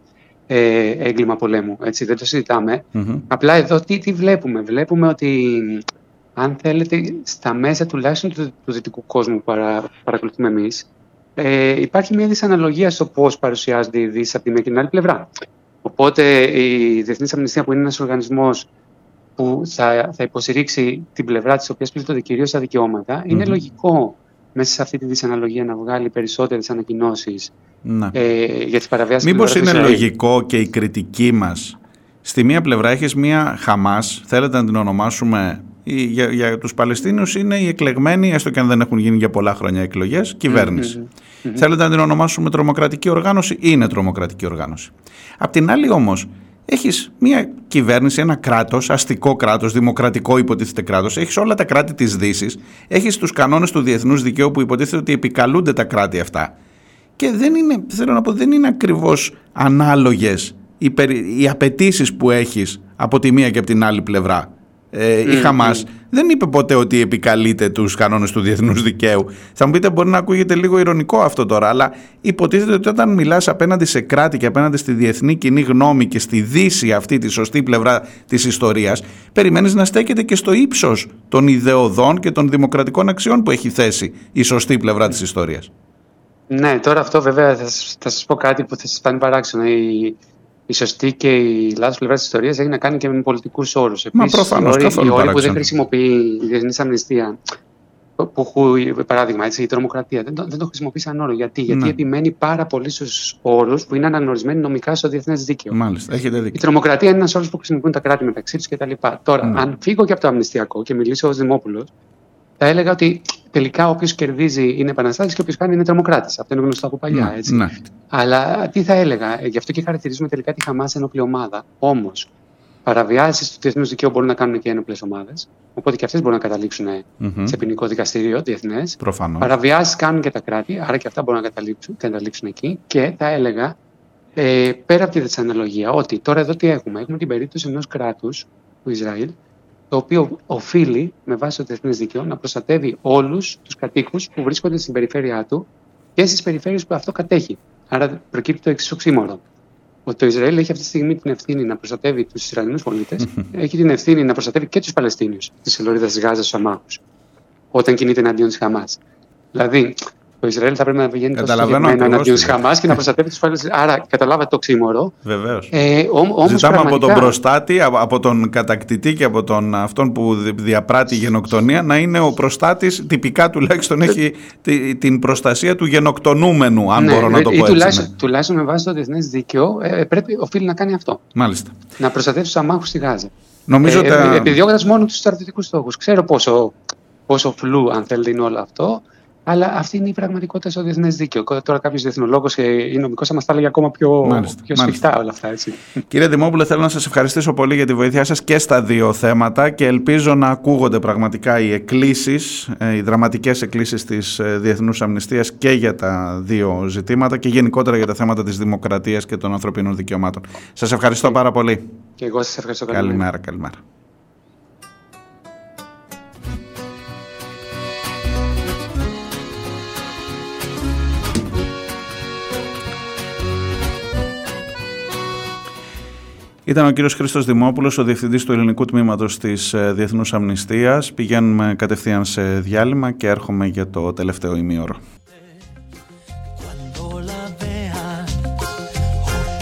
ε, έγκλημα πολέμου. Έτσι, δεν το συζητάμε. Απλά εδώ τι, τι βλέπουμε. Βλέπουμε ότι αν θέλετε στα μέσα τουλάχιστον του, του δυτικού κόσμου που παρα, παρακολουθούμε εμείς ε, υπάρχει μια δυσαναλογία στο πώς παρουσιάζονται οι Δύσεις από τη μία και την άλλη πλευρά. Οπότε η Διεθνής Αμνηστία που είναι ένας οργανισμός που θα, θα υποστηρίξει την πλευρά της οποίας πλήττονται κυρίως τα δικαιώματα, είναι λογικό μέσα σε αυτή τη δυσαναλογία να βγάλει περισσότερες ανακοινώσεις ναι. ε, για τις παραβιάσεις Μήπως είναι λογικό και η κριτική μας στη μία πλευρά έχεις μία Χαμάς, θέλετε να την ονομάσουμε για, για τους Παλαιστίνιους είναι η εκλεγμένη, έστω και αν δεν έχουν γίνει για πολλά χρόνια εκλογές, Θέλετε να την ονομάσουμε τρομοκρατική οργάνωση, είναι τρομοκρατική οργάνωση. Απ' την άλλη όμως, έχεις μια κυβέρνηση, ένα κράτος, αστικό κράτος, δημοκρατικό υποτίθεται κράτος, έχεις όλα τα κράτη της δύσης, έχεις τους κανόνες του διεθνούς δικαίου που υποτίθεται ότι επικαλούνται τα κράτη αυτά. Και δεν είναι, θέλω να πω, δεν είναι ακριβώς ανάλογες οι, οι απαιτήσεις που έχεις από τη μία και από την άλλη πλευρά ε, η Χαμάς δεν είπε ποτέ ότι επικαλείται τους κανόνες του διεθνούς δικαίου. Θα μου πείτε μπορεί να ακούγεται λίγο ηρωνικό αυτό τώρα, αλλά υποτίθεται ότι όταν μιλάς απέναντι σε κράτη και απέναντι στη διεθνή κοινή γνώμη και στη δύση αυτή τη σωστή πλευρά της ιστορίας, περιμένεις να στέκεται και στο ύψος των ιδεωδών και των δημοκρατικών αξιών που έχει θέσει η σωστή πλευρά της ιστορίας. Ναι, τώρα αυτό βέβαια θα, θα σας πω κάτι που θα σας φάνει παράξενο. Η, η σωστή και η λάθος πλευρά της ιστορίας έχει να κάνει και με πολιτικούς όρους. Μα προφανώς. Οι όροι που δεν χρησιμοποιεί η Διεθνής Αμνηστία, που, παράδειγμα, έτσι, η τρομοκρατία, δεν το, δεν το χρησιμοποιεί σαν όρο. Γιατί, Γιατί ναι. επιμένει πάρα πολύ στους όρους που είναι αναγνωρισμένοι νομικά στο διεθνές δίκαιο. Μάλιστα, έχετε δίκιο. Η τρομοκρατία είναι ένας όρος που χρησιμοποιούν τα κράτη μεταξύ τους κτλ. Τώρα, ναι. αν φύγω και από το αμνηστιακό και μιλήσω ως Δημόπουλος, θα έλεγα ότι τελικά όποιος κερδίζει είναι επαναστάτης και όποιος κάνει είναι τρομοκράτης. Αυτό είναι γνωστό από παλιά. Ναι, έτσι. Ναι. Αλλά τι θα έλεγα, γι' αυτό και χαρακτηρίζουμε τελικά τη Χαμάς ενόπλη ομάδα. Όμως, παραβιάσεις του διεθνούς δικαίου μπορούν να κάνουν και ένοπλε ομάδες. Οπότε και αυτές μπορούν να καταλήξουν mm-hmm. σε ποινικό δικαστήριο διεθνές. Παραβιάσεις κάνουν και τα κράτη, άρα και αυτά μπορούν να καταλήξουν, καταλήξουν εκεί. Και θα έλεγα, ε, πέρα από τη δυσαναλογία, ότι τώρα εδώ τι έχουμε. Έχουμε την περίπτωση ενός κράτους, του Ισραήλ, το οποίο οφείλει με βάση το διεθνές δίκαιο να προστατεύει όλους τους κατοίκους που βρίσκονται στην περιφέρειά του και στις περιφέρειες που αυτό κατέχει. Άρα προκύπτει το εξής οξύμορο. Ότι το Ισραήλ έχει αυτή τη στιγμή την ευθύνη να προστατεύει τους Ισραηλινούς πολίτες, *laughs* έχει την ευθύνη να προστατεύει και τους Παλαιστίνιους της Λωρίδας της Γάζας, του αμάχους, όταν κινείται εναντίον της Χαμάς. Δηλαδή, Το Ισραήλ θα πρέπει να πηγαίνει τόσο συγκεκριμένα εναντίον τη Χαμάς και να προστατεύει τους Παλαιστίνιου. Άρα, καταλάβατε το ξύμορο. Βεβαίως. Ε, Ζητάμε από τον προστάτη, από τον κατακτητή και από τον αυτόν που διαπράττει γενοκτονία να είναι ο προστάτης, τυπικά τουλάχιστον έχει την προστασία του γενοκτονούμενου, αν ναι, μπορώ να το πω έτσι. Τουλάχιστον, ναι. τουλάχιστον με βάση το διεθνές δίκαιο, ε, πρέπει, οφείλει να κάνει αυτό. Μάλιστα. Να προστατεύσει τους αμάχους στη Γάζα. Νομίζω ε, τα... Επιδιώκοντας μόνο τους στρατιωτικούς στόχους. Ξέρω πόσο, πόσο φλού, αν θέλετε, είναι όλο αυτό. Αλλά αυτή είναι η πραγματικότητα στο διεθνές δίκαιο. Τώρα κάποιος διεθνολόγος ή νομικός θα μα τα έλεγε ακόμα πιο, μάλιστα, πιο σφιχτά όλα αυτά. Έτσι. Κύριε Δημόπουλε, θέλω να σας ευχαριστήσω πολύ για τη βοήθειά σας και στα δύο θέματα και ελπίζω να ακούγονται πραγματικά οι εκκλήσεις, ε, οι δραματικές εκκλήσεις της ε, Διεθνούς Αμνηστίας και για τα δύο ζητήματα και γενικότερα για τα θέματα της δημοκρατίας και των ανθρωπίνων δικαιωμάτων. Σας ευχαριστώ πάρα πολύ. Και εγώ σας ευχαριστώ. Καλημέρα, καλημέρα. Ήταν ο κύριος Χρήστος Δημόπουλος, ο Διευθυντής του Ελληνικού Τμήματος της ε, Διεθνούς Αμνηστίας. Πηγαίνουμε κατευθείαν σε διάλειμμα και έρχομαι για το τελευταίο ημίωρο.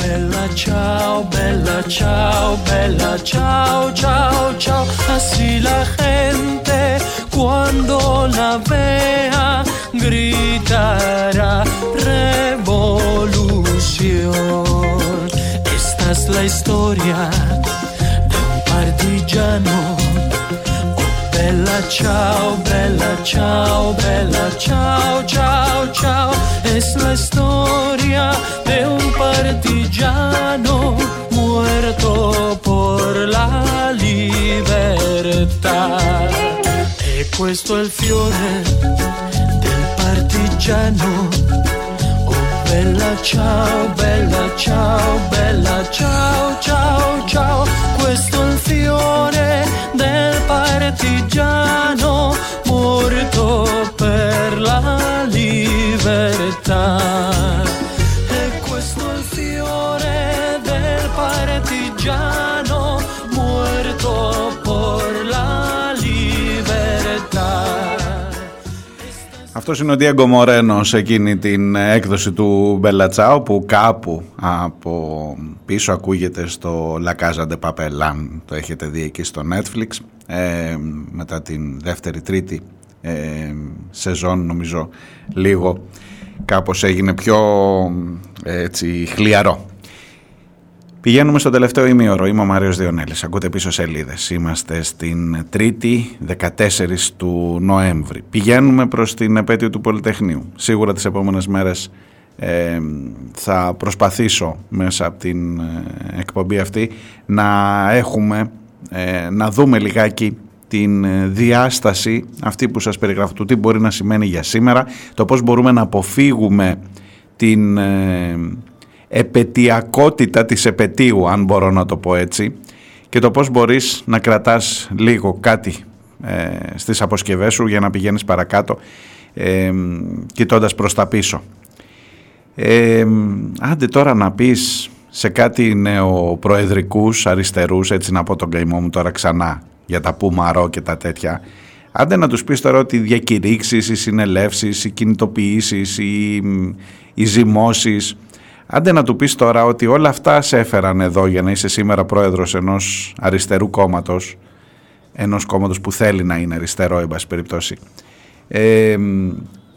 Bella ciao, bella ciao, bella ciao, ciao, ciao. Así la gente cuando la vea gritará revolución. Es la historia de un partigiano. Oh, bella ciao, bella ciao, bella ciao, ciao, ciao. Es la historia de un partigiano muerto por la libertà. E questo è il fiore del partigiano Bella ciao, bella ciao, bella ciao, ciao, ciao. Questo è il fiore del partigiano morto per la libertà. Αυτός είναι ο Διέγκο Μορένο σε εκείνη την έκδοση του Μπελατσάου που κάπου από πίσω ακούγεται στο La Casa de Papel, το έχετε δει εκεί στο Netflix, ε, μετά την δεύτερη τρίτη ε, σεζόν νομίζω λίγο κάπως έγινε πιο έτσι χλιαρό Πηγαίνουμε στο τελευταίο ημίωρο. Είμαι ο Μάριος Διονέλης. Ακούτε πίσω σελίδες. Είμαστε στην Τρίτη, 14 του Νοέμβρη. Πηγαίνουμε προς την επέτειο του Πολυτεχνείου. Σίγουρα τις επόμενες μέρες ε, θα προσπαθήσω μέσα από την ε, εκπομπή αυτή να έχουμε, ε, να δούμε λιγάκι την διάσταση αυτή που σας περιγράφω του τι μπορεί να σημαίνει για σήμερα, το πώς μπορούμε να αποφύγουμε την επαιτειακότητα της επαιτίου αν μπορώ να το πω έτσι και το πώς μπορείς να κρατάς λίγο κάτι ε, στις αποσκευές σου για να πηγαίνεις παρακάτω ε, κοιτώντας προς τα πίσω. Ε, άντε τώρα να πεις σε κάτι νεοπροεδρικούς αριστερούς, έτσι να πω τον καημό μου τώρα ξανά για τα πουμαρό και τα τέτοια, άντε να τους πεις τώρα ότι οι διακηρύξεις, οι συνελεύσεις, οι κινητοποιήσεις, οι, οι ζυμώσεις Άντε να του πεις τώρα ότι όλα αυτά σε έφεραν εδώ για να είσαι σήμερα πρόεδρος ενός αριστερού κόμματος, ενός κόμματος που θέλει να είναι αριστερό, εν πάση περιπτώσει. Ε,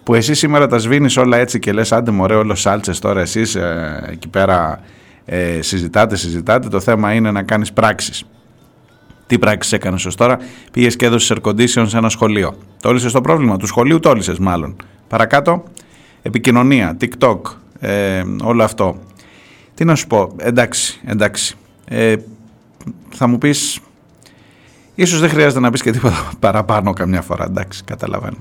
που εσύ σήμερα τα σβήνεις όλα έτσι και λες άντε μωρέ όλο σάλτσες τώρα εσείς ε, εκεί πέρα ε, συζητάτε, συζητάτε, το θέμα είναι να κάνεις πράξεις. Τι πράξεις έκανες ως τώρα, πήγες και έδωσες air condition σε ένα σχολείο. Τόλισες το πρόβλημα; Του σχολείου, τόλισες μάλλον. Παρακάτω, επικοινωνία, TikTok, ε, όλο αυτό. Τι να σου πω, εντάξει, εντάξει. Ε, θα μου πεις, ίσως δεν χρειάζεται να πεις και τίποτα παραπάνω καμιά φορά, εντάξει, καταλαβαίνω.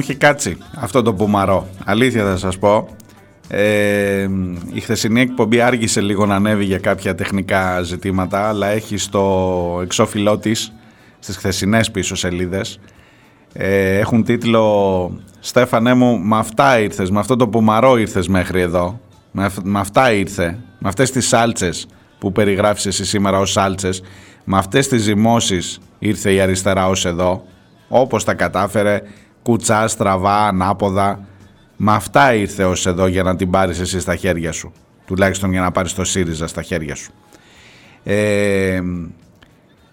Μου έχει κάτσει αυτό το πουμαρό. Αλήθεια θα σας πω. Ε, η χθεσινή εκπομπή άργησε λίγο να ανέβει για κάποια τεχνικά ζητήματα αλλά έχει στο εξώφυλλό της στις χθεσινές πίσω σελίδες ε, έχουν τίτλο «Στέφανέ μου, με αυτά ήρθες, με αυτό το πουμαρό ήρθες μέχρι εδώ, με, με αυτά ήρθε, με αυτές τις σάλτσες που περιγράφεις εσύ σήμερα ως σάλτσες, με αυτές τις ζυμώσεις ήρθε η αριστερά ως εδώ, όπως τα κατάφερε, κουτσά, στραβά, ανάποδα, με αυτά ήρθε ως εδώ για να την πάρεις εσύ στα χέρια σου, τουλάχιστον για να πάρεις το ΣΥΡΙΖΑ στα χέρια σου. Ε,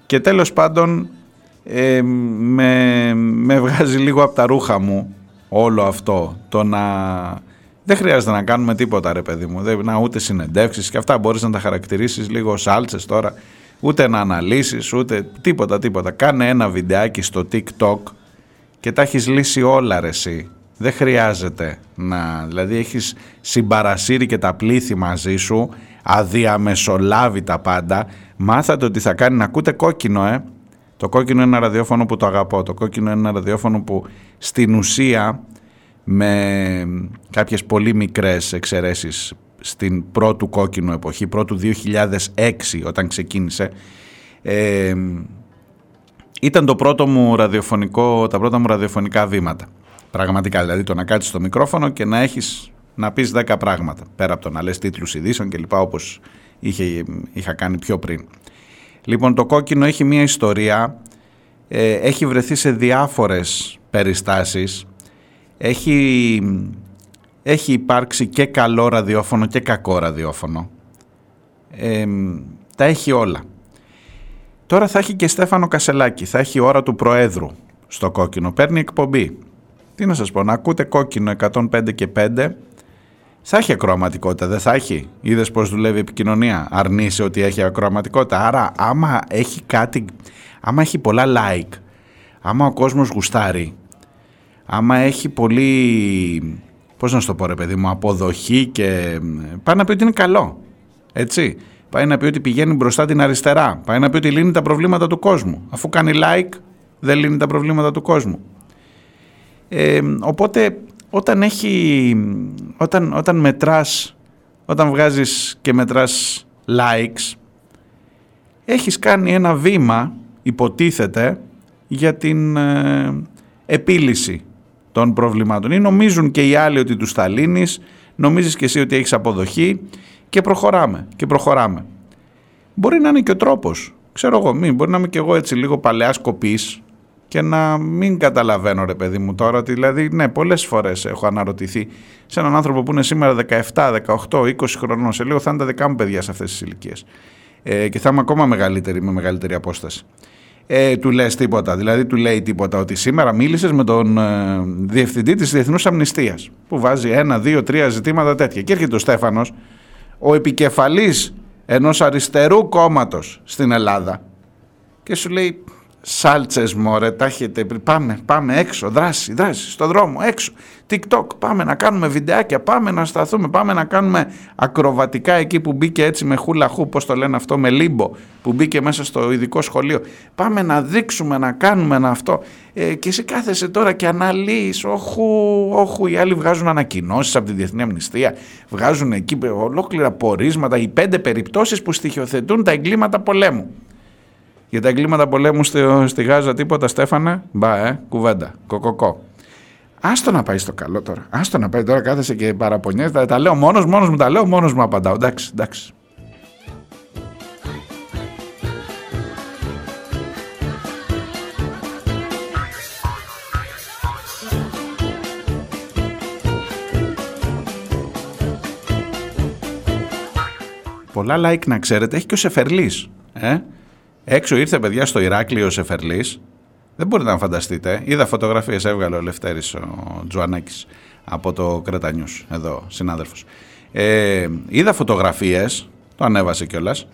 και τέλος πάντων ε, με, με βγάζει λίγο από τα ρούχα μου όλο αυτό. Το να δεν χρειάζεται να κάνουμε τίποτα ρε παιδί μου. Δεν, να, ούτε συνεντεύξεις και αυτά. Μπορείς να τα χαρακτηρίσεις λίγο σάλτσες τώρα. Ούτε να αναλύσεις ούτε τίποτα τίποτα. Κάνε ένα βιντεάκι στο TikTok και τα έχεις λύσει όλα ρε εσύ. Δεν χρειάζεται να δηλαδή έχεις συμπαρασύρει και τα πλήθη μαζί σου αδιαμεσολάβει τα πάντα. Μάθατε ότι θα κάνει να ακούτε κόκκινο ε. Το κόκκινο είναι ένα ραδιόφωνο που το αγαπώ. Το κόκκινο είναι ένα ραδιόφωνο που στην ουσία με κάποιες πολύ μικρές εξαιρέσεις στην πρώτου κόκκινου εποχή, πρώτου 2006 όταν ξεκίνησε, ε, ήταν το πρώτο μου ραδιοφωνικό, τα πρώτα μου ραδιοφωνικά βήματα. Πραγματικά, δηλαδή το να κάτσεις στο μικρόφωνο και να έχεις να πεις 10 πράγματα, πέρα από το να λες τίτλους ειδήσεων και λοιπά όπως είχε, είχα κάνει πιο πριν. Λοιπόν, το κόκκινο έχει μία ιστορία, ε, έχει βρεθεί σε διάφορες περιστάσεις, έχει, έχει υπάρξει και καλό ραδιόφωνο και κακό ραδιόφωνο. Ε, τα έχει όλα. Τώρα θα έχει και Στέφανο Κασελάκη, θα έχει ώρα του Προέδρου στο κόκκινο, παίρνει εκπομπή. Τι να σας πω, να ακούτε κόκκινο 105 και 5 θα έχει ακροαματικότητα, δεν θα έχει; Είδες πώς δουλεύει η επικοινωνία; Αρνείσαι ότι έχει ακροαματικότητα; Άρα, άμα έχει κάτι, άμα έχει πολλά like, άμα ο κόσμος γουστάρει, άμα έχει πολύ. Πώς να σου το πω, ρε παιδί μου, αποδοχή και. Πάει να πει ότι είναι καλό. Έτσι. Πάει να πει ότι πηγαίνει μπροστά την αριστερά. Πάει να πει ότι λύνει τα προβλήματα του κόσμου. Αφού κάνει like, δεν λύνει τα προβλήματα του κόσμου. Ε, οπότε όταν έχει, όταν, όταν μετράς, όταν βγάζεις και μετράς likes, έχεις κάνει ένα βήμα, υποτίθεται, για την ε, επίλυση των προβλημάτων. Ή νομίζουν και οι άλλοι ότι τους θα λύνεις, νομίζεις και εσύ ότι έχεις αποδοχή και προχωράμε και προχωράμε. Μπορεί να είναι και ο τρόπος. Ξέρω εγώ, μην, μπορεί να είμαι και εγώ έτσι λίγο παλαιάς κοπής, και να μην καταλαβαίνω ρε παιδί μου τώρα ότι δηλαδή ναι πολλές φορές έχω αναρωτηθεί σε έναν άνθρωπο που είναι σήμερα 17, 18, 20 χρονών σε λίγο θα είναι τα δικά μου παιδιά σε αυτές τις ηλικίες. Ε, και θα είμαι ακόμα μεγαλύτερη με μεγαλύτερη απόσταση. Ε, του λες τίποτα, δηλαδή του λέει τίποτα ότι σήμερα μίλησες με τον ε, διευθυντή της Διεθνούς Αμνηστίας που βάζει ένα, δύο, τρία ζητήματα τέτοια και έρχεται ο Στέφανος ο επικεφαλής ενός αριστερού κόμματος στην Ελλάδα. Και σου λέει Σάλτσες μωρέ, τα έχετε πει. Πάμε, πάμε έξω, δράση, δράση, στο δρόμο, έξω. TikTok, πάμε να κάνουμε βιντεάκια, πάμε να σταθούμε, πάμε να κάνουμε ακροβατικά εκεί που μπήκε έτσι με χούλα χού, πώς το λένε αυτό, με λίμπο, που μπήκε μέσα στο ειδικό σχολείο. Πάμε να δείξουμε, να κάνουμε ένα αυτό. Ε, και εσύ κάθεσαι τώρα και αναλύεις, όχου, όχου, οι άλλοι βγάζουν ανακοινώσεις από τη Διεθνή Αμνηστία, βγάζουν εκεί ολόκληρα πορίσματα, οι πέντε περιπτώσεις που στοιχειοθετούν τα εγκλήματα πολέμου. Για τα εγκλήματα πολέμου στη, στη Γάζα τίποτα, Στέφανε. Μπα, ε, κουβέντα. Κοκοκό. Άστο να πάει στο καλό τώρα. Άστο να πάει τώρα, κάθεσαι και παραπονιέσαι. Τα, τα λέω μόνος, μόνος μου τα λέω, μόνος μου απαντάω. Εντάξει, εντάξει. Πολλά like να ξέρετε έχει και ο Σεφερλής. Ε; Έξω ήρθε παιδιά στο Ηράκλειο ο Σεφερλής. Δεν μπορείτε να φανταστείτε. Είδα φωτογραφίες, έβγαλε ο Λευτέρης ο Τζουανάκης από το Κρετανιούς, εδώ συνάδελφος. Ε, είδα φωτογραφίες, το ανέβασε κιόλας.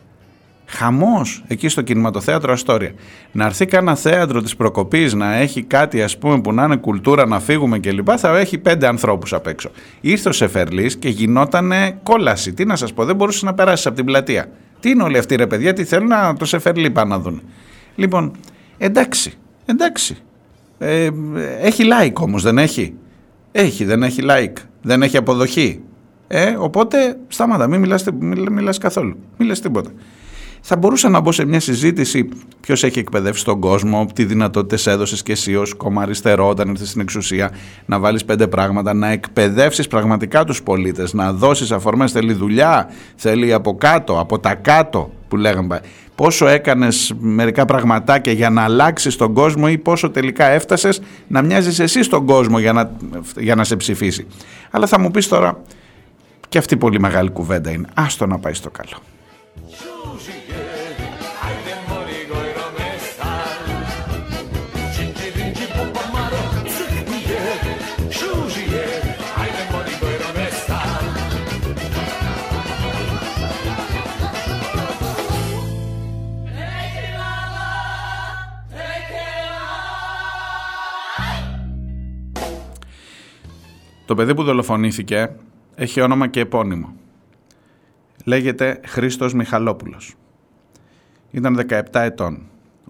Χαμός εκεί στο κινηματοθέατρο Αστόρια. Να έρθει κανένα θέατρο της προκοπής να έχει κάτι ας πούμε που να είναι κουλτούρα, να φύγουμε κλπ. Θα έχει πέντε ανθρώπους απ' έξω. Ήρθε ο Σεφερλής και γινόταν κόλαση. Τι να σας πω, δεν μπορούσες να περάσεις από την πλατεία. Τι είναι όλοι αυτοί ρε παιδιά, τι θέλουν να το Σεφερλί πάνε να δουν. Λοιπόν, εντάξει, εντάξει. Ε, έχει like όμως, δεν έχει; Έχει, δεν έχει like. Δεν έχει αποδοχή. Ε, οπότε σταμάτα, μην μιλάς, μην μιλάς καθόλου. Μην λες τίποτα. Θα μπορούσα να μπω σε μια συζήτηση ποιος έχει εκπαιδεύσει τον κόσμο, τι δυνατότητες έδωσες και εσύ ως κόμμα αριστερό όταν ήρθες στην εξουσία, να βάλεις πέντε πράγματα, να εκπαιδεύσεις πραγματικά τους πολίτες, να δώσεις αφορμές. Θέλει δουλειά, θέλει από κάτω, από τα κάτω που λέγαμε. Πόσο έκανες μερικά πραγματάκια για να αλλάξεις τον κόσμο ή πόσο τελικά έφτασες να μοιάζεις εσύ στον κόσμο για να, για να σε ψηφίσει. Αλλά θα μου πεις τώρα, και αυτή πολύ μεγάλη κουβέντα είναι. Άστο να πάει στο καλό. Το παιδί που δολοφονήθηκε έχει όνομα και επώνυμο. Λέγεται Χρήστος Μιχαλόπουλος. Ήταν 17 ετών.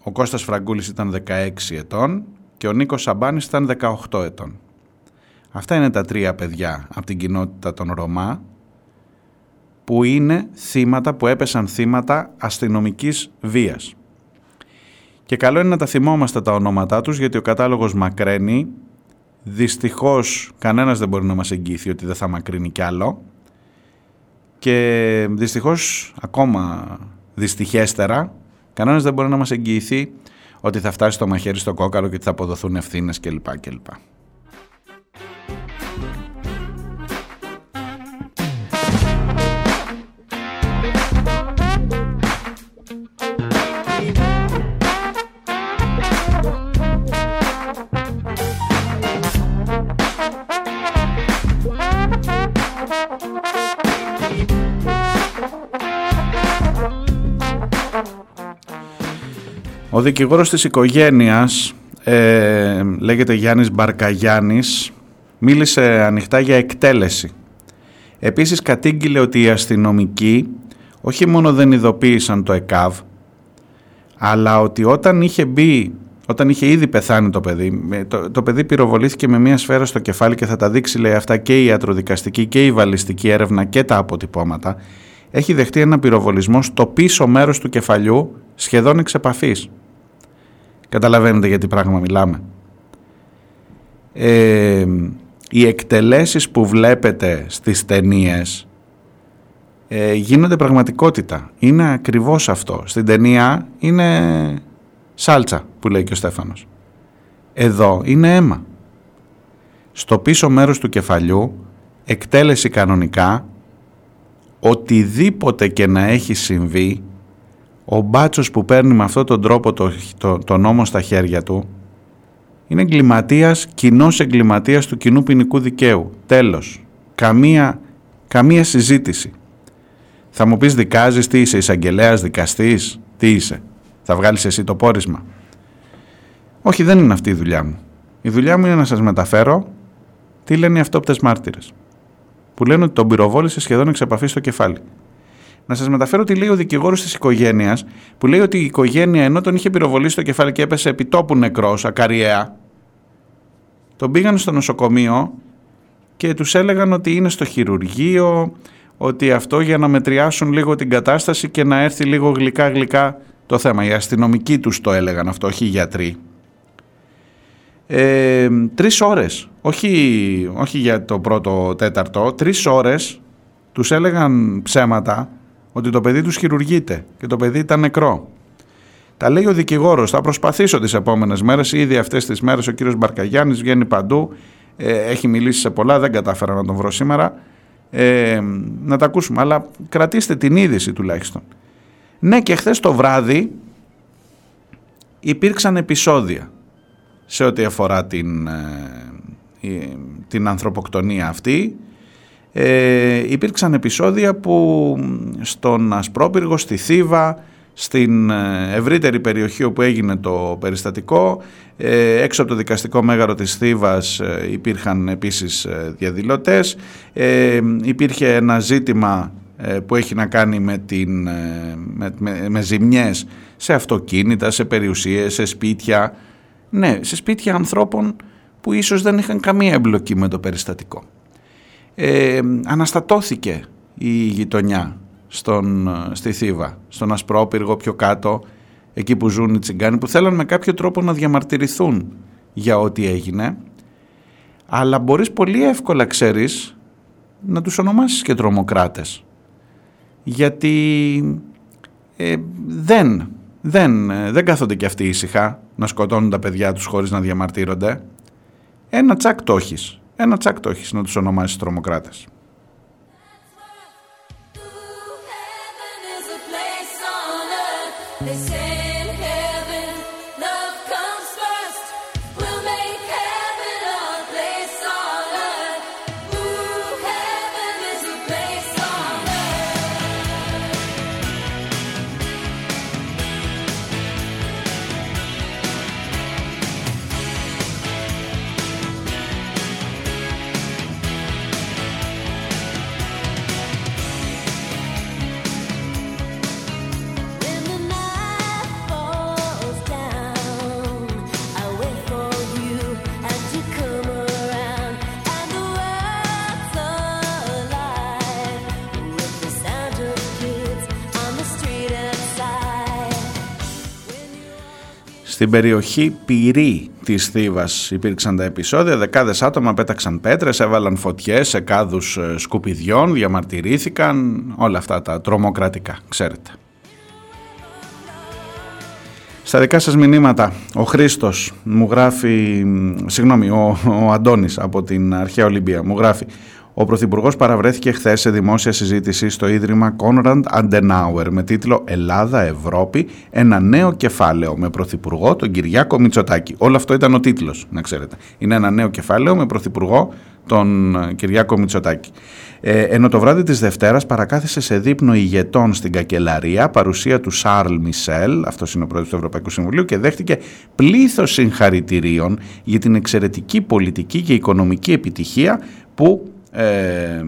Ο Κώστας Φραγκούλης ήταν 16 ετών και ο Νίκος Σαμπάνης ήταν 18 ετών. Αυτά είναι τα τρία παιδιά από την κοινότητα των Ρωμά που είναι θύματα, που έπεσαν θύματα αστυνομικής βίας. Και καλό είναι να τα θυμόμαστε τα ονόματά τους γιατί ο κατάλογος μακραίνει Δυστυχώς κανένας δεν μπορεί να μας εγγύθει ότι δεν θα μακρύνει κι άλλο και δυστυχώς ακόμα δυστυχέστερα κανένας δεν μπορεί να μας εγγυηθεί ότι θα φτάσει το μαχαίρι στο κόκαλο και ότι θα αποδοθούν ευθύνες κλπ. κλπ. Ο δικηγόρος της οικογένειας, ε, λέγεται Γιάννης Μπαρκαγιάννης, μίλησε ανοιχτά για εκτέλεση. Επίσης κατήγγειλε ότι οι αστυνομικοί όχι μόνο δεν ειδοποίησαν το ΕΚΑΒ, αλλά ότι όταν είχε μπει, όταν είχε ήδη πεθάνει το παιδί, το, το παιδί πυροβολήθηκε με μια σφαίρα στο κεφάλι και θα τα δείξει λέει αυτά και η ιατροδικαστική και η βαλιστική έρευνα και τα αποτυπώματα, έχει δεχτεί ένα πυροβολισμό στο πίσω μέρος του κεφαλιού σχεδόν εξ επαφής. Καταλαβαίνετε για τι πράγμα μιλάμε. Ε, οι εκτελέσεις που βλέπετε στις ταινίες ε, γίνονται πραγματικότητα. Είναι ακριβώς αυτό. Στην ταινία είναι σάλτσα που λέει και ο Στέφανος. Εδώ είναι αίμα. Στο πίσω μέρος του κεφαλιού εκτέλεση κανονικά οτιδήποτε και να έχει συμβεί ο μπάτσος που παίρνει με αυτόν τον τρόπο το, το, το νόμο στα χέρια του είναι εγκληματίας, κοινός εγκληματίας του κοινού ποινικού δικαίου. Τέλος. Καμία, καμία συζήτηση. Θα μου πεις δικάζεις, τι είσαι, εισαγγελέας, δικαστής, τι είσαι; Θα βγάλεις εσύ το πόρισμα; Όχι, δεν είναι αυτή η δουλειά μου. Η δουλειά μου είναι να σας μεταφέρω τι λένε οι αυτόπτες μάρτυρες. Που λένε ότι τον πυροβόλησε σχεδόν εξ επαφής στο κεφάλι. Να σας μεταφέρω τι λέει ο δικηγόρος της οικογένειας, που λέει ότι η οικογένεια ενώ τον είχε πυροβολήσει στο κεφάλι και έπεσε επί τόπου νεκρός, ακαριέα, τον πήγαν στο νοσοκομείο και τους έλεγαν ότι είναι στο χειρουργείο, ότι αυτό για να μετριάσουν λίγο την κατάσταση και να έρθει λίγο γλυκά γλυκά το θέμα. Οι αστυνομικοί τους το έλεγαν αυτό, όχι οι γιατροί. Ε, τρεις ώρες, όχι, όχι για το πρώτο τέταρτο, τρεις ώρες τους έλεγαν ψέματα ότι το παιδί τους χειρουργείται και το παιδί ήταν νεκρό. Τα λέει ο δικηγόρος. Θα προσπαθήσω τις επόμενες μέρες. Ήδη αυτές τις μέρες ο κύριος Μπαρκαγιάννης βγαίνει παντού. Ε, έχει μιλήσει σε πολλά. Δεν κατάφερα να τον βρω σήμερα. Ε, να τα ακούσουμε. Αλλά κρατήστε την είδηση τουλάχιστον. Ναι, και χθες το βράδυ υπήρξαν επεισόδια σε ό,τι αφορά την, ε, την ανθρωποκτονία αυτή ε, υπήρξαν επεισόδια που στον Ασπρόπυργο, στη Θήβα, στην ε, ευρύτερη περιοχή όπου έγινε το περιστατικό, ε, έξω από το δικαστικό μέγαρο της Θήβας ε, υπήρχαν επίσης διαδηλωτές, υπήρχε ένα ζήτημα που έχει να κάνει με, την, με, με, με ζημιές σε αυτοκίνητα, σε περιουσίες, σε σπίτια, ναι, σε σπίτια ανθρώπων που ίσως δεν είχαν καμία εμπλοκή με το περιστατικό. Ε, αναστατώθηκε η γειτονιά στον, στη Θήβα, στον Ασπρόπυργο πιο κάτω, εκεί που ζουν οι τσιγκάνοι, που θέλαν με κάποιο τρόπο να διαμαρτυρηθούν για ό,τι έγινε, αλλά μπορείς πολύ εύκολα, ξέρεις, να τους ονομάσεις και τρομοκράτες. Γιατί ε, δεν, δεν, δεν κάθονται και αυτοί ήσυχα να σκοτώνουν τα παιδιά τους χωρίς να διαμαρτύρονται. Ένα τσακ το έχεις. Ένα τσακ το έχεις να τους ονομάσεις τρομοκράτες. Στην περιοχή Πυρή της Θήβας υπήρξαν τα επεισόδια, δεκάδες άτομα πέταξαν πέτρες, έβαλαν φωτιές σε κάδους ε, σκουπιδιών, διαμαρτυρήθηκαν, όλα αυτά τα τρομοκρατικά, ξέρετε. Στα δικά σας μηνύματα, ο Χρήστος μου γράφει, συγγνώμη, ο, ο Αντώνης από την Αρχαία Ολυμπία μου γράφει ο Πρωθυπουργός παραβρέθηκε χθες σε δημόσια συζήτηση στο Ίδρυμα Κόνραντ Αντενάουερ με τίτλο Ελλάδα-Ευρώπη, ένα νέο κεφάλαιο με Πρωθυπουργό τον Κυριάκο Μητσοτάκη. Όλο αυτό ήταν ο τίτλος, να ξέρετε. Είναι ένα νέο κεφάλαιο με Πρωθυπουργό τον ε, Κυριάκο Μητσοτάκη. Ε, ενώ το βράδυ της Δευτέρας παρακάθισε σε δείπνο ηγετών στην Κακελαρία, παρουσία του Σάρλ Μισελ, αυτός είναι ο πρόεδρος του Ευρωπαϊκού Συμβουλίου, και δέχτηκε πλήθος συγχαρητηρίων για την εξαιρετική πολιτική και οικονομική επιτυχία που ε, ε,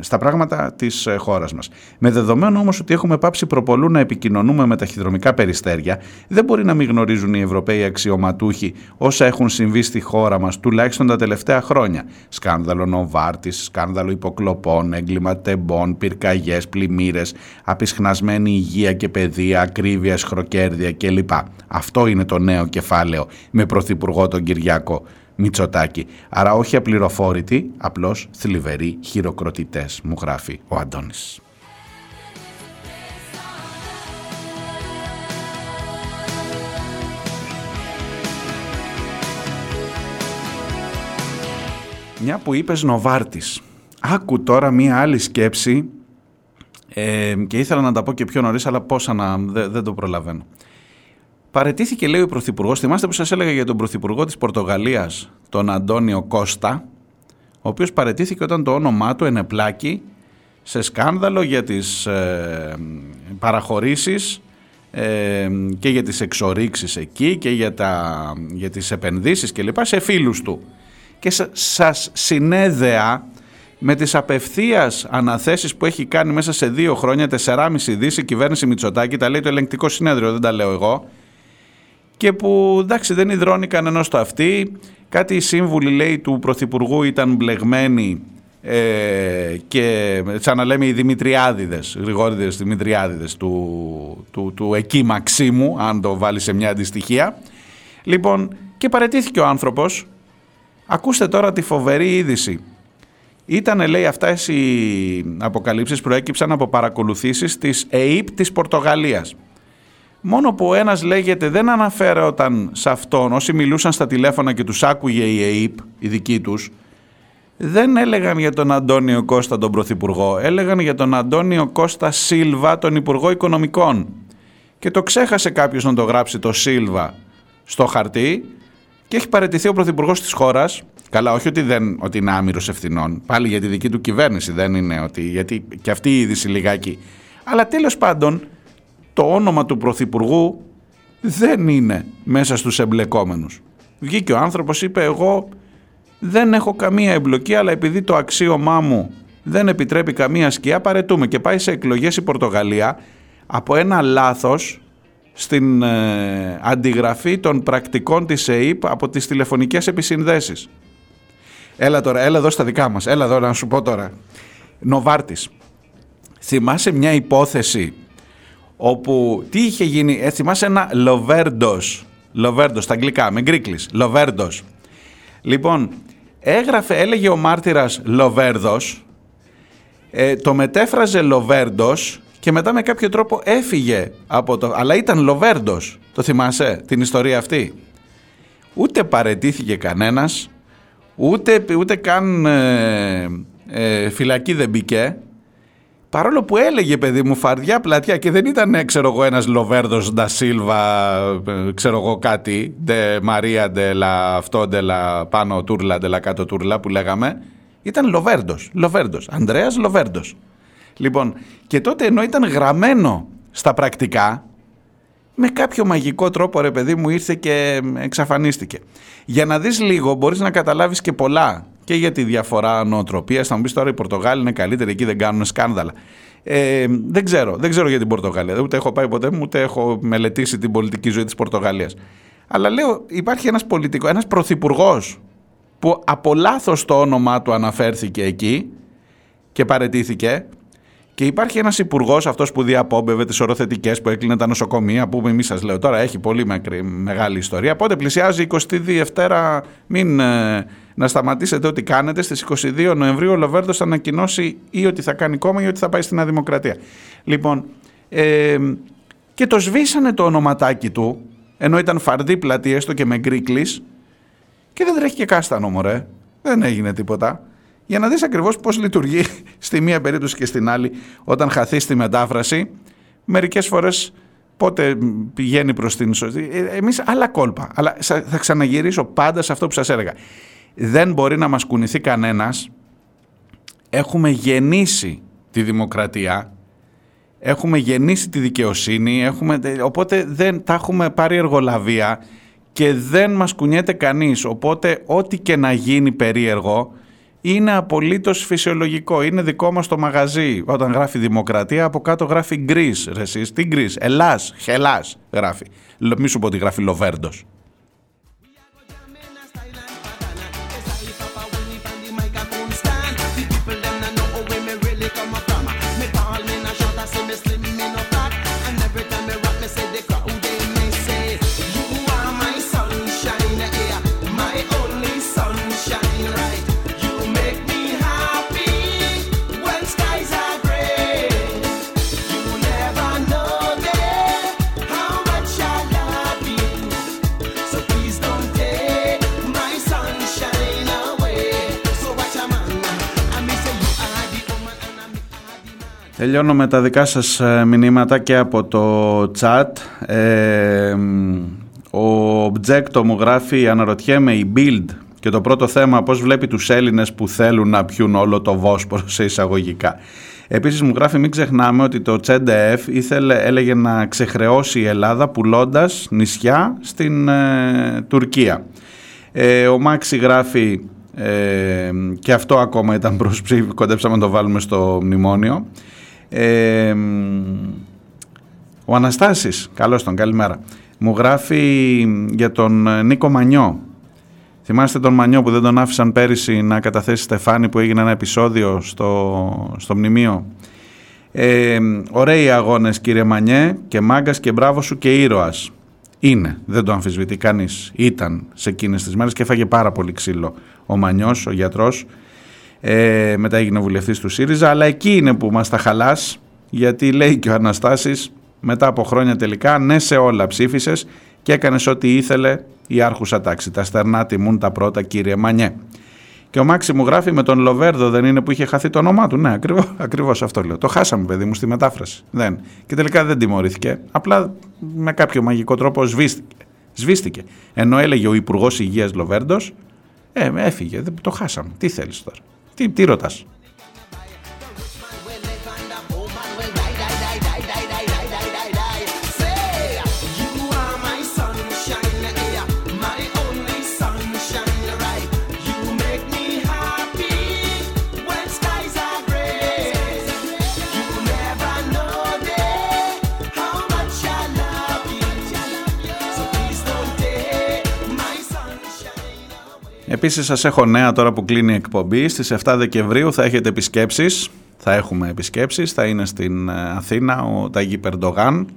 στα πράγματα της ε, χώρας μας. Με δεδομένο όμως ότι έχουμε πάψει προπολού να επικοινωνούμε με ταχυδρομικά περιστέρια, δεν μπορεί να μην γνωρίζουν οι Ευρωπαίοι αξιωματούχοι όσα έχουν συμβεί στη χώρα μας τουλάχιστον τα τελευταία χρόνια. Σκάνδαλο Νοβάρτης, σκάνδαλο υποκλοπών, έγκλημα τεμπών, πυρκαγιές, πλημμύρες, απεισχνασμένη υγεία και παιδεία, ακρίβεια, χροκέρδια κλπ. Αυτό είναι το νέο κεφάλαιο με Πρωθυπουργό τον Κυριάκο Μητσοτάκη. Άρα όχι απληροφόρητοι, απλώς θλιβεροί χειροκροτητές, μου γράφει ο Αντώνης. Μια που είπες Νοβάρτης, άκου τώρα μια άλλη σκέψη ε, και ήθελα να τα πω και πιο νωρίς, αλλά πόσα να, δεν το προλαβαίνω. Παρετήθηκε, λέει ο Πρωθυπουργός. Θυμάστε που σας έλεγα για τον Πρωθυπουργό της Πορτογαλίας, τον Αντώνιο Κώστα, ο οποίος παρετήθηκε όταν το όνομά του ενεπλάκη σε σκάνδαλο για τις ε, παραχωρήσεις ε, και για τις εξορίξεις εκεί και για, τα, για τις επενδύσεις και λοιπά σε φίλους του. Και σας συνέδεα με τις απευθείας αναθέσεις που έχει κάνει μέσα σε δύο χρόνια, 4,5 δις η κυβέρνηση Μητσοτάκη, τα λέει το ελεγκτικό συνέδριο, δεν τα λέω εγώ, και που εντάξει δεν υδρώνει κανένα στο αυτή. Κάτι οι σύμβουλοι λέει του Πρωθυπουργού ήταν μπλεγμένοι ε, και σαν να λέμε οι Δημητριάδηδες, Γρηγόριδες Δημητριάδηδες του, του, του εκεί Μαξίμου, αν το βάλει σε μια αντιστοιχεία. Λοιπόν, και παρετήθηκε ο άνθρωπος. Ακούστε τώρα τη φοβερή είδηση. Ήταν, λέει, αυτά οι αποκαλύψεις προέκυψαν από παρακολουθήσεις της ΕΕΠ της Πορτογαλίας. Μόνο που ο ένας λέγεται δεν αναφέρονταν σε αυτόν, όσοι μιλούσαν στα τηλέφωνα και τους άκουγε η ΕΕΠ, οι δικοί τους, δεν έλεγαν για τον Αντώνιο Κώστα τον Πρωθυπουργό, έλεγαν για τον Αντώνιο Κώστα Σίλβα τον Υπουργό Οικονομικών. Και το ξέχασε κάποιος να το γράψει το Σίλβα στο χαρτί και έχει παραιτηθεί ο Πρωθυπουργός της χώρας. Καλά, όχι ότι, δεν, ότι είναι άμυρος ευθυνών, πάλι για τη δική του κυβέρνηση δεν είναι ότι, γιατί και αυτή η είδηση λιγάκι. Αλλά τέλος πάντων, το όνομα του Πρωθυπουργού δεν είναι μέσα στους εμπλεκόμενους. Βγήκε ο άνθρωπος, είπε εγώ δεν έχω καμία εμπλοκή αλλά επειδή το αξίωμά μου δεν επιτρέπει καμία σκιά παρετούμε και πάει σε εκλογές η Πορτογαλία από ένα λάθος στην ε, αντιγραφή των πρακτικών της ΕΕΠ από τις τηλεφωνικές επισυνδέσεις. Έλα τώρα, έλα εδώ στα δικά μας. Έλα εδώ να σου πω τώρα. Νοβάρτης. Θυμάσαι μια υπόθεση όπου τι είχε γίνει, ε, θυμάσαι ένα Λοβέρντος, Λοβέρντος στα αγγλικά, με γκρίκλις, Λοβέρντος. Λοιπόν, έγραφε, έλεγε ο μάρτυρας Λοβέρδος, ε, το μετέφραζε Λοβέρντος και μετά με κάποιο τρόπο έφυγε από το... Αλλά ήταν Λοβέρντος, το θυμάσαι την ιστορία αυτή; Ούτε παρετήθηκε κανένας, ούτε, ούτε καν ε, ε, φυλακή δεν μπήκε. Παρόλο που έλεγε παιδί μου φαρδιά πλατιά και δεν ήταν ε, ξέρω εγώ ένας Λοβέρδος Ντα Σίλβα ε, ξέρω εγώ κάτι Ντε Μαρία Ντε Λα αυτό Ντε Λα πάνω τούρλα Ντε Λα κάτω τούρλα που λέγαμε ήταν Λοβέρντος, Λοβέρντος, Ανδρέας Λοβέρντος. Λοιπόν, και τότε ενώ ήταν γραμμένο στα πρακτικά, με κάποιο μαγικό τρόπο ρε παιδί μου ήρθε και εξαφανίστηκε. Για να δεις λίγο μπορείς να καταλάβεις και πολλά και για τη διαφορά νοοτροπίας. Θα μου πεις τώρα οι Πορτογάλοι είναι καλύτεροι, εκεί δεν κάνουν σκάνδαλα. Ε, δεν ξέρω, δεν ξέρω για την Πορτογαλία. Ούτε έχω πάει ποτέ, ούτε έχω μελετήσει την πολιτική ζωή της Πορτογαλίας. Αλλά λέω, υπάρχει ένας πολιτικό, ένας πρωθυπουργός που από λάθος το όνομά του αναφέρθηκε εκεί και παρετήθηκε και υπάρχει ένας υπουργός, αυτός που διαπόμπευε τις οροθετικές που έκλεινε τα νοσοκομεία, που μη σας λέω τώρα έχει πολύ μακρύ, μεγάλη ιστορία. Πότε πλησιάζει 22 μην ε, να σταματήσετε ό,τι κάνετε. Στις 22 Νοεμβρίου ο Λοβέρντο θα ανακοινώσει ή ότι θα κάνει κόμμα ή ότι θα πάει στην Αδημοκρατία. Λοιπόν, ε, και το σβήσανε το ονοματάκι του, ενώ ήταν φαρδί πλατή, έστω και με γκρίκλις, και δεν τρέχει και κάστανο, μωρέ. Δεν έγινε τίποτα για να δεις ακριβώς πώς λειτουργεί *laughs* στη μία περίπτωση και στην άλλη όταν χαθεί στη μετάφραση. Μερικές φορές πότε πηγαίνει προς την σωστή. Ε, εμείς άλλα κόλπα. Αλλά θα ξαναγυρίσω πάντα σε αυτό που σας έλεγα. Δεν μπορεί να μας κουνηθεί κανένας. Έχουμε γεννήσει τη δημοκρατία. Έχουμε γεννήσει τη δικαιοσύνη. Έχουμε, οπότε δεν τα έχουμε πάρει εργολαβία και δεν μας κουνιέται κανείς. Οπότε ό,τι και να γίνει περίεργο είναι απολύτως φυσιολογικό. Είναι δικό μας το μαγαζί. Όταν γράφει Δημοκρατία, από κάτω γράφει Γκρίς. Ρε εσείς, τι Γκρίς, Ελλάς, Χελάς γράφει. Μη σου πω ότι γράφει Λοβέρντος. Τελειώνω με τα δικά σας ε, μηνύματα και από το chat. Ε, ο Μπτζέκτο μου γράφει «Αναρωτιέμαι η Build και το πρώτο θέμα πώς βλέπει τους Έλληνες που θέλουν να πιούν όλο το Βόσπορο σε εισαγωγικά». Επίσης μου γράφει μην ξεχνάμε ότι το Τσέντεφ ήθελε, έλεγε να ξεχρεώσει η Ελλάδα πουλώντας νησιά στην ε, Τουρκία. Ε, ο Μάξι γράφει ε, και αυτό ακόμα ήταν προς κοντέψαμε να το βάλουμε στο μνημόνιο ο Αναστάσης, καλώς τον, καλημέρα, μου γράφει για τον ε, Νίκο Μανιό. Θυμάστε τον Μανιό που δεν τον άφησαν πέρυσι να καταθέσει στεφάνι που έγινε ένα επεισόδιο στο, στο μνημείο; Ε, ωραίοι αγώνες κύριε Μανιέ και μάγκας και μπράβο σου και ήρωας. Είναι, δεν το αμφισβητεί κανείς. Ήταν σε εκείνες τις μέρες και έφαγε πάρα πολύ ξύλο ο Μανιός, ο γιατρός ε, μετά έγινε βουλευτής του ΣΥΡΙΖΑ, αλλά εκεί είναι που μας τα χαλάς, γιατί λέει και ο Αναστάσης, μετά από χρόνια τελικά, ναι σε όλα ψήφισες και έκανες ό,τι ήθελε η άρχουσα τάξη. Τα στερνά τιμούν τα πρώτα κύριε Μανιέ. Και ο Μάξι μου γράφει με τον Λοβέρδο δεν είναι που είχε χαθεί το όνομά του. Ναι, ακριβώς, ακριβώς αυτό λέω. Το χάσαμε παιδί μου στη μετάφραση. Δεν. Και τελικά δεν τιμωρήθηκε. Απλά με κάποιο μαγικό τρόπο σβήστηκε. Σβήστηκε. Ενώ έλεγε ο Υπουργός Υγείας Λοβέρντος, ε, έφυγε. Το χάσαμε. Τι θέλεις τώρα. Τι, τι ρωτάς; Επίσης σας έχω νέα τώρα που κλείνει η εκπομπή. Στις 7 Δεκεμβρίου θα έχετε επισκέψεις. Θα έχουμε επισκέψεις. Θα είναι στην ε, Αθήνα ο Ταγί Περντογάν.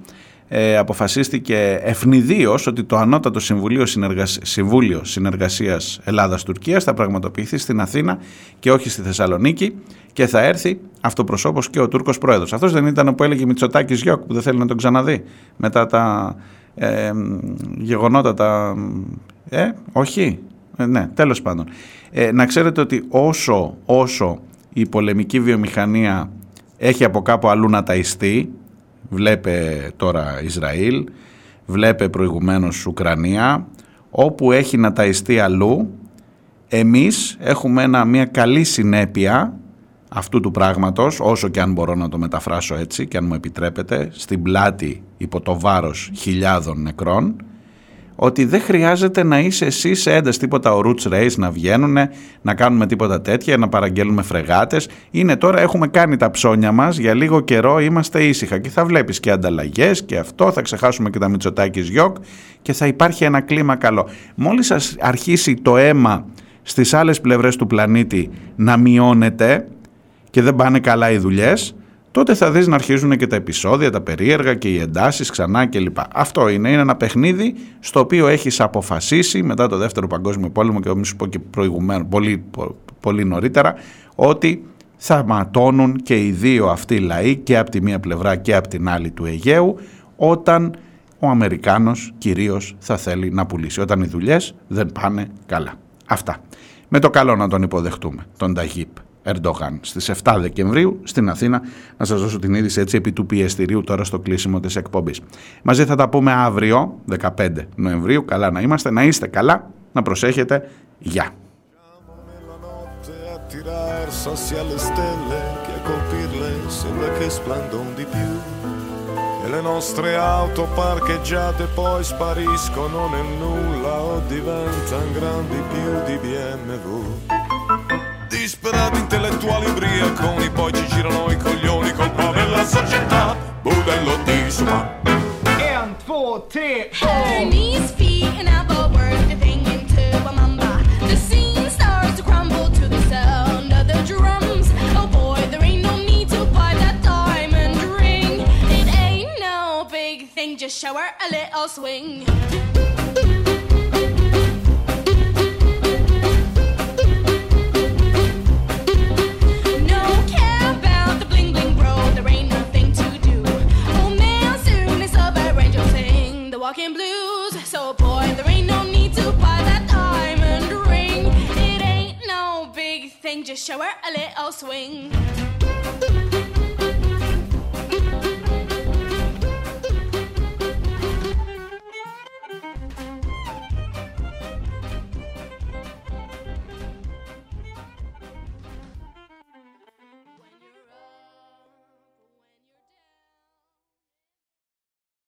Ε, αποφασίστηκε ευνηδίως ότι το Ανώτατο Συμβουλίο, Συνεργασ... Συμβούλιο Συνεργασίας Ελλάδας-Τουρκίας θα πραγματοποιηθεί στην Αθήνα και όχι στη Θεσσαλονίκη και θα έρθει αυτοπροσώπως και ο Τούρκος Πρόεδρος. Αυτός δεν ήταν που έλεγε Μητσοτάκης Γιώκ που δεν θέλει να τον ξαναδεί μετά τα ε, γεγονότα τα... Ε, όχι, ε, ναι, τέλος πάντων. Ε, να ξέρετε ότι όσο, όσο η πολεμική βιομηχανία έχει από κάπου αλλού να ταϊστεί, βλέπε τώρα Ισραήλ, βλέπε προηγουμένως Ουκρανία, όπου έχει να ταϊστεί αλλού, εμείς έχουμε ένα, μια καλή συνέπεια αυτού του πράγματος, όσο και αν μπορώ να το μεταφράσω έτσι και αν μου επιτρέπετε, στην πλάτη υπό το βάρος χιλιάδων νεκρών, ότι δεν χρειάζεται να είσαι εσύ σε ένταση τίποτα ο Roots Race να βγαίνουν, να κάνουμε τίποτα τέτοια, να παραγγέλνουμε φρεγάτες. Είναι τώρα έχουμε κάνει τα ψώνια μας, για λίγο καιρό είμαστε ήσυχα και θα βλέπεις και ανταλλαγές και αυτό, θα ξεχάσουμε και τα Μητσοτάκης Γιώκ και θα υπάρχει ένα κλίμα καλό. Μόλις αρχίσει το αίμα στις άλλες πλευρές του πλανήτη να μειώνεται και δεν πάνε καλά οι δουλειές, τότε θα δεις να αρχίζουν και τα επεισόδια, τα περίεργα και οι εντάσεις ξανά κλπ. Αυτό είναι, είναι ένα παιχνίδι στο οποίο έχεις αποφασίσει μετά το δεύτερο παγκόσμιο πόλεμο και όμως σου πω και προηγουμένως, πολύ, πολύ νωρίτερα, ότι θα ματώνουν και οι δύο αυτοί λαοί και από τη μία πλευρά και από την άλλη του Αιγαίου όταν ο Αμερικάνος κυρίως θα θέλει να πουλήσει, όταν οι δουλειές δεν πάνε καλά. Αυτά. Με το καλό να τον υποδεχτούμε, τον Ταγίπ. Ερντογάν στις 7 Δεκεμβρίου στην Αθήνα. Να σας δώσω την είδηση έτσι επί του πιεστηρίου τώρα στο κλείσιμο της εκπομπής. Μαζί θα τα πούμε αύριο 15 Νοεμβρίου. Καλά να είμαστε, να είστε καλά, να προσέχετε. Γεια. E le nostre auto parcheggiate poi spariscono nel nulla o diventano grandi più di BMW. Disperati intellettuali ubriaconi poi ci girano i coglioni colpa della società. Budello di suma. En, två, tre, and elbow work the scene starts to crumble to the sound of the drums. Oh boy, there ain't no need to buy that diamond ring. It ain't no big thing walking blues. So, boy, there ain't no need to buy that diamond ring. It ain't no big thing, just show her a little swing.